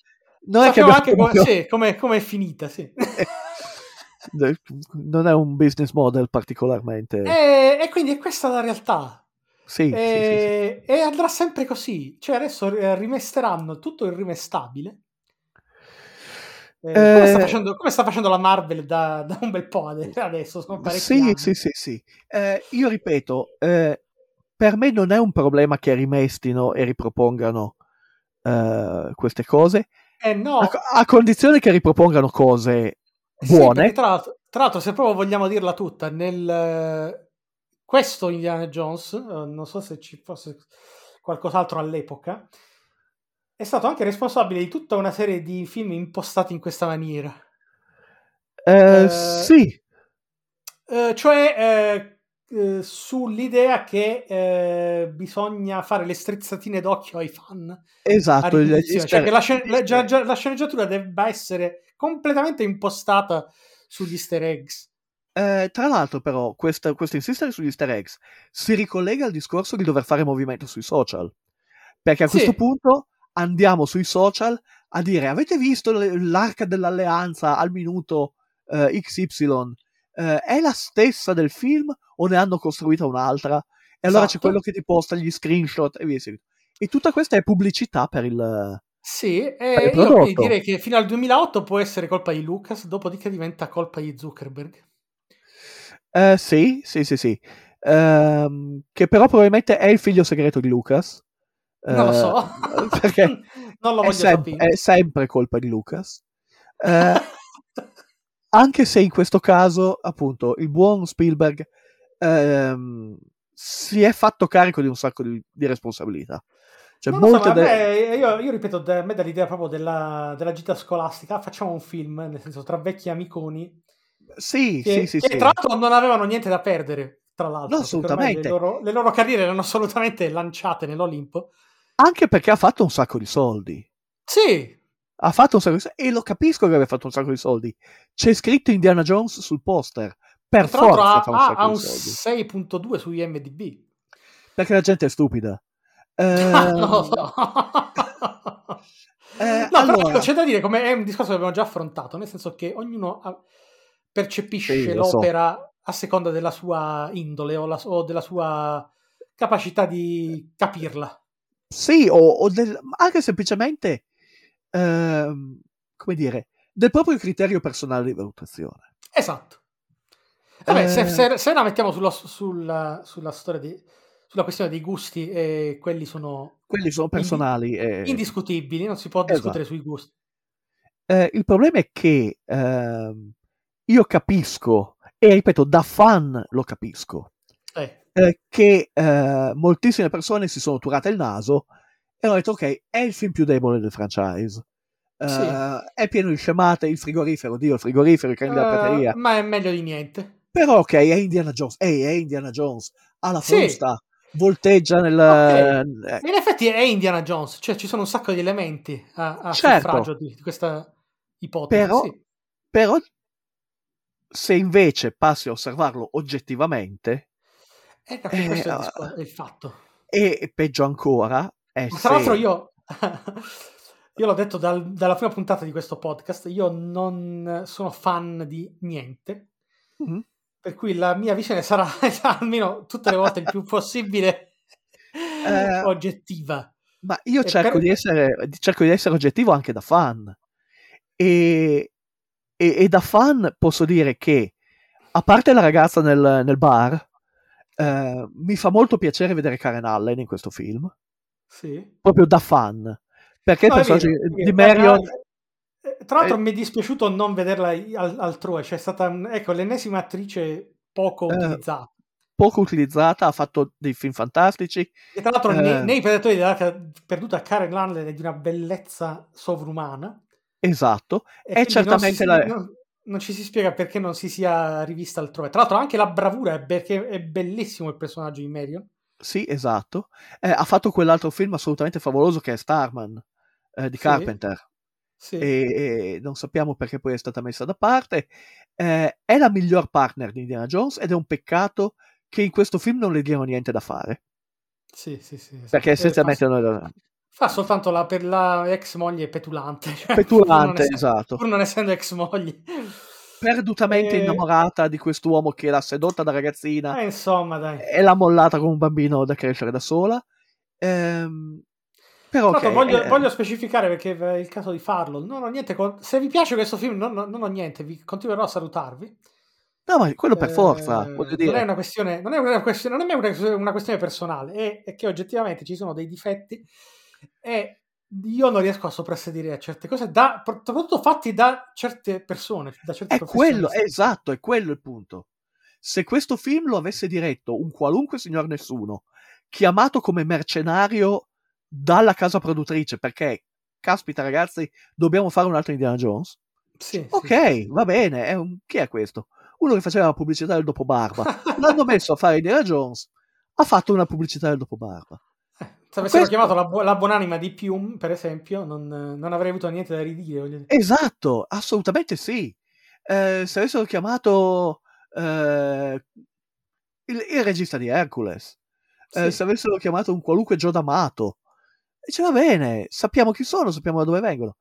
non è che anche come, sì, come, come è finita, sì. non è un business model particolarmente... e, e quindi è questa la realtà. sì, sì, sì, sì. E, e andrà sempre così. Cioè adesso eh, rimesteranno tutto il rimestabile. Eh, come, sta Eh, facendo, come sta facendo la Marvel da, da un bel po' ade- adesso? Sono Sì, anni. sì, sì, sì. Eh, io ripeto, eh, per me non è un problema che rimestino e ripropongano queste cose, no, a, a condizione che ripropongano cose Sì, buone. perché tra l'altro, tra l'altro, se proprio vogliamo dirla tutta, nel questo Indiana Jones, non so se ci fosse qualcos'altro all'epoca, è stato anche responsabile di tutta una serie di film impostati in questa maniera. Eh, eh, sì, Eh, cioè, eh, eh, sull'idea che eh, bisogna fare le strizzatine d'occhio ai fan. Esatto, cioè che la, scen- la- già- già- la sceneggiatura debba essere completamente impostata sugli easter eggs. Tra l'altro, però, questo insistere sugli easter eggs si ricollega al discorso di dover fare movimento sui social. Perché a Sì. questo punto andiamo sui social a dire: Avete visto l'arca dell'alleanza al minuto eh, XY? Eh, è la stessa del film o ne hanno costruita un'altra? E allora c'è Esatto. quello che ti posta gli screenshot e via seguito. E tutta questa è pubblicità per il. Sì, e io direi che fino al 2008 può essere colpa di Lucas, dopodiché diventa colpa di Zuckerberg. Eh, sì, sì, sì, sì. Ehm, che però probabilmente è il figlio segreto di Lucas. Non lo Eh, so. (laughs) perché (laughs) non lo è, voglio sem- sapere. è sempre colpa di Lucas. Eh, (laughs) anche se in questo caso, appunto, il buon Spielberg ehm, si è fatto carico di un sacco di, di responsabilità. Cioè, Non so, de- me- io, io ripeto, da- a me dà l'idea proprio della, della gita scolastica, "Ah, facciamo un film, nel senso, tra vecchi amiconi, Sì, che, sì, sì, che sì. tra l'altro non avevano niente da perdere, tra l'altro. No, assolutamente. Le loro, le loro carriere erano assolutamente lanciate nell'Olimpo. Anche perché ha fatto un sacco di soldi. Sì, Ha fatto un sacco di soldi. E lo capisco che abbia fatto un sacco di soldi. C'è scritto Indiana Jones sul poster. Per tra forza ha, un ha- sacco ha un soldi. 6.2 su IMDb. Perché la gente è stupida. (laughs) Eh, Ah, non lo so. (laughs) eh, no, però allora- c'è da dire, come è un discorso che abbiamo già affrontato, nel senso che ognuno ha- percepisce Sì, lo so. l'opera a seconda della sua indole o, la- o della sua capacità di capirla. Sì, o, o del- anche semplicemente, ehm, come dire, del proprio criterio personale di valutazione. Esatto. Vabbè, se, Eh. se- se la mettiamo sulla, sulla storia di, sulla questione dei gusti, eh, quelli sono Quelli sono personali. e- indiscutibili, non si può Esatto. discutere sui gusti. Eh, il problema è che ehm, io capisco, e ripeto, da fan lo capisco, Eh, che eh, moltissime persone si sono turate il naso e hanno detto ok, è il film più debole del franchise. Eh, Sì. È pieno di scemate, il frigorifero, Dio, il frigorifero, i cani della eh, prateria. ma è meglio di niente. Però ok, è Indiana Jones, ehi, è Indiana Jones, ha la Sì. frusta, volteggia nel... Ok. eh, In effetti è Indiana Jones, cioè ci sono un sacco di elementi a, a Certo. suffragio di, di questa ipotesi. Però- sì. Però se invece passi a osservarlo oggettivamente, Eh, perché Eh, questo è il, discor- è il fatto. e peggio ancora, è Ma Tra l'altro se- io, (laughs) io l'ho detto dal- dalla prima puntata di questo podcast, io non sono fan di niente, Mhm. per cui la mia visione sarà (laughs) almeno tutte le volte il più possibile Eh, oggettiva. Ma io cerco, per- di essere, cerco di essere oggettivo anche da fan. E, e- e da fan posso dire che, a parte la ragazza nel, nel bar, eh, mi fa molto piacere vedere Karen Allen in questo film. Sì. Proprio da fan. Perché il No, è personaggio è di. Marion... Eh, Tra l'altro Eh. mi è dispiaciuto non vederla al- altrove, c'è stata un- ecco, l'ennesima attrice poco Eh. utilizzata. poco utilizzata, ha fatto dei film fantastici. E tra l'altro Eh. nei, nei Predatori dell'Arca perduta Karen Lanley è di una bellezza sovrumana. Esatto. E È certamente non, si- la- non- non ci si spiega perché non si sia rivista altrove. Tra l'altro anche la bravura è perché è bellissimo il personaggio di Marion. Sì, esatto. Eh, ha fatto quell'altro film assolutamente favoloso che è Starman eh, di Sì. Carpenter. Sì. e, e non sappiamo perché poi è stata messa da parte. Eh, è la miglior partner di Indiana Jones ed è un peccato che in questo film non le diano niente da fare. Sì, sì, sì, esatto. Perché Eh, essenzialmente fa, non- fa soltanto la, per la ex moglie petulante. (laughs) cioè, petulante, pur esatto. Pur non essendo ex moglie. Perdutamente Eh, innamorata di quest'uomo che l'ha sedotta da ragazzina eh, insomma, dai. e l'ha mollata come un bambino da crescere da sola. Ehm, però Tra ok, l'altro voglio, eh, voglio specificare perché è il caso di farlo. Non ho niente con- Se vi piace questo film, non, non- ho niente, vi continuerò a salutarvi. no, ma quello per Eh, forza, voglio Non è dire. una... questione, non è una questione, non è una, una questione personale, è, è che oggettivamente ci sono dei difetti e io non riesco a soprassedere a certe cose, da, soprattutto fatti da certe persone, da certi È quello, esatto, è quello il punto. Se questo film lo avesse diretto un qualunque signor nessuno, chiamato come mercenario dalla casa produttrice, perché, caspita ragazzi, dobbiamo fare un altro Indiana Jones, Sì, sì, ok, sì. va bene, è un- chi è questo? uno che faceva la pubblicità del dopo barba. (laughs) L'hanno messo a fare Indiana Jones, ha fatto una pubblicità del dopo barba. Eh, se avessero Questo- chiamato la, bu- la buonanima di Pium, per esempio, non, non avrei avuto niente da ridire. Esatto, assolutamente sì. Eh, se avessero chiamato eh, il, il regista di Hercules, eh, Sì. se avessero chiamato un qualunque Joe D'Amato, dice va bene, sappiamo chi sono, sappiamo da dove vengono.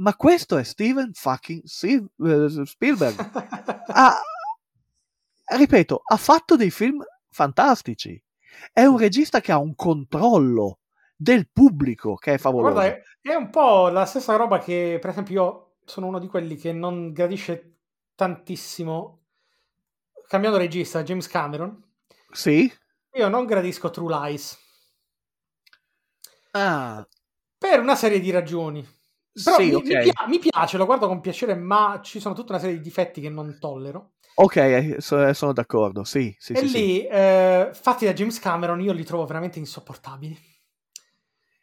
Ma questo è Steven fucking eh, Spielberg. (laughs) Ha- ripeto, ha fatto dei film fantastici. È un regista che ha un controllo del pubblico che è favoloso. Guarda, è, è un po' la stessa roba che, per esempio, io sono uno di quelli che non gradisce tantissimo, cambiando regista, James Cameron. Sì? Io non gradisco True Lies Ah, per una serie di ragioni. Però sì, mi, ok. mi mi piace, lo guardo con piacere, ma ci sono tutta una serie di difetti che non tollero. Ok, eh, so- sono d'accordo, sì, sì, e sì, sì. lì, eh, fatti da James Cameron, io li trovo veramente insopportabili.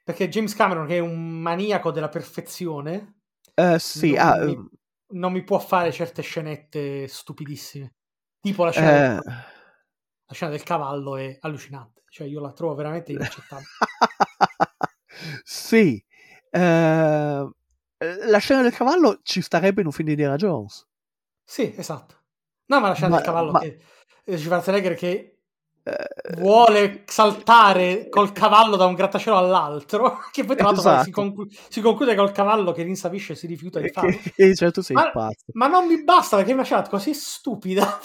Perché James Cameron, che è un maniaco della perfezione, Eh, sì, non, ah, mi, non mi può fare certe scenette stupidissime. Tipo la scena, eh, la scena del cavallo è allucinante. Cioè, io la trovo veramente inaccettabile. (laughs) sì, eh, la scena del cavallo ci starebbe in un film di Indiana Jones. sì, esatto. No, ma la scena Ma- del cavallo ma- che eh, Schwarzenegger che Eh, vuole saltare col cavallo da un grattacielo all'altro, (laughs) che poi tra l'altro Esatto. si, conclu- si conclude col cavallo che rinsavisce e si rifiuta di farlo. che certo sei Ma- pazzo. Ma non mi basta perché è una scena così stupida.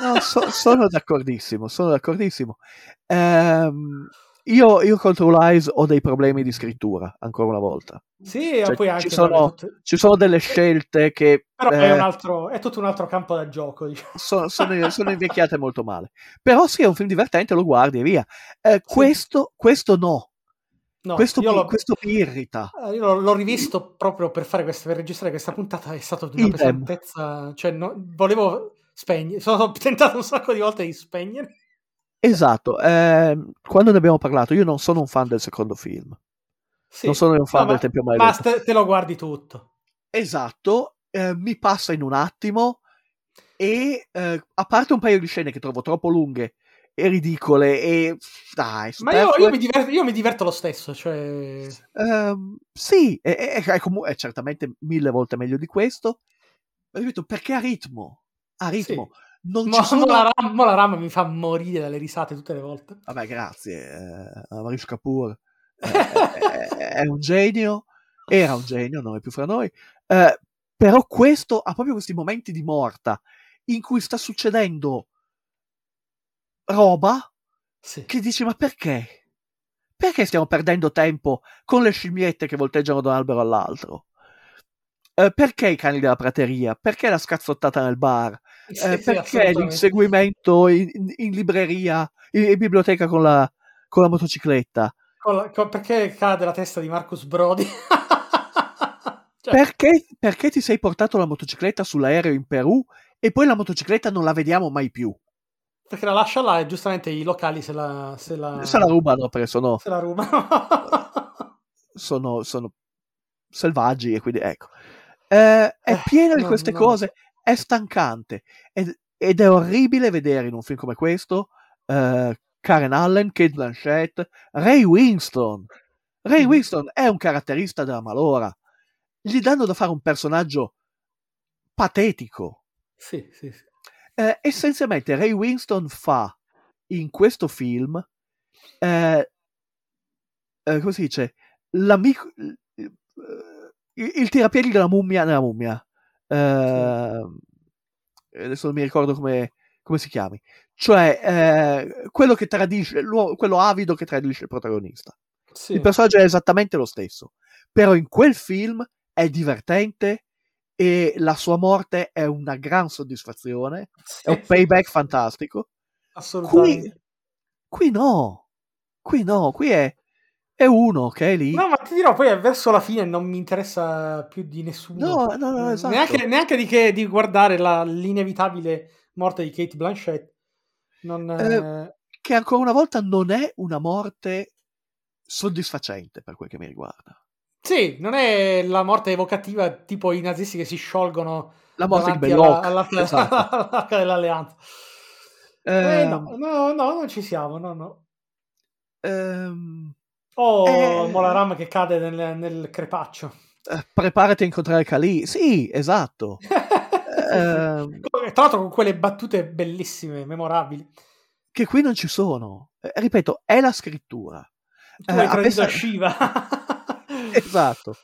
No, so- sono d'accordissimo, sono d'accordissimo. Ehm, io, io con True Lies ho dei problemi di scrittura, ancora una volta. sì, Cioè, poi ci anche sono- vabbè, tutte- Ci sono delle scelte che Però eh, è, un altro, è tutto un altro campo da gioco. Diciamo. sono, sono- sono invecchiate molto male. Però sì, è un film divertente, lo guardi e via. Eh, questo, questo no, No, questo, mi, questo mi irrita. eh, io l'ho- rivisto proprio per, fare questa, per registrare questa puntata. È stato di una Idem. pesantezza. Cioè, no- volevo spegnere. Sono tentato un sacco di volte di spegnere. Esatto, ehm, quando ne abbiamo parlato, io non sono un fan del secondo film, Sì. non sono un fan No, del Tempio Ma Maledetto. te, te lo guardi tutto. Esatto, eh, mi passa in un attimo e eh, a parte un paio di scene che trovo troppo lunghe e ridicole e dai, Ma io, io mi diverto, io mi diverto lo stesso. Cioè... ehm, sì, è, è- è comu- è certamente mille volte meglio di questo. Ma ripeto, perché ha ritmo, ha ritmo. Non Mo, sono... mo la ram, mo la ram mi fa morire dalle risate tutte le volte. Vabbè, grazie, eh, Amarish Kapoor eh, è, è un genio, era un genio, non è più fra noi, eh, però questo ha proprio questi momenti di morta in cui sta succedendo roba Sì. che dici ma perché? Perché stiamo perdendo tempo con le scimmiette che volteggiano da un albero all'altro? Eh, perché i cani della prateria? Perché la scazzottata nel bar? Sì, Eh, sì, perché l'inseguimento in, in- in libreria, in, in biblioteca con la, con la motocicletta? Con la- con- perché cade la testa di Marcus Brody? (laughs) Cioè, Perché, perché ti sei portato la motocicletta sull'aereo in Perù e poi la motocicletta non la vediamo mai più? perché la lascia là e giustamente i locali se la, se la, Se la rubano perché sono, se la rubano. (laughs) sono, sono selvaggi e quindi ecco. Eh, è Eh, piena di no, queste lo cose, è stancante ed, ed è orribile vedere in un film come questo eh, Karen Allen, Kate Blanchett, Ray Winston. Ray Mhm. Winston è un caratterista della malora. Gli danno da fare un personaggio patetico. sì, sì, sì. Eh, essenzialmente Ray Winston fa in questo film eh, eh, come si dice l'amico eh, il, il tirapiedi della mummia nella mummia Eh, adesso non mi ricordo come, come si chiami cioè eh, quello che tradisce quello avido che tradisce il protagonista Sì. il personaggio è esattamente lo stesso però in quel film è divertente e la sua morte è una gran soddisfazione Sì, è un payback fantastico. assolutamente. Qui, qui no, qui no, qui è, è uno che è lì. No, ma ti dirò, poi verso la fine non mi interessa più di nessuno. No, no, no, esatto. Neanche, neanche di, che, di guardare la- l'inevitabile morte di Kate Blanchett. Non, eh, Che ancora una volta non è una morte soddisfacente per quel che mi riguarda. Sì, non è la morte evocativa tipo i nazisti che si sciolgono La morte di Belloc, alla- alla- esatto. all'arca dell'alleanza. Eh, Ehm, no, no, no, non ci siamo, no, no. ehm, Oh, Eh. Molaram che cade nel, nel crepaccio. eh, preparati a incontrare Kali. Sì, esatto. (laughs) Ehm, Tra l'altro con quelle battute bellissime, memorabili. che qui non ci sono. Eh, ripeto, è la scrittura. Tu Eh, hai a tradito pensare- Shiva. (laughs) Esatto.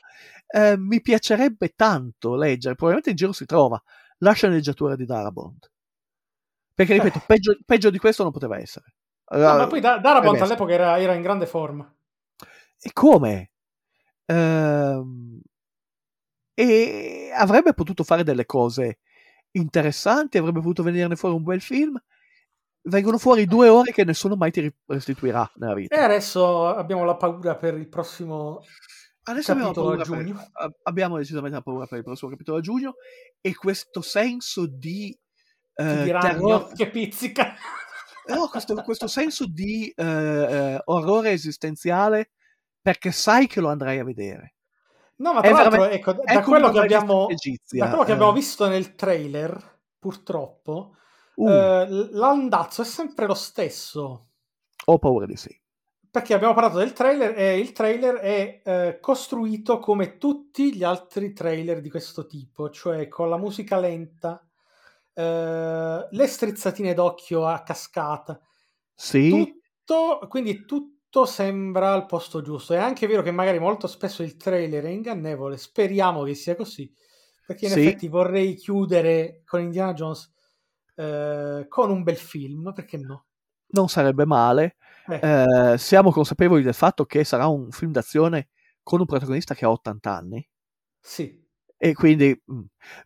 Eh, mi piacerebbe tanto leggere, probabilmente in giro si trova, la sceneggiatura di Darabont. Perché, ripeto, Eh. peggio, peggio di questo non poteva essere. No, ma poi Da- Darabont all'epoca era, era in grande forma. E come? Ehm, e avrebbe potuto fare delle cose interessanti, avrebbe potuto venirne fuori un bel film. Vengono fuori due ore che nessuno mai ti restituirà nella vita. E adesso abbiamo la paura per il prossimo Adesso abbiamo paura per- abbiamo decisamente la paura per il prossimo capitolo a giugno e questo senso di eh, terror- che pizzica. no, questo, questo senso di eh, eh, orrore esistenziale perché sai che lo andrai a vedere. No, ma È tra l'altro, ecco, è da come quello, che abbiamo, egizia, da quello che eh. abbiamo visto nel trailer, purtroppo, Uh, eh, l'andazzo è sempre lo stesso. ho paura di sì. Perché abbiamo parlato del trailer e il trailer è eh, costruito come tutti gli altri trailer di questo tipo, cioè con la musica lenta, eh, le strizzatine d'occhio a cascata, Sì, tutto, quindi tutto sembra al posto giusto. È anche vero che magari molto spesso il trailer è ingannevole, speriamo che sia così, perché in Sì. effetti vorrei chiudere con Indiana Jones eh, con un bel film, perché no? non sarebbe male. Eh, Eh, siamo consapevoli del fatto che sarà un film d'azione con un protagonista che ha 80 anni. sì, E quindi, mh.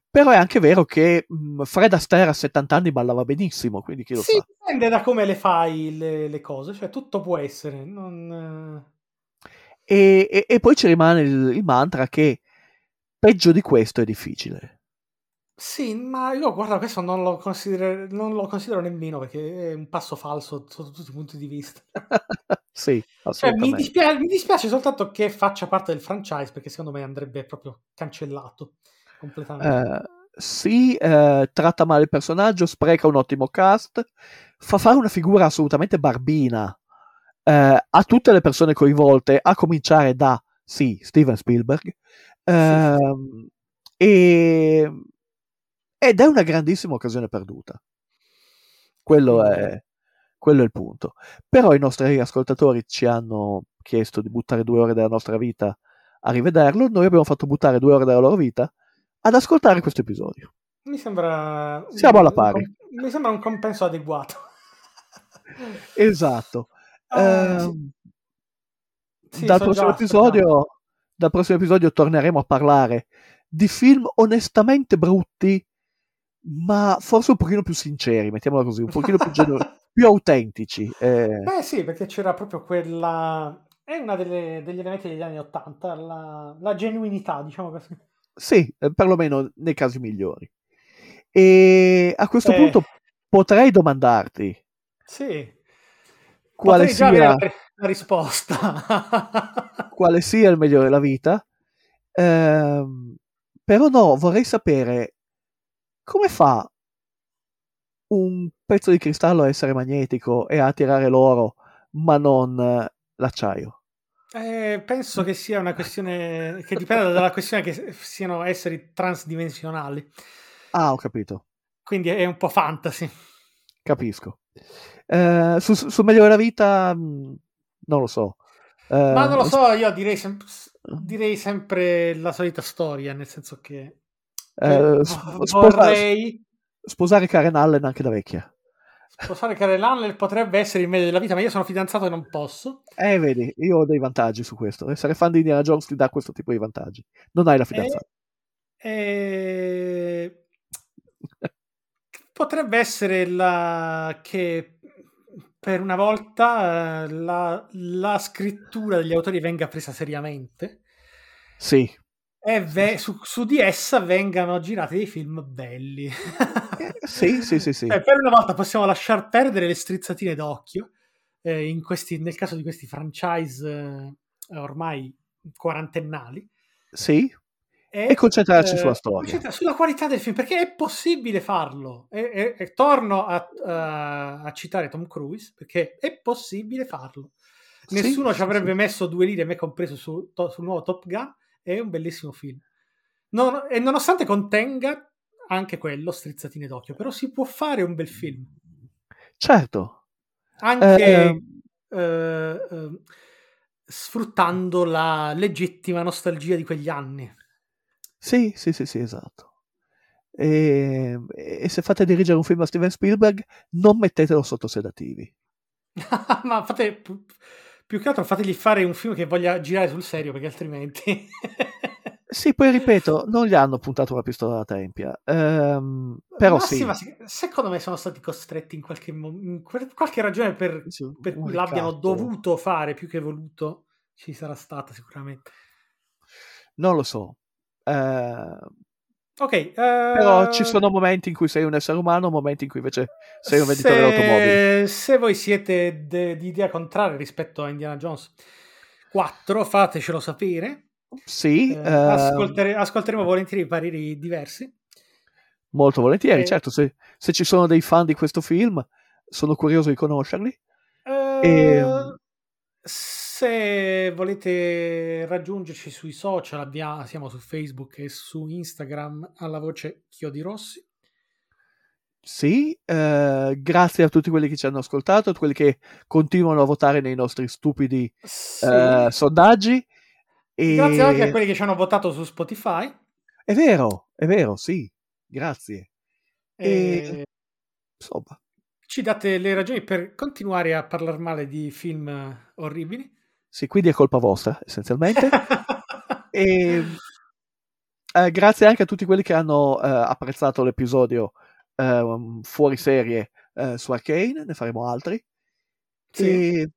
però è anche vero che mh, Fred Astaire a 70 anni ballava benissimo, quindi chi lo sì, sa. dipende da come le fai le, le cose, cioè tutto può essere. Non, E, e- e poi ci rimane il, il mantra che peggio di questo è difficile. Sì, ma io guarda, questo non lo, considero, non lo considero nemmeno perché è un passo falso sotto tutti i punti di vista. (laughs) sì, Cioè, mi, assolutamente. dispia- mi dispiace soltanto che faccia parte del franchise perché secondo me andrebbe proprio cancellato completamente. Eh, sì, eh, tratta male il personaggio, spreca un ottimo cast, fa fare una figura assolutamente barbina eh, a tutte le persone coinvolte, a cominciare da, sì, Steven Spielberg. Ehm, e, ed è una grandissima occasione perduta. Quello è, quello è il punto. Però i nostri ascoltatori ci hanno chiesto di buttare due ore della nostra vita a rivederlo. Noi abbiamo fatto buttare due ore della loro vita ad ascoltare questo episodio. Mi sembra. Siamo alla pari. un- mi sembra un compenso adeguato. (laughs) Esatto. Ah, Ehm, sì, dal, so prossimo episodio, dal prossimo episodio torneremo a parlare di film onestamente brutti, ma forse un pochino più sinceri, mettiamola così, un pochino più, genu- (laughs) più autentici. eh. Beh, sì, perché c'era proprio quella. È una delle- degli elementi degli anni Ottanta, la, la genuinità, diciamo così. Sì, eh, perlomeno nei casi migliori. E a questo Eh. punto potrei domandarti Sì. quale Potrei sia, la, la risposta. (laughs) quale sia il meglio della vita. Ehm, però no, vorrei sapere come fa un pezzo di cristallo a essere magnetico e a attirare l'oro, ma non l'acciaio. Eh, penso che sia una questione che dipenda dalla questione che siano esseri transdimensionali. Ah, ho capito, Quindi è un po' fantasy. capisco. Eh, su, su meglio della vita, mh, non lo so. Eh, Ma non lo so, io direi, sem- direi sempre la solita storia, nel senso che eh, eh, sp- vorrei sposare Karen Allen anche da vecchia. sposare Karen Allen potrebbe essere il meglio della vita, ma io sono fidanzato e non posso. Eh, vedi, io ho dei vantaggi su questo. Essere fan di Indiana Jones ti dà questo tipo di vantaggi. Non hai la fidanzata. E... Potrebbe essere la... che per una volta eh, la, la scrittura degli autori venga presa seriamente Sì, e ve- su, su di essa vengano girati dei film belli. Eh, sì, sì, sì, sì. Eh, per una volta possiamo lasciar perdere le strizzatine d'occhio eh, in questi- nel caso di questi franchise eh, ormai quarantennali Sì, è, E concentrarci eh, sulla storia. sulla qualità del film, perché è possibile farlo. E, e- e torno a, a- a citare Tom Cruise, perché è possibile farlo. Nessuno sì, ci avrebbe sì. messo due lire, me compreso, su- to- sul nuovo Top Gun. È un bellissimo film. Non- e nonostante contenga anche quello, strizzatine d'occhio, però si può fare un bel film. Certo. Anche Eh, eh, eh, sfruttando la legittima nostalgia di quegli anni. Sì, sì, sì, sì, esatto. E, e se fate dirigere un film a Steven Spielberg, non mettetelo sotto sedativi. (laughs) Ma fate più, che altro fategli fare un film che voglia girare sul serio, perché altrimenti. (laughs) Sì, poi ripeto, (laughs) non gli hanno puntato la pistola alla tempia. Ehm, però Ma sì, secondo me sono stati costretti in qualche, mo- in qualche ragione per, Sì, per cui l'abbiano ricatto. dovuto fare più che voluto. Ci sarà stata sicuramente. non lo so. Eh, Ok, eh, però ci sono momenti in cui sei un essere umano, momenti in cui invece sei un venditore se, di automobili. Se voi siete de- di idea contraria rispetto a Indiana Jones 4, fatecelo sapere. Sì, Eh, eh, ascoltere- ascolteremo volentieri pareri diversi. molto volentieri. eh, Certo, se, se ci sono dei fan di questo film, sono curioso di conoscerli. Eh, Ehm. Se volete raggiungerci sui social, abbia- siamo su Facebook e su Instagram alla voce Chiodi Rossi. Sì, eh, grazie a tutti quelli che ci hanno ascoltato, a quelli che continuano a votare nei nostri stupidi Sì. eh, sondaggi. E... Grazie anche a quelli che ci hanno votato su Spotify. È vero, è vero, sì, grazie. E E- Insomma, ci date le ragioni per continuare a parlare male di film eh, orribili. sì, quindi è colpa vostra, essenzialmente. (laughs) e eh, grazie anche a tutti quelli che hanno eh, apprezzato l'episodio ehm, fuori serie eh, su Arcane, ne faremo altri. Sì. E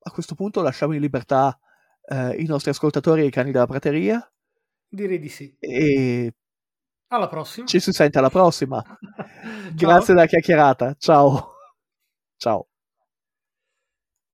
a questo punto lasciamo in libertà eh, i nostri ascoltatori e i cani della prateria Direi di sì. e Alla prossima. ci si sente alla prossima. (laughs) Grazie della chiacchierata. Ciao. Ciao.